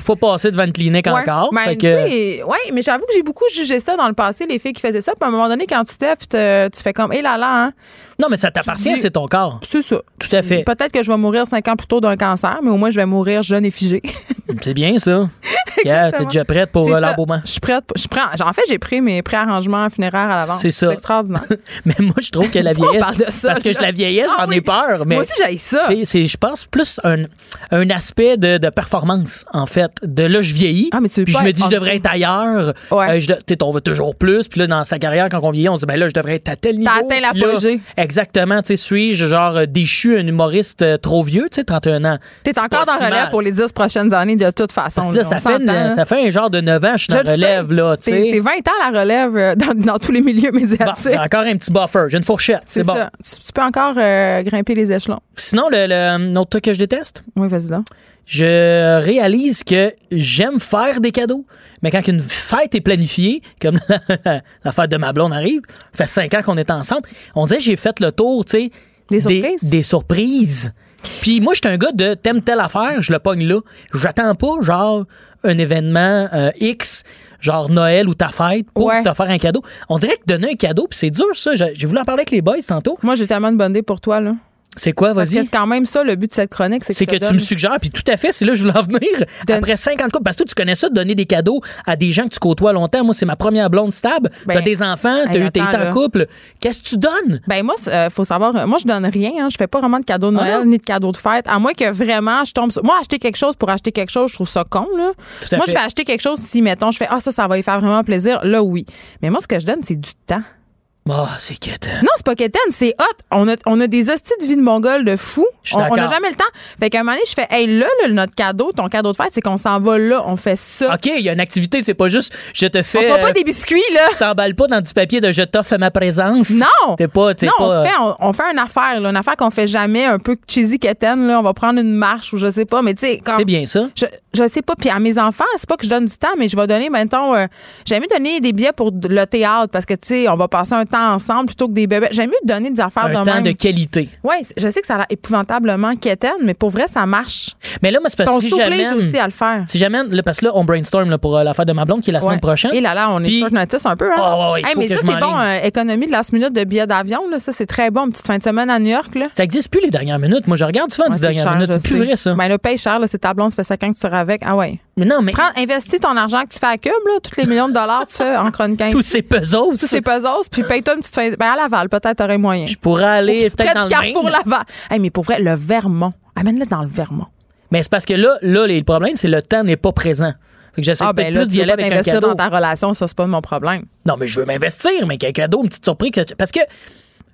S9: faut passer devant une clinique
S1: Ouais.
S9: encore.
S1: Ben,
S9: Fait
S1: tu
S9: que-
S1: sais, ouais, mais j'avoue que j'ai beaucoup jugé ça dans le passé, les filles qui faisaient ça. Puis à un moment donné, quand tu t'es, tu fais comme, hé là là, hein,
S9: non, mais ça t'appartient, c'est ton corps.
S1: c'est ça.
S9: Tout à fait.
S1: Peut-être que je vais mourir cinq ans plus tôt d'un cancer, mais au moins je vais mourir jeune et figée.
S9: C'est bien, ça. Yeah, T'es déjà prête pour
S1: C'est
S9: euh, l'embaumement?
S1: Je suis prête. Je prête. En fait, j'ai pris mes préarrangements funéraires à l'avance.
S9: C'est ça.
S1: extraordinaire.
S9: Mais moi, je trouve que la vieillesse.
S1: parle de ça,
S9: parce que
S1: là?
S9: la vieillesse,
S1: Ah
S9: j'en
S1: oui.
S9: ai peur. Mais
S1: Moi aussi, j'ai ça.
S9: c'est, c'est, je pense, plus un, un aspect de, de performance, en fait. De là, je vieillis.
S1: Ah, mais tu
S9: puis je me dis, je devrais être ailleurs.
S1: Ouais.
S9: Euh, je on veut toujours plus. Puis là, dans sa carrière, quand on vieillit, on se dit, ben là, je devrais être à tel niveau.
S1: atteint
S9: Puis là,
S1: l'apogée.
S9: Exactement. Tu sais, suis-je, genre, déchu, un humoriste euh, trop vieux, tu sais, 31 ans?
S1: T'es encore dans
S9: si
S1: relève
S9: mal.
S1: pour les 10 prochaines années de toute façon.
S9: Là, ça, fait une-
S1: là.
S9: ça fait un genre de 9 ans, je suis dans relève,
S1: sais.
S9: là, tu sais.
S1: c'est 20 ans la relève euh, dans, dans tous les milieux
S9: Bon,
S1: médiatiques.
S9: j'ai encore un petit buffer. J'ai une fourchette. C'est bon.
S1: ça. Tu, tu peux encore euh, grimper les échelons.
S9: Sinon, le, le- l'autre truc que je déteste,
S1: Oui, vas-y donc.
S9: Je réalise que j'aime faire des cadeaux, mais quand une fête est planifiée, comme la, la fête de ma blonde arrive, ça fait cinq ans qu'on est ensemble, on dirait que j'ai fait le tour, tu sais,
S1: Des surprises?
S9: Des, surprises. Puis moi, je suis un gars de t'aimes telle affaire, je le pogne là. J'attends pas, genre, un événement euh, X, genre Noël ou ta fête, pour
S1: Ouais.
S9: te faire un cadeau. On dirait que donner un cadeau, puis c'est dur, ça. J'ai j'ai voulu en parler avec les boys tantôt.
S1: Moi, j'ai tellement de bonne idée pour toi, là.
S9: C'est quoi, vas-y?
S1: c'est quand même ça, le but de cette chronique, c'est que,
S9: que tu me suggères, puis tout à fait, c'est là que je voulais en venir.
S1: Donne-
S9: Après 50 couples, parce que toi, tu connais ça, de donner des cadeaux à des gens que tu côtoies longtemps. Moi, c'est ma première blonde stable.
S1: Ben,
S9: t'as des enfants, t'as
S1: hey,
S9: eu été en couple. Qu'est-ce que tu donnes?
S1: Ben moi, euh, faut savoir, moi je donne rien, hein, je fais pas vraiment de cadeaux de
S9: Ah
S1: Noël ni de cadeaux de fête, à moins que vraiment je tombe. sur- Moi acheter quelque chose pour acheter quelque chose, je trouve ça con là.
S9: Tout à
S1: moi
S9: fait.
S1: je vais acheter quelque chose si mettons je fais ah ça ça va y faire vraiment plaisir, là oui. Mais moi ce que je donne c'est du temps.
S9: Oh, c'est quétaine.
S1: Non, c'est pas quétaine, c'est hot. On a, on a des hosties de vie de mongol de fou. On on n'a jamais le temps. Fait qu'à un moment donné, je fais, hey, là, là, notre cadeau, ton cadeau de fête, c'est qu'on s'en va là, on fait ça.
S9: OK, il y a une activité, c'est pas juste je te
S1: On
S9: fais.
S1: fera pas
S9: euh,
S1: des biscuits, là.
S9: Tu t'emballes pas dans du papier de je t'offre ma présence.
S1: Non!
S9: T'es pas. T'es
S1: non,
S9: pas
S1: on, fait, on, on fait une affaire, là, une affaire qu'on fait jamais, un peu cheesy quétaine, là. On va prendre une marche ou je sais pas, mais tu sais.
S9: C'est bien ça.
S1: Je, je sais pas. Puis à mes enfants, c'est pas que je donne du temps, mais je vais donner, mettons, euh, j'aime donner des billets pour le théâtre parce que, tu sais, on va passer un temps ensemble plutôt que des bébés. J'aime mieux donner des affaires
S9: Un
S1: de
S9: temps
S1: même.
S9: de qualité.
S1: Ouais, c- je sais que ça a l'air épouvantablement quétaine, mais pour vrai, ça marche.
S9: Mais là, moi, c'est parce que si j'amène.
S1: aussi à le faire.
S9: Si j'amène, là, parce que là, on brainstorm là, pour euh, la fête de ma blonde qui est la semaine prochaine.
S1: Et là, là, on est
S9: Puis-
S1: notice un peu. Hein?
S9: Ah, ouais, ouais,
S1: Hey, mais ça, c'est bon. euh, économie de last minute de billets d'avion. Là, ça, c'est très bon. Une petite fin de semaine à New York. Là.
S9: Ça existe plus les dernières minutes. Moi, je regarde souvent
S1: c'est
S9: dernières
S1: cher,
S9: minutes. C'est plus vrai, ça.
S1: Ben, le paye cher, c'est ta blonde, ça fait 5 ans que tu seras avec. Ah ouais.
S9: Mais non, mais
S1: Prends, investis ton argent que tu fais à Cube, là, tous les millions de dollars tu fais en chronique.
S9: tous ces puzzles,
S1: Tous ces puzzles, puis paye-toi une petite fin. Ben, à Laval, peut-être, t'aurais moyen.
S9: je pourrais aller peut-être dans le
S1: Carrefour. Laval. Hey, mais pour vrai, le Vermont. Amène-le dans le Vermont.
S9: Mais c'est parce que là, là, le problème, c'est le temps n'est pas présent. Fait que j'essaie
S1: Ah, ben
S9: plus d'y aller avec un cadeau.
S1: dans ta relation, ça, c'est pas mon problème.
S9: Non, mais je veux m'investir, mais qu'un cadeau, une petite surprise. que- Parce que,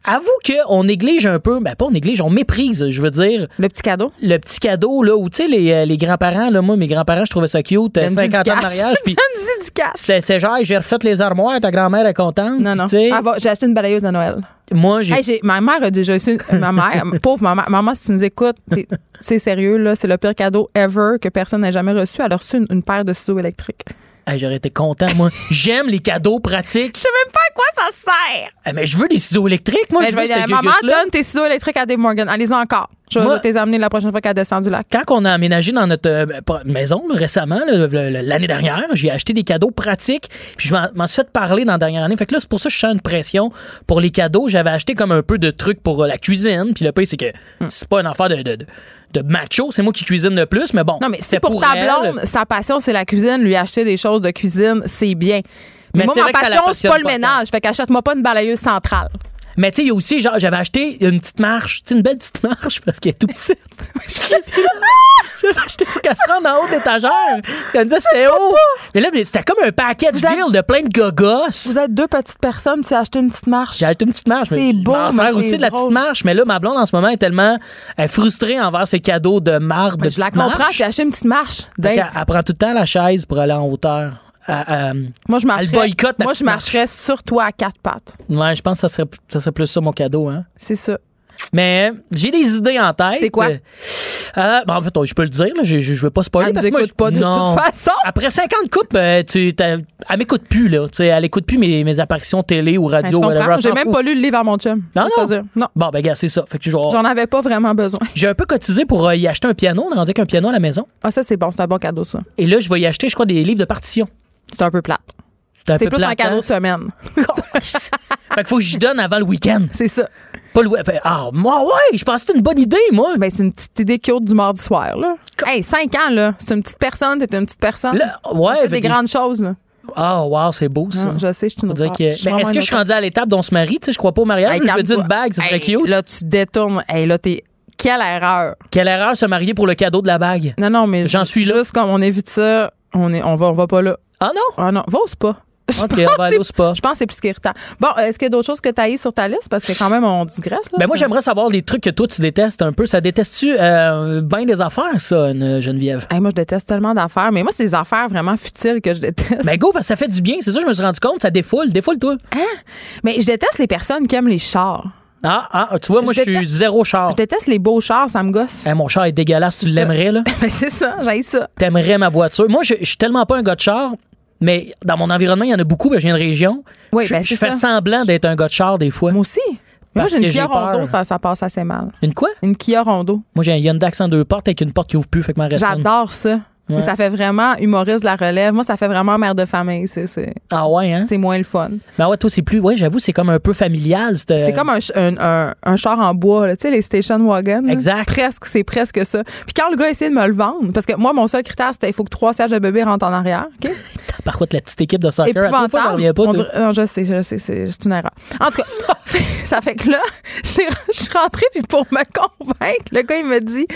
S9: avoue qu'on néglige un peu, ben pas on néglige, on méprise, je veux dire,
S1: Le petit cadeau.
S9: le petit cadeau, là, où, tu sais, les, euh, les grands-parents, là, moi, mes grands-parents, je trouvais ça cute, euh,
S1: Donne-y
S9: 50
S1: du
S9: ans de mariage, puis
S1: du cash.
S9: c'est genre, j'ai refait les armoires, ta grand-mère est contente.
S1: Non, non. Ah, j'ai acheté une balayeuse à Noël.
S9: moi, j'ai
S1: Hey, ma mère a déjà su. ma mère, pauvre maman, maman, si tu nous écoutes, t'es- c'est sérieux, là. C'est le pire cadeau ever que personne n'a jamais reçu. Elle a reçu une, une paire de ciseaux électriques.
S9: Hey, j'aurais été content, moi. J'aime les cadeaux pratiques.
S1: Je sais même pas à quoi ça sert.
S9: Ah, mais je veux des ciseaux électriques, moi.
S1: Mais
S9: je
S1: je
S9: veux
S1: dire, maman, donne tes ciseaux électriques à Dave Morgan. Allez-y encore. Je vais te les amener la prochaine fois qu'elle descend du lac.
S9: Quand on a aménagé dans notre euh, pas- maison là, récemment, l'année dernière, j'ai acheté des cadeaux pratiques. Puis je m'en- suis fait parler dans la dernière année. Fait que là, c'est pour ça que je sens une pression pour les cadeaux. J'avais acheté comme un peu de trucs pour euh, la cuisine. Puis le pire, c'est que
S1: Hmm.
S9: c'est pas une affaire de, de, de- de macho. C'est moi qui cuisine le plus. Mais bon,
S1: Non, mais
S9: c'était
S1: si pour, ta
S9: elle.
S1: blonde, sa passion, c'est la cuisine, lui acheter des choses de cuisine, c'est bien. Mais,
S9: Mais
S1: moi,
S9: c'est
S1: ma passion, c'est pas le ménage. Fait qu'achète-moi pas une balayeuse centrale.
S9: Mais tu sais, il y a aussi, genre, j'avais acheté une petite marche, tu sais, une belle petite marche parce qu'elle est tout petite. j'avais acheté pour qu'elle se rende en haut de l'étagère. Elle me disait c'était haut. Mais là, c'était comme un package
S1: Vous êtes-
S9: deal de plein de gogos.
S1: Vous êtes deux petites personnes, tu as acheté une petite marche.
S9: J'ai acheté une petite marche.
S1: C'est
S9: je
S1: beau,
S9: m'en
S1: mais
S9: sers
S1: c'est
S9: aussi de la petite
S1: drôle.
S9: marche. Mais là, ma blonde, en ce moment, est tellement frustrée envers ce cadeau de marde de
S1: Mais je la
S9: petite
S1: comprends,
S9: marche.
S1: as acheté une petite marche.
S9: Fait
S1: Ben,
S9: qu'elle- elle prend tout le temps la chaise pour aller en hauteur. Elle-
S1: moi, je marcherais, moi, je sur toi à quatre pattes.
S9: ouais, je pense que ça serait, ça serait plus ça mon cadeau. Hein.
S1: C'est ça.
S9: Mais j'ai des idées en tête.
S1: C'est quoi?
S9: Euh, ben, en fait, je peux le dire. Là, je, je veux pas spoiler.
S1: Elle
S9: parce moi,
S1: pas de
S9: non.
S1: toute façon.
S9: Après 50 coupes, euh, tu, elle m'écoute plus. Là, elle écoute plus mes, mes apparitions télé ou
S1: Ben, je
S9: radio. elle
S1: J'ai même pas lu le livre à mon chum.
S9: Non, non?
S1: à dire. Non.
S9: Bon, ben, gars, c'est ça. Fait que
S1: J'en avais pas vraiment besoin.
S9: j'ai un peu cotisé pour euh, y acheter un piano. On a rendu qu'un piano à la maison.
S1: Ah, ça, c'est bon. C'est un bon cadeau, ça.
S9: Et là, je vais y acheter, je crois, des livres de partition.
S1: C'est un peu plate.
S9: C'est
S1: plus un cadeau de semaine.
S9: fait qu'il faut que j'y donne avant le week-end.
S1: C'est ça.
S9: Pas le Ah, moi, ouais, je pense que c'est une bonne idée, moi.
S1: Ben, c'est une petite idée cute du mardi soir, là. Hey, 5 ans, là. C'est une petite personne, t'es une petite personne.
S9: Là, ouais,
S1: des
S9: que-
S1: grandes choses, là.
S9: Ah, wow, c'est beau, ça.
S1: Non, je sais, je suis une autre-
S9: que-
S1: je
S9: Ben, Est-ce que je suis
S1: autre-
S9: rendu à l'étape dont on se marie? Tu sais, je crois pas au mariage.
S1: Hey,
S9: mais je me dis une bague, ça serait
S1: Hey,
S9: cute.
S1: Là, tu détournes. Hey, là, t'es. Quelle erreur.
S9: Quelle erreur se marier pour le cadeau de la bague.
S1: Non, non, mais.
S9: J'en suis là.
S1: Juste comme on évite ça, on, est, on, va, on va pas là.
S9: Ah non?
S1: Ah non, va au spa. Je
S9: Ok,
S1: pense
S9: on va aller
S1: que
S9: au spa.
S1: Je pense que c'est plus qu'irritant. Bon, euh, est-ce qu'il y a d'autres choses que tu as sur ta liste? Parce que quand même, on digresse. Là,
S9: Ben moi, j'aimerais savoir les trucs que toi, tu détestes un peu. Ça détestes-tu euh, bien des affaires, ça, une Geneviève?
S1: Hey, moi, je déteste tellement d'affaires, mais moi, c'est des affaires vraiment futiles que je déteste.
S9: Ben go, parce que ça fait du bien. C'est ça, je me suis rendu compte. Ça défoule. Défoule-toi.
S1: Mais je déteste les personnes qui aiment les chars.
S9: Ah, ah, tu vois, moi,
S1: Je
S9: je suis zéro char.
S1: Je déteste les beaux chars, ça me gosse.
S9: Eh, mon char est dégueulasse. Tu l'aimerais, là?
S1: Mais c'est ça, j'ai ça.
S9: T'aimerais ma voiture? Moi, je, je suis tellement pas un gars de char, mais dans mon environnement, il y en a beaucoup. Ben, je viens de région.
S1: Oui,
S9: je
S1: ben,
S9: je fais
S1: ça.
S9: semblant d'être un gars de char des fois.
S1: Moi aussi. Moi, j'ai une Kia. Rondo, ça, ça passe assez mal.
S9: Une quoi?
S1: Une Kia Rondo.
S9: Moi, j'ai un Hyundai accent deux portes avec une porte qui ouvre plus, fait que une.
S1: J'adore ça.
S9: Ouais.
S1: Mais ça fait vraiment humoriste de la relève. Moi, ça fait vraiment mère de famille. C'est, c'est,
S9: Ah ouais, hein?
S1: c'est moins le fun.
S9: Ben ouais, toi, c'est plus. Ouais, j'avoue, c'est comme un peu familial. C'est
S1: C'est comme un, ch- un, un- un char en bois, là. tu sais, les station wagon. là.
S9: Exact.
S1: Presque, c'est presque ça. Puis quand le gars essayait de me le vendre, parce que moi, mon seul critère, c'était il faut que trois sièges de bébé rentrent en arrière. OK?
S9: Par contre, la petite équipe de soccer. à trois fois,
S1: Épouvantable.
S9: pas.
S1: Dirait- non, je sais, je sais, c'est, c'est une erreur. En tout cas, ça fait que là, je suis rentrée, puis pour me convaincre, le gars, il me dit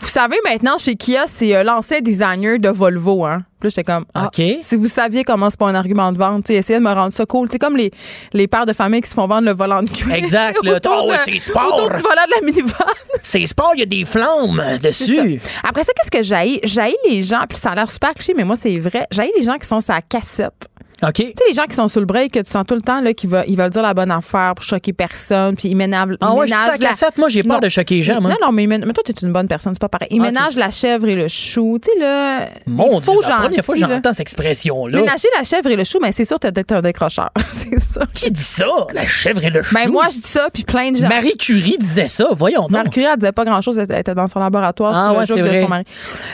S1: Vous savez, maintenant, chez Kia, c'est euh, l'ancien de Volvo, hein. Puis là, j'étais comme ah,
S9: OK.
S1: Si vous saviez comment c'est pas un argument de vente, essayez de me rendre ça cool. C'est comme les, les pères de famille qui se font vendre le volant de cuir.
S9: Exact,
S1: autour
S9: Oh, c'est sport.
S1: Autour du volant de la minivan.
S9: C'est sport, il y a des flammes dessus.
S1: ça. Après ça, qu'est-ce que j'ai J'ai les gens, puis ça a l'air super cliché, mais moi, c'est vrai. J'ai les gens qui sont sa cassette.
S9: OK.
S1: Tu sais, les gens qui sont sur le break, que tu sens tout le temps, là, qui veulent, ils veulent dire la bonne affaire pour choquer personne, puis ils ménagent.
S9: Ah ouais, je suis
S1: ménagent
S9: sur la cassette. Moi, j'ai peur
S1: Non.
S9: de choquer les gens, moi.
S1: Non, non, mais, mais toi, t'es une bonne personne, c'est pas pareil. Ils
S9: Ok.
S1: ménagent la chèvre et le chou. Tu sais, là.
S9: Mon Dieu, la première fois que j'entends cette expression-là.
S1: Ménager la chèvre et le chou, mais c'est sûr, t'es un décrocheur. c'est ça.
S9: Qui dit ça? La chèvre et le chou?
S1: Ben, moi, je dis ça, puis plein de gens.
S9: Marie Curie disait ça. Voyons donc.
S1: Marie Curie, elle disait pas grand-chose, elle était dans son laboratoire
S9: Ah
S1: sous
S9: ouais,
S1: le de son mari.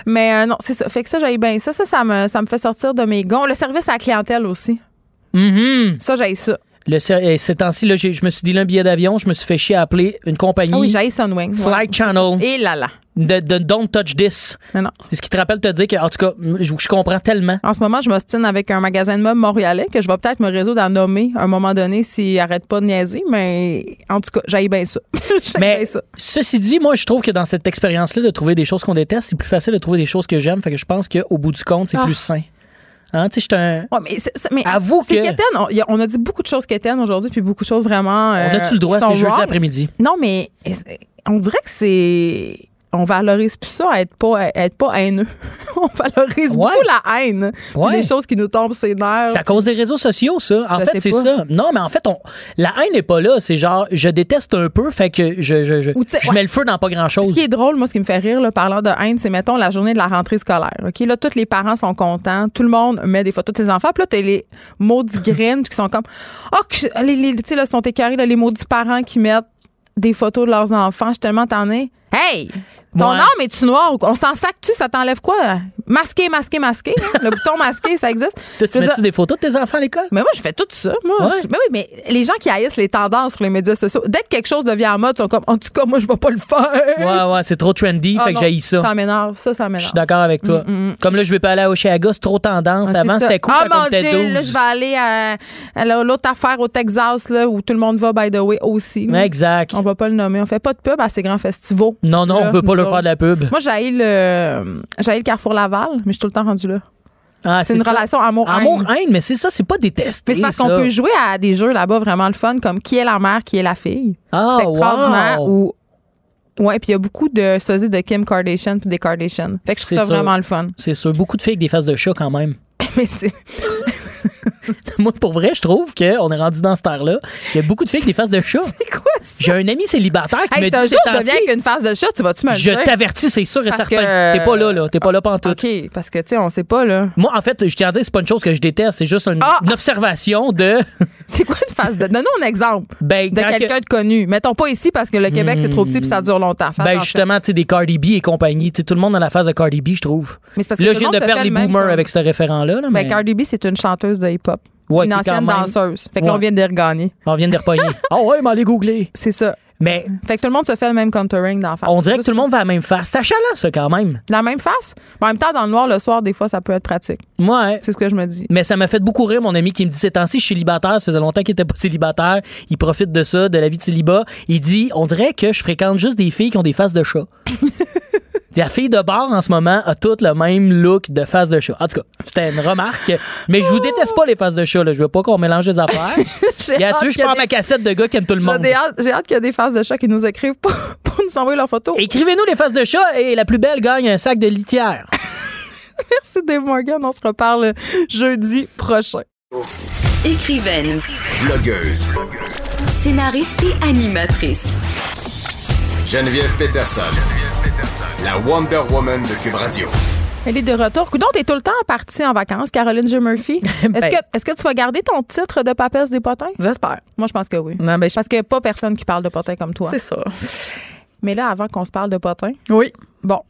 S1: Mais euh, non, c'est ça. Fait que ça, j'aille bien. Ça, ça, ça me, ça me fait sortir de mes gonds. Le service à la clientèle aussi.
S9: Mhm.
S1: Ça, j'aille ça.
S9: Le, eh, ces temps-ci, j'ai- je me suis dit un billet d'avion, je me suis fait chier à appeler une compagnie
S1: Ah oui, j'aille Sunwing.
S9: Flight
S1: Ouais,
S9: Channel.
S1: Et là là.
S9: de, de Don't Touch This.
S1: Mais non.
S9: Ce qui te rappelle te dire que, en tout cas, je, je comprends tellement.
S1: En ce moment, je m'ostine avec un magasin de meubles montréalais que je vais peut-être me résoudre à nommer à un moment donné s'il arrête pas de niaiser, mais en tout cas, j'aille bien ça.
S9: Mais
S1: bien ça.
S9: ceci dit, moi, je trouve que dans cette expérience-là de trouver des choses qu'on déteste, c'est plus facile de trouver des choses que j'aime. Fait que je pense qu'au bout du compte, c'est
S1: Ah.
S9: plus sain. Hein, tu sais, je un.
S1: Ouais, mais
S9: Avoue que-
S1: quétaine. On, a- on a dit beaucoup de choses quétaines aujourd'hui, puis beaucoup de choses vraiment.
S9: On
S1: euh,
S9: a-tu le droit,
S1: qui sont
S9: c'est jeudi après-midi?
S1: Non, mais on dirait que c'est. On valorise plus ça à être pas, être pas haineux. on valorise
S9: Ouais.
S1: beaucoup la haine.
S9: Ouais.
S1: Les choses qui nous tombent ses nerfs.
S9: C'est à cause des réseaux sociaux, ça. En
S1: Je
S9: fait, c'est ça. Non, mais en fait, on, la haine n'est pas là. C'est genre, je déteste un peu, fait que je, je, je,
S1: Ou
S9: je
S1: ouais.
S9: mets le feu dans pas grand-chose.
S1: Ce qui est drôle, moi, ce qui me fait rire, là, parlant de haine, c'est, mettons, la journée de la rentrée scolaire. OK? Là, tous les parents sont contents. Tout le monde met des photos de ses enfants. Puis là, t'as les maudits graines qui sont comme, oh, que- les, les- tu sais, là, sont écœurés, là, les maudits parents qui mettent des photos de leurs enfants. Je suis tellement tannée. Hey! Ton
S9: Ouais.
S1: arme est-tu noir? On s'en sac-tu? Ça t'enlève quoi? Masqué, masqué, masqué. hein? Le bouton masqué, ça existe.
S9: Toi, tu
S1: Je
S9: mets-tu des photos de tes enfants à l'école?
S1: Mais moi, je fais tout ça. Moi,
S9: Ouais.
S1: Je- mais oui, mais les gens qui haïssent les tendances sur les médias sociaux, dès que quelque chose devient en mode, ils sont comme, en tout cas, moi, je vais pas le faire.
S9: Ouais, ouais, c'est trop trendy,
S1: Ah
S9: fait que j'haïs ça.
S1: Ça m'énerve. Ça, ça
S9: Je
S1: m'énerve.
S9: suis d'accord avec toi.
S1: Mm, mm, mm.
S9: Comme là, je vais pas aller à Oshéaga, c'est trop tendance.
S1: Ah,
S9: Avant, c'était cool
S1: Ah, mon Dieu,
S9: 12.
S1: là, je vais aller à, à la- l'autre affaire au Texas, là, où tout le monde va, by the way, aussi.
S9: Ouais, Exact.
S1: On va pas le nommer. On fait pas de pub à ces grands festivals.
S9: Non, non,
S1: Là,
S9: on veut pas
S1: nous
S9: faire de la pub.
S1: Moi, j'ai le, le Carrefour Laval, mais je suis tout le temps rendue là.
S9: Ah,
S1: c'est une
S9: ça.
S1: relation amour-haine.
S9: Amour-haine, mais c'est ça, c'est pas détesté.
S1: Mais c'est parce qu'on peut jouer à des jeux là-bas vraiment le fun, comme qui est la mère, qui est la fille.
S9: Ah,
S1: c'est extraordinaire.
S9: wow.
S1: Ou ouais, puis il y a beaucoup de sosies de Kim Kardashian puis des Kardashian. Fait que je trouve ça. vraiment le fun.
S9: C'est sûr. Beaucoup de filles avec des faces de chat quand même.
S1: Mais c'est
S9: Moi, pour vrai, je trouve qu'on est rendu dans cette ère-là. Il y a beaucoup de filles avec des faces de chat.
S1: c'est quoi ça?
S9: J'ai un ami célibataire qui
S1: Hey,
S9: me
S1: c'est un
S9: dit
S1: jour je deviens
S9: temps-ci,
S1: avec une face de chat, tu vas-tu me le
S9: Je t'avertis, c'est sûr et
S1: Parce
S9: certain.
S1: que-
S9: T'es pas là, là. T'es pas là pantoute.
S1: OK, parce que tu sais, on sait pas là.
S9: Moi, en fait, je tiens à dire, c'est pas une chose que je déteste, c'est juste une,
S1: Ah!
S9: une observation de.
S1: C'est quoi une face de Donne-nous un exemple
S9: Ben,
S1: de
S9: que-
S1: quelqu'un de connu. Mettons pas ici parce que le Québec c'est trop petit puis ça dure longtemps. Fais
S9: ben
S1: attention.
S9: justement, tu sais, des Cardi B et compagnie. Tu sais, tout le monde a la face de Cardi B, je trouve.
S1: Mais c'est parce que
S9: Là, je viens de perdre les boomers avec ce référent-là. Là,
S1: Ben,
S9: mais
S1: Cardi B, c'est une chanteuse de hip-hop.
S9: Ouais,
S1: une ancienne danseuse. Fait que là, on
S9: Ouais.
S1: vient de les regagner.
S9: on vient de les repogner. Ah ouais, mais allez googler.
S1: C'est ça.
S9: Mais
S1: Fait que tout le monde se fait le même contouring dans la face.
S9: on dirait que tout le monde va à la même face. C'est achalant, ça, quand même.
S1: La même face? Mais en même temps, dans le noir, le soir, des fois, ça peut être pratique.
S9: Ouais.
S1: C'est ce que je me dis.
S9: Mais ça m'a fait beaucoup rire, mon ami qui me dit ces temps-ci, je suis célibataire, ça faisait longtemps qu'il était pas célibataire. Il profite de ça, de la vie de célibat. Il dit On dirait que je fréquente juste des filles qui ont des faces de chat. La fille de bar en ce moment a toutes le même look de face de chat. En tout cas, c'était une remarque. Mais je vous déteste pas les faces de chat. Là. Je veux pas qu'on mélange les affaires.
S1: Hâte
S9: tu je prends
S1: des-
S9: ma cassette de gars qui aiment tout le
S1: J'ai
S9: monde?
S1: hâte, j'ai hâte qu'il y ait des faces de chat qui nous écrivent pour, pour nous envoyer leurs photos.
S9: Écrivez-nous les faces de chat et la plus belle gagne un sac de litière.
S1: Merci Dave Morgan. On se reparle jeudi prochain.
S2: Écrivaine,
S5: Blogueuse.
S2: scénariste et animatrice.
S5: Geneviève Peterson. La Wonder Woman de Cube Radio.
S1: Elle est de retour. Coudon, t'es tout le temps partie en vacances, Caroline J. Murphy. Est-ce
S10: Ben.
S1: que, est-ce que tu vas garder ton titre de papesse des potins?
S10: J'espère.
S1: Moi, je pense que oui.
S10: Non, ben, je-
S1: Parce qu'il n'y a pas personne qui parle de potins comme toi.
S10: c'est ça.
S1: Mais là, avant qu'on se parle de potins,
S10: Oui.
S1: bon,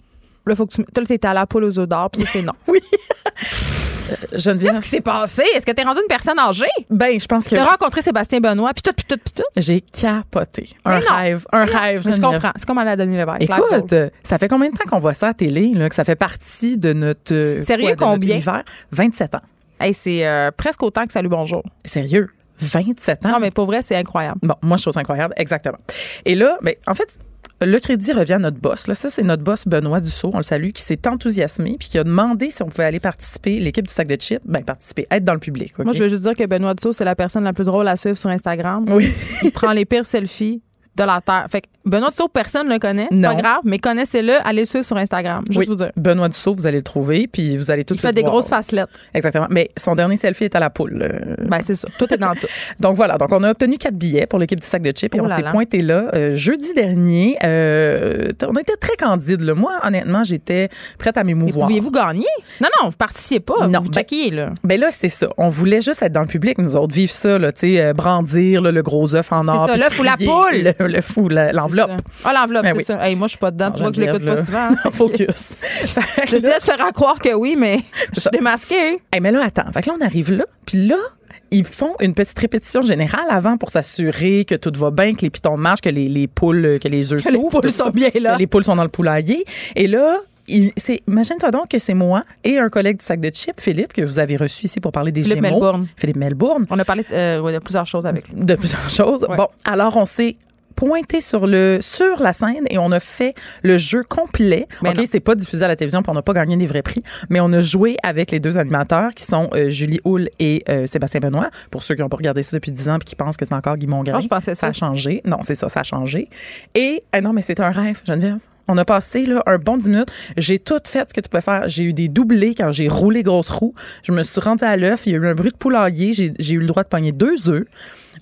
S1: là, faut que tu. Toi, t'étais à la poule aux œufs d'or, puis c'est non.
S10: Oui. Geneviève?
S1: Qu'est-ce qui s'est passé? Est-ce que t'es rendue une personne âgée?
S10: Ben, je pense que
S1: T'as rencontré Sébastien Benoît, puis tout, puis tout, puis tout?
S10: j'ai capoté. Un
S1: Mais non.
S10: rêve. Un rêve.
S1: Je comprends. C'est comme aller à Denis Lévesque. Flag
S10: Écoute, euh, ça fait combien de temps qu'on voit ça à télé, là, que ça fait partie de notre. euh,
S1: Sérieux,
S10: quoi, de notre
S1: combien?
S10: univers? 27 ans.
S1: Hey, c'est euh, presque autant que Salut Bonjour.
S10: Sérieux? 27 ans?
S1: Non, mais pour vrai, c'est incroyable.
S10: Bon, moi, je trouve ça incroyable, exactement. Et là, mais en fait, le crédit revient à notre boss. Là, ça, c'est notre boss Benoît Dussault, on le salue, qui s'est enthousiasmé puis qui a demandé si on pouvait aller participer, l'équipe du sac de chips, ben participer, être dans le public.
S1: Moi, je veux juste dire que Benoît Dussault, c'est la personne la plus drôle à suivre sur Instagram.
S10: Oui.
S1: Il prend les pires selfies de la Terre. Fait que Benoît Dussault, personne ne le connaît. C'est pas grave, mais connaissez-le, allez le suivre sur Instagram. Juste
S10: Oui.
S1: vous dire.
S10: Benoît Dussault, vous allez le trouver, puis vous allez tout
S1: Il fait des
S10: voir.
S1: grosses facelettes.
S10: Exactement. Mais son dernier selfie est à la poule. euh.
S1: Ben, c'est ça. Tout est dans tout.
S10: Donc voilà, donc on a obtenu quatre billets pour l'équipe du sac de chips et
S1: Oh
S10: on s'est pointé là euh, jeudi dernier. Euh, on était très candide. Là. Moi, honnêtement, j'étais prête à m'émouvoir.
S1: pouviez-vous gagner? Non, non, vous participiez pas.
S10: Non,
S1: vous
S10: ben-
S1: checkiez, là.
S10: Ben là, c'est ça. On voulait juste être dans le public, nous autres, vivre ça, là, tu sais, euh, brandir là, le gros œuf en or.
S1: ça,
S10: puis
S1: l'œuf ou la poule.
S10: Le, fou, l'enveloppe.
S1: Ah, l'enveloppe,
S10: Ben
S1: c'est
S10: oui.
S1: ça. Hey, moi, je suis pas dedans. Tu vois que je l'écoute pas souvent.
S10: Focus. Là-
S1: de faire à croire que oui, mais je suis démasquée.
S10: Hey, mais là, attends. Fait que là, on arrive là, puis là, ils font une petite répétition générale avant pour s'assurer que tout va bien, que les pitons marchent, que les, les poules, que les œufs
S1: Que les
S10: s'ouvrent,
S1: poules sont bien là.
S10: Que les poules sont dans le poulailler. Et là, imagine-toi donc que c'est moi et un collègue du sac de chips, Philippe, que vous avez reçu ici pour parler des
S1: Philippe
S10: Gémeaux.
S1: Melbourne.
S10: Philippe Melbourne.
S1: On a parlé euh, de plusieurs choses avec lui.
S10: de plusieurs choses.
S1: Ouais.
S10: Bon, alors on s'est pointé sur le sur la scène et on a fait le jeu complet.
S1: Mais
S10: OK, c'est pas diffusé à la télévision, puis on n'a pas gagné des vrais prix, mais on a joué avec les deux animateurs qui sont euh, Julie Houle et euh, Sébastien Benoît. Pour ceux qui n'ont pas regardé ça depuis 10 ans puis qui pensent que c'est encore Guy Mongrain.
S1: Ah, je pensais ça.
S10: a changé. Non, c'est ça, ça a changé. Et euh, non, mais c'était un rêve, Geneviève. On a passé là, un bon 10 minutes. J'ai tout fait ce que tu peux faire. J'ai eu des doublés quand j'ai roulé grosse roue. Je me suis rendue à l'œuf. Il y a eu un bruit de poulailler. J'ai eu le droit de pogner deux œufs.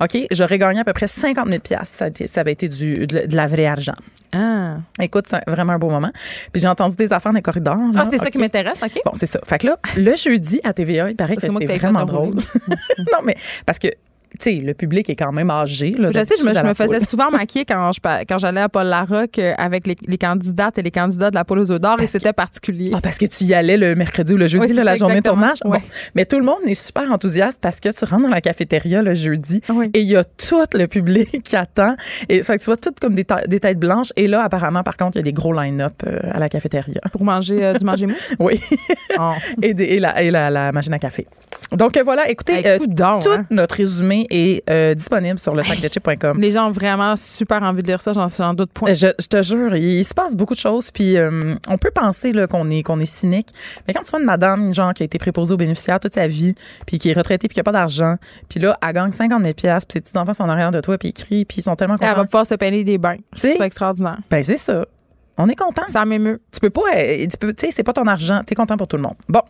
S10: OK? J'aurais gagné à peu près 50 000 Ça, ça avait été du, de, de la vraie argent.
S1: Ah,
S10: Écoute, c'est vraiment un beau moment. Puis j'ai entendu des affaires dans les corridors. là.
S1: Ah, c'est ça qui m'intéresse, OK?
S10: Bon, c'est ça. Fait que là, le jeudi à TVA, il paraît
S1: Parce
S10: que
S1: que moi,
S10: c'était vraiment drôle. non, mais parce que sais, le public est quand même âgé. Là,
S1: Je sais, je me, je faisais souvent maquiller quand je pa- quand j'allais à Paul Larocque euh, avec les, les candidates et les candidats de la poule aux œufs d'or et c'était particulier.
S10: Ah, parce que tu y allais le mercredi ou le jeudi,
S1: Oui,
S10: là, la journée de tournage.
S1: Ouais.
S10: Bon. Mais tout le monde est super enthousiaste parce que tu rentres dans la cafétéria le jeudi
S1: Oui.
S10: et il y a tout le public qui attend. Et fait que tu vois tout comme des, têtes blanches. Et là, apparemment, par contre, il y a des gros line-up euh, à la cafétéria.
S1: Pour manger euh, du manger mou?
S10: Oui.
S1: Oh.
S10: et, des- et la, et la, la machine à café. Donc euh, voilà, écoutez,
S1: Hey,
S10: euh,
S1: coudonc,
S10: tout
S1: hein.
S10: notre résumé est euh, disponible sur le sacdechip.com.
S1: Les gens ont vraiment super envie de lire ça, j'en doute point.
S10: Je, je te jure, il, il se passe beaucoup de choses, puis euh, on peut penser qu'on est qu'on est cynique, mais quand tu vois une madame genre qui a été préposée aux bénéficiaires toute sa vie, puis qui est retraitée, puis qui a pas d'argent, puis là elle gagne 50 000 pièces, puis ses petits enfants sont en arrière de toi, puis ils crient, puis ils sont tellement
S1: Elle va
S10: contents.
S1: pouvoir se peigner des bains. C'est extraordinaire.
S10: Ben c'est ça. On est content.
S1: Ça m'émeut.
S10: Tu peux pas, tu peux, sais, c'est pas ton argent, t'es content pour tout le monde. Bon,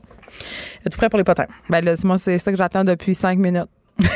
S10: êtes-vous prêt pour les potins?
S1: Ben là, c'est- moi, c'est ça que j'attends depuis cinq minutes.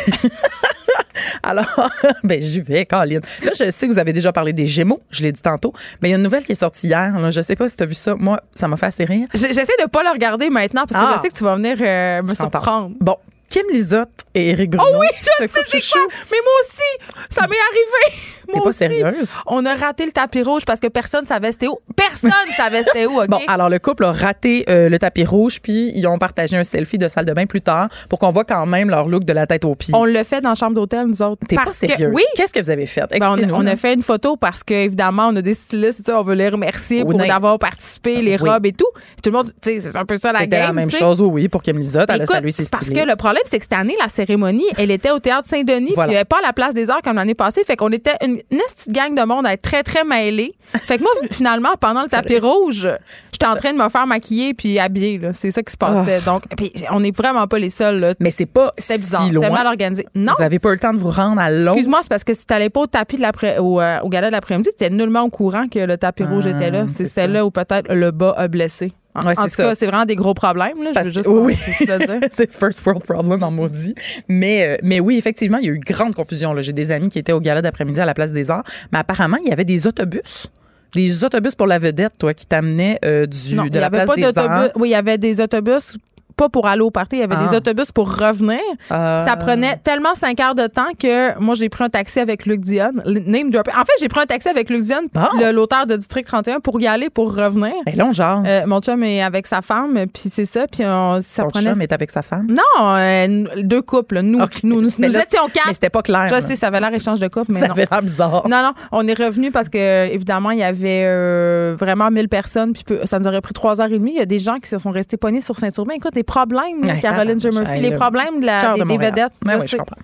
S10: Alors, ben j'y vais, Caroline. Là, je sais que vous avez déjà parlé des Gémeaux, je l'ai dit tantôt, mais il y a une nouvelle qui est sortie hier. Là, je sais pas si tu as vu ça. Moi, ça m'a fait assez rire.
S1: J'essaie de pas le regarder maintenant parce que
S10: Ah.
S1: je sais que tu vas venir euh, me surprendre.
S10: Bon, Kim Lizotte et Éric Bruno.
S1: Oh oui, je sais c'est quoi. Mais moi aussi, ça m'est arrivé.
S10: T'es pas
S1: aussi.
S10: sérieuse?
S1: On a raté le tapis rouge parce que personne savait c'était où. Personne savait c'était où, OK?
S10: Bon, alors le couple a raté euh, le tapis rouge, puis ils ont partagé un selfie de salle de bain plus tard pour qu'on voit quand même leur look de la tête aux pieds.
S1: on le fait dans la chambre d'hôtel, nous autres.
S10: T'es pas
S1: Parce que-
S10: sérieuse?
S1: Oui.
S10: Qu'est-ce que vous avez fait?
S1: Ben, on, a fait une photo parce que évidemment on a des stylistes, on veut les remercier
S10: Oui,
S1: pour d'avoir participé, les
S10: Oui.
S1: robes et tout. Tout le monde, tu sais, c'est un peu ça la
S10: C'était
S1: game.
S10: la même
S1: tu sais.
S10: chose, oui, oui, pour Kim Lizotte. Elle a salué ses
S1: parce
S10: stylistes.
S1: que le problème, c'est que cette année, la cérémonie, elle était au Théâtre Saint-Denis,
S10: Voilà.
S1: il n'y avait pas à la place des arts comme l'année passée. Fait qu'on était une, une petite gang de monde à être très, très mêlés. Fait que moi, finalement, pendant le tapis rouge, j'étais en train de me faire maquiller puis habiller. C'est ça qui se passait. Donc, puis on n'est vraiment pas les seuls. là.
S10: Ah. Mais c'est pas si
S1: bizarre.
S10: Loin.
S1: mal organisé. Non.
S10: Vous avez pas eu le temps de vous rendre à Londres?
S1: Excuse-moi, c'est parce que si t'allais pas au tapis de l'après, au, euh, au gala de l'après-midi, t'étais nullement au courant que le tapis rouge était là.
S10: Ah, c'est
S1: C'est
S10: ça.
S1: c'était là où peut-être le bas a blessé. En,
S10: Ouais,
S1: en
S10: c'est
S1: tout
S10: ça.
S1: cas, c'est vraiment des gros problèmes. Là,
S10: Parce
S1: je veux juste
S10: oui, c'est first world problem en maudit. Mais, euh, mais oui, effectivement, il y a eu grande confusion. là. J'ai des amis qui étaient au gala d'après-midi à la place des arts. Mais apparemment, il y avait des autobus. Des autobus pour la vedette, toi, qui t'amenaient euh, du,
S1: Non,
S10: de
S1: il y
S10: la
S1: avait
S10: place
S1: pas
S10: des
S1: d'autobus.
S10: arts.
S1: Oui, il y avait des autobus pas pour aller au party, il y avait
S10: Ah.
S1: des autobus pour revenir.
S10: Euh,
S1: Ça prenait tellement cinq heures de temps que moi, j'ai pris un taxi avec Luc Dion. Le Name. En fait, j'ai pris un taxi avec Luc Dion,
S10: Bon.
S1: le- l'auteur de District 31, pour y aller, pour revenir.
S10: Là, on jase.
S1: Euh, mon chum est avec sa femme, puis c'est ça. Puis on- ça
S10: Ton
S1: prenait.
S10: chum est avec sa femme?
S1: Non, euh, deux couples. Nous,
S10: Ok.
S1: nous, nous,
S10: Mais
S1: nous
S10: là,
S1: étions
S10: Mais
S1: quatre.
S10: c'était pas clair.
S1: Je sais, ça avait l'air échange de couple, mais
S10: Ça
S1: non.
S10: avait l'air bizarre.
S1: Non, non, on est revenu parce que évidemment il y avait euh, vraiment 1000 personnes, puis ça nous aurait pris trois heures et demie. Il y a des gens qui se sont restés pognés sur Saint-Urbain. Écoute, les problèmes, là,
S10: Ouais,
S1: Caroline J.
S10: tabarnouche,
S1: Murphy,
S10: hey,
S1: les problèmes de la, des,
S10: de
S1: des vedettes. Je
S10: ouais, je comprends.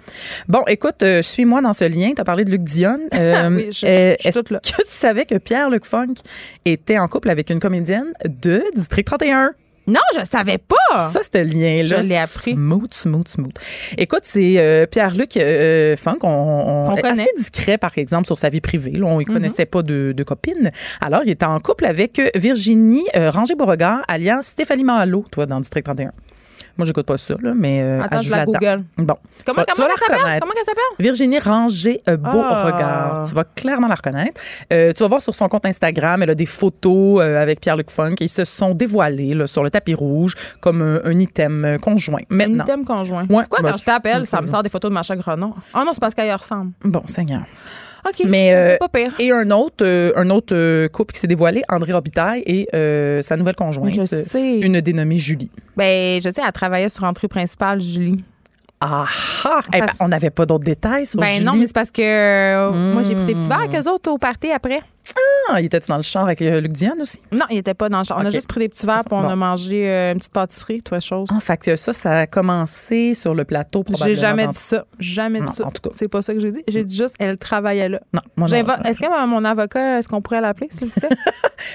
S10: Bon, écoute, euh, suis-moi dans ce lien. Tu as parlé de Luc Dion. Euh,
S1: Oui, je-
S10: euh,
S1: je suis
S10: Est-ce que tu savais que Pierre-Luc Funk était en couple avec une comédienne de District 31?
S1: Non, je savais pas.
S10: Ça, ce lien-là.
S1: Ah. Je l'ai appris.
S10: Smooth, smooth, smooth. Écoute, c'est euh, Pierre-Luc euh, Funk. On, on,
S1: On
S10: est
S1: connaît.
S10: assez discret, par exemple, sur sa vie privée. Là, on ne
S1: Mm-hmm.
S10: connaissait pas de, de copine. Alors, il était en couple avec euh, Virginie euh, Ranger-Beauregard, alias Stéphanie Mahalo, toi, dans District 31. Moi, j'écoute pas ça, là, mais euh,
S1: Attends, je la. Google.
S10: Bon.
S1: Comment,
S10: Tu vas- tu
S1: comment
S10: vas la reconnaître?
S1: Comment elle s'appelle?
S10: Virginie Ranger euh, Beauregard.
S1: Ah.
S10: Tu vas clairement la reconnaître. Euh, tu vas voir sur son compte Instagram, elle a des photos euh, avec Pierre-Luc Funk. Ils se sont dévoilés là, sur le tapis rouge comme un, un item conjoint.
S1: Un
S10: Maintenant.
S1: item conjoint.
S10: Ouais,
S1: Pourquoi
S10: bah,
S1: quand je t'appelle, ça me sort des photos de Macha Grenon? Ah non, c'est parce qu'elle y ressemble.
S10: Bon, Seigneur.
S1: OK.
S10: Mais, euh,
S1: pas pire.
S10: Et un autre, euh, un autre euh, couple qui s'est dévoilé, André Robitaille et euh, sa nouvelle conjointe,
S1: Je sais.
S10: une dénommée Julie.
S1: Ben, je sais, elle travaillait sur Entrée principale, Julie.
S10: Ah ah! Eh ben, on n'avait pas d'autres détails sur
S1: Ben
S10: Julie.
S1: non, mais c'est parce que moi, j'ai pris des petits verres
S10: Hmm.
S1: avec eux autres au party après.
S10: Ah, il était-tu dans le char avec euh, Luc Dion aussi?
S1: Non, il était pas dans le char. On a juste pris des petits verres puis on
S10: Bon.
S1: a mangé euh, une petite pâtisserie, toi, chose.
S10: En fait, que ça, ça a commencé sur le plateau probablement.
S1: J'ai jamais dit ça. Jamais dit
S10: Non,
S1: ça.
S10: en tout cas.
S1: C'est pas ça que j'ai dit. J'ai dit juste, elle travaillait là.
S10: Non, moi,
S1: Est-ce que euh, mon avocat, est-ce qu'on pourrait l'appeler, s'il vous plaît?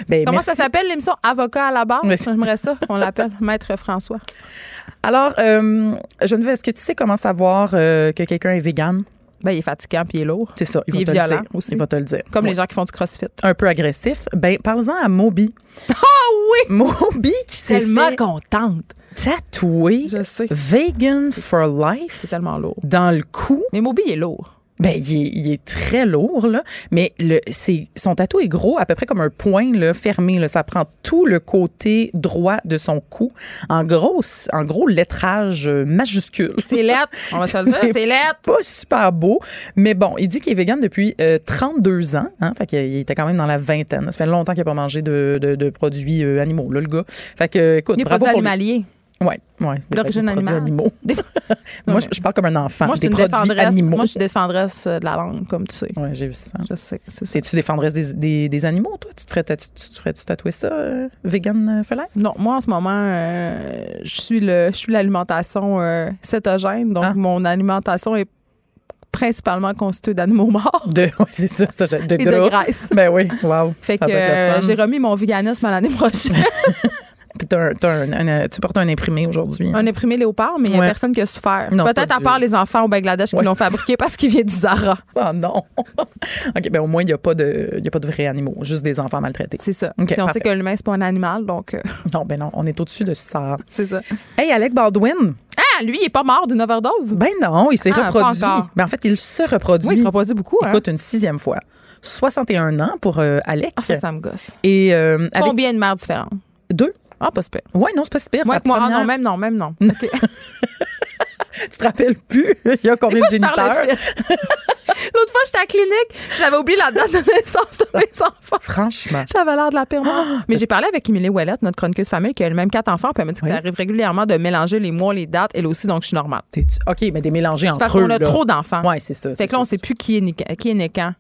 S10: Ben,
S1: Comment
S10: merci.
S1: ça s'appelle l'émission Avocat à la barre? J'aimerais ça qu'on l'appelle Maître François.
S10: Alors, euh, Geneviève, est-ce que tu sais comment savoir euh, que quelqu'un est vegan?
S1: Ben, il est fatigant puis il est lourd.
S10: C'est ça, il
S1: Il
S10: va
S1: est
S10: te
S1: violent
S10: le dire.
S1: aussi.
S10: Il va te le dire.
S1: Comme
S10: Ouais.
S1: les gens qui font du crossfit.
S10: Un peu agressif. Ben, parle-en à Moby.
S1: Ah oui!
S10: Moby qui s'est
S1: Tellement
S10: fait
S1: contente.
S10: tatouer
S1: Je sais.
S10: Vegan for Life
S1: C'est tellement lourd.
S10: dans le cou.
S1: Mais Moby, il est lourd.
S10: Ben, il est, il est très lourd, là. Mais le, c'est, son tatou est gros, à peu près comme un poing, là, fermé, là. Ça prend tout le côté droit de son cou. En gros, en gros, lettrage euh, majuscule.
S1: C'est lettre. On va se le dire, c'est lettre.
S10: Pas super beau. Mais bon, il dit qu'il est vegan depuis euh, 32 ans. Hein, fait qu'il était quand même dans la vingtaine. Ça fait longtemps qu'il n'a pas mangé de, de, de produits euh, animaux, là, le gars. Fait que, écoute, bravo pour lui. Ouais. des
S1: D'origine animale.
S10: animaux. Moi, je, je parle comme un enfant.
S1: Moi, je suis
S10: des
S1: une défendresse.
S10: animaux.
S1: Moi, je suis défendresse de la langue, comme tu sais.
S10: Ouais, j'ai vu ça.
S1: Je sais, c'est.
S10: C'est-tu défendresse des, des, des animaux, toi? Tu te ferais, tatu- tu ferais -tu tatouer ça, euh, vegan euh, life?
S1: Non, moi en ce moment, euh, je suis le, je suis l'alimentation euh, cétogène, donc
S10: Ah.
S1: mon alimentation est principalement constituée d'animaux morts
S10: De, ouais, c'est ça, ça, de
S1: et de graisse.
S10: Ben oui, wow.
S1: Fait
S10: Ça
S1: que j'ai remis mon véganisme à l'année prochaine.
S10: Puis t'as un- t'as un- un- tu portes un imprimé aujourd'hui.
S1: un imprimé léopard, mais il n'y a
S10: Ouais.
S1: personne qui a souffert. Peut-être à part les enfants au Bangladesh qui l'ont fabriqué parce qu'il vient du Zara.
S10: Oh non. OK, ben au moins, il n'y a, pas de- il y a pas de vrais animaux, juste des enfants maltraités.
S1: C'est ça. Puis on
S10: parfait.
S1: sait que l'humain, c'est pas un animal, donc euh,
S10: Non, ben non, on est au-dessus de ça.
S1: c'est ça.
S10: Hey, Alec Baldwin.
S1: Ah, lui, il est pas mort d'une overdose.
S10: Ben non, il s'est
S1: Ah,
S10: reproduit.
S1: encore.
S10: Ben en fait, il se reproduit.
S1: Oui, il se reproduit beaucoup. Hein?
S10: Écoute, une sixième fois. 61 ans pour euh, Alec.
S1: Ah, ça, ça me gosse.
S10: Et euh, avec
S1: Combien de mères différentes?
S10: deux.
S1: Ah, pas super.
S10: Ouais, non, c'est pas super.
S1: Moi, moi, ah, non, même non, même non. OK.
S10: Tu te rappelles plus? il y a combien de
S1: fois,
S10: géniteurs?
S1: L'autre fois, j'étais à la clinique, j'avais oublié la date de naissance de mes enfants.
S10: Franchement.
S1: J'avais l'air de la pire. mort. Mais j'ai parlé avec Émilie Ouellette, notre chroniqueuse famille, qui a elle-même quatre enfants, puis elle m'a dit que
S10: Oui.
S1: ça arrive régulièrement de mélanger les mois, les dates, elle aussi, donc je suis normale.
S10: OK, mais des mélangés entre
S1: parce
S10: eux.
S1: qu'on a
S10: là.
S1: trop d'enfants.
S10: Ouais, c'est ça.
S1: Fait que là, on sait plus qui est qui est né quand.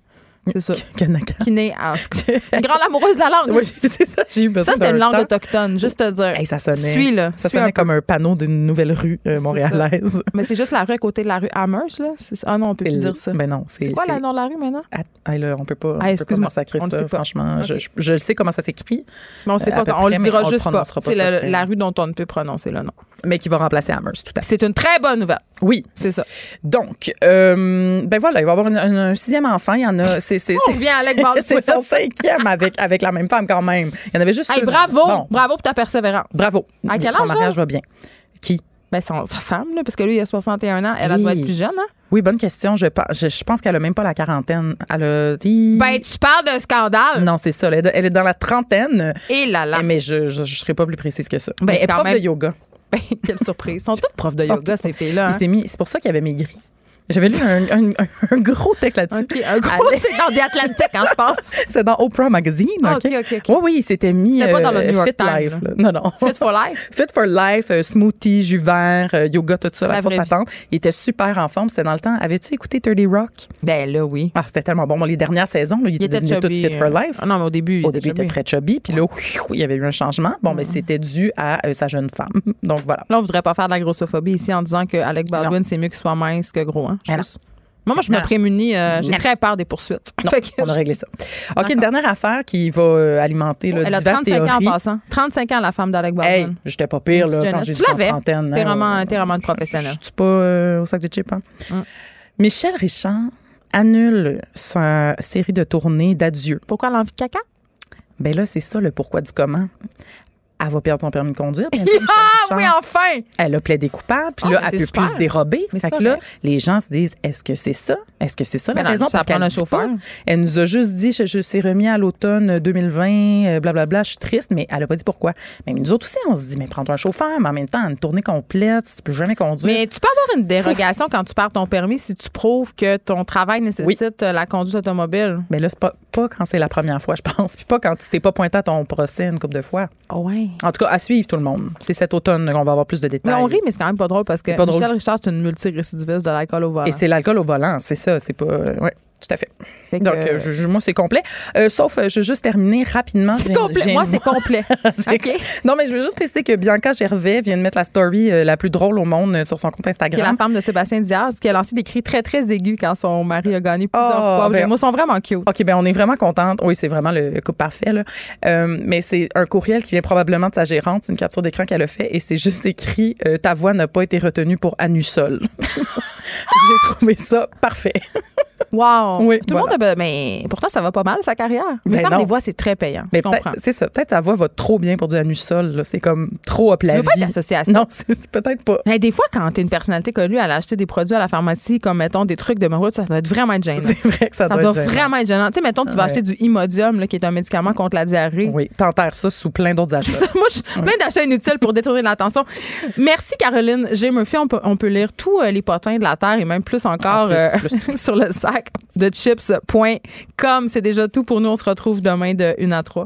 S1: C'est ça.
S10: Canaka.
S1: Qui naît, en tout cas. Une grande amoureuse de la langue.
S10: Oui, c'est ça. J'ai eu besoin
S1: ça, c'était une langue
S10: temps.
S1: autochtone, juste te dire.
S10: Hey, ça sonnait.
S1: Suis, là.
S10: Ça
S1: Suis
S10: sonnait
S1: un peu.
S10: comme un panneau d'une nouvelle rue euh, montréalaise.
S1: Mais c'est juste la rue à côté de la rue Amherst, là. Ah non, on peut plus dire ça.
S10: Ben non, c'est.
S1: Quoi le nom de la rue maintenant?
S10: Ah, là, on peut pas,
S1: Ah, excuse-moi,
S10: ça, franchement. Je,
S1: Ok.
S10: je, je sais comment ça s'écrit,
S1: Mais on sait
S10: Euh,
S1: pas. On le
S10: mais
S1: dira juste pas. C'est
S10: serait-
S1: la rue dont on ne peut prononcer le nom.
S10: mais qui va remplacer Amherst, tout à fait.
S1: C'est une très bonne nouvelle.
S10: Oui.
S1: C'est ça.
S10: Donc, euh, ben voilà, il va y avoir un sixième enfant. Il y en a. C'est
S1: revient à Alec Baldwin.
S10: c'est son cinquième avec, avec la même femme quand même. Il y en avait juste
S1: Hey,
S10: une.
S1: bravo!
S10: Bon,
S1: Bravo pour ta persévérance.
S10: bravo.
S1: À quel
S10: Son
S1: âge,
S10: mariage
S1: là?
S10: va bien. Qui?
S1: Ben, son- sa femme, là, parce que lui, il a 61 ans. Elle, elle doit être plus jeune, hein?
S10: Oui, bonne question. Je, pense- je, je pense qu'elle a même pas la quarantaine. Elle a dit.
S1: Ben, tu parles d'un scandale.
S10: non, c'est ça. Elle est, elle est dans la trentaine.
S1: Et là là.
S10: Mais je, je, je serai pas plus précise que ça.
S1: Ben,
S10: mais elle est prof
S1: même-
S10: de yoga.
S1: Ben, quelle surprise. Ils sont toutes profs de yoga, ces filles-là.
S10: Il
S1: hein?
S10: C'est pour ça qu'il avait maigri. J'avais lu un, un- un gros texte là-dessus.
S1: Un gros t'es dans The Atlantic, hein, je pense.
S10: C'était dans Oprah Magazine.
S1: Ah,
S10: OK?
S1: OK, OK, OK.
S10: Oui, oui, il s'était mis.
S1: C'était pas dans le
S10: euh,
S1: New York
S10: Fit Life.
S1: là.
S10: Non, non.
S1: Fit for life?
S10: Fit for life, euh, smoothie, jus vert, euh, yoga, tout ça, la,
S1: La
S10: grosse patente. Il était super en forme. C'était dans le temps. Avais-tu écouté 30 Rock?
S1: Ben là, oui.
S10: Ah, c'était tellement bon. Bon, les dernières saisons, là, il,
S1: Il
S10: était, devenu tout
S1: chubby.
S10: fit for
S1: euh,
S10: life.
S1: ah non, mais au début,
S10: Au début, il était très chubby. Puis là, il y avait eu un changement. Bon, mais c'était dû à euh, sa jeune femme. Donc, voilà.
S1: Là, on voudrait pas faire de la grossophobie ici en disant que Alec Baldwin, c'est mieux qu'il soit mince que gros. Hein, je
S10: non.
S1: pense. Moi, moi, je me prémunis. euh, J'ai très peur des poursuites.
S10: Non,
S1: Fait que
S10: on a réglé ça. OK, une dernière affaire qui va euh, alimenter là,
S1: Elle a
S10: diverses
S1: 35 ans en passant. 35 ans, la femme d'Alec Baldwin.
S10: Hey, j'étais pas pire là, quand j'ai
S1: Tu l'avais? T'es vraiment,
S10: ouais.
S1: t'es vraiment une professionnelle.
S10: Je suis pas euh, au sac de chips. Hein?
S1: Mm.
S10: Michel Richard annule sa série de tournées d'adieu.
S1: Pourquoi l'envie de caca?
S10: Ben là, c'est ça le pourquoi du comment. Elle va perdre son permis de conduire, bien sûr. Michel
S1: Ah oui, enfin!
S10: Elle a plaidé coupable, puis
S1: Ah,
S10: là, elle peut
S1: super.
S10: plus se dérober.
S1: Mais
S10: fait que là, les gens se disent, est-ce que c'est ça? Est-ce que c'est ça la
S1: Ben non,
S10: raison? Parce qu'elle
S1: chauffeur.
S10: pas. Elle nous a juste dit, je, je suis remis à l'automne 2020, euh, blablabla, je suis triste, mais elle a pas dit pourquoi. Mais nous autres aussi, on se dit, mais prends-toi un chauffeur, mais en même temps, une tournée complète, tu peux jamais conduire.
S1: Mais tu peux avoir une dérogation quand tu perds ton permis si tu prouves que ton travail nécessite euh, la conduite automobile.
S10: Mais là, c'est pas, pas quand c'est la première fois, je pense. Puis pas quand tu t'es pas pointé à ton procès une couple de fois.
S1: Oh ouais.
S10: En tout cas, à suivre tout le monde. C'est cet automne qu'on va avoir plus de détails.
S1: Mais on rit, mais c'est quand même pas drôle parce que Michel. Richard, c'est une multirécidiviste de l'alcool au volant.
S10: Et c'est l'alcool au volant, c'est ça. C'est pas. ouais. Tout à fait. Donc, euh, je- je- moi, c'est complet. Euh, sauf, euh, je veux juste terminer rapidement.
S1: c'est complet. Moi, c'est complet.
S10: C'est-
S1: OK.
S10: Non, mais je veux juste préciser que Bianca Gervais vient de mettre la story euh, la plus drôle au monde sur son compte
S1: Qui est la
S10: Instagram.
S1: femme de Sébastien Diaz, qui a lancé des cris très, très aigus quand son mari a gagné plusieurs
S10: Oh,
S1: fois.
S10: ben-
S1: Les mots sont vraiment cute.
S10: OK, ben on est vraiment contente. Oui, c'est vraiment le couple parfait. Là. Mais c'est un courriel qui vient probablement de sa gérante, une capture d'écran qu'elle a fait, et c'est juste écrit Ta voix n'a pas été retenue pour anusol. J'ai trouvé ça parfait.
S1: Wow.
S10: Oui,
S1: Tout le monde a- mais pourtant ça va pas mal sa carrière. Mais
S10: Ben
S1: faire
S10: non.
S1: des voix c'est très payant.
S10: Mais
S1: je comprends.
S10: peut-être, c'est ça. Peut-être ta voix va trop bien pour du anusol. C'est comme trop up
S1: Tu
S10: la
S1: veux pas être associé à ça?
S10: Non, c'est peut-être pas.
S1: Mais des fois, quand t'es une personnalité connue, elle a acheté des produits à la pharmacie, comme mettons des trucs de morue, ça doit être vraiment être gênant.
S10: C'est vrai que ça,
S1: Ça
S10: doit,
S1: doit
S10: être gênant.
S1: vraiment être gênant. Tu sais, mettons, tu vas
S10: Ouais.
S1: acheter du Imodium, là, qui est un médicament contre la diarrhée.
S10: Oui, t'enterres ça sous plein d'autres achats.
S1: Ça, Moi, je plein d'achats inutiles pour détourner l'attention. Merci, Caroline. J. Murphy, on peut, on peut lire tous euh, les potins de la Terre et même plus encore euh,
S10: plus,
S1: sur le sac de chips.com. C'est déjà tout pour nous. On se retrouve demain de 1 à 3.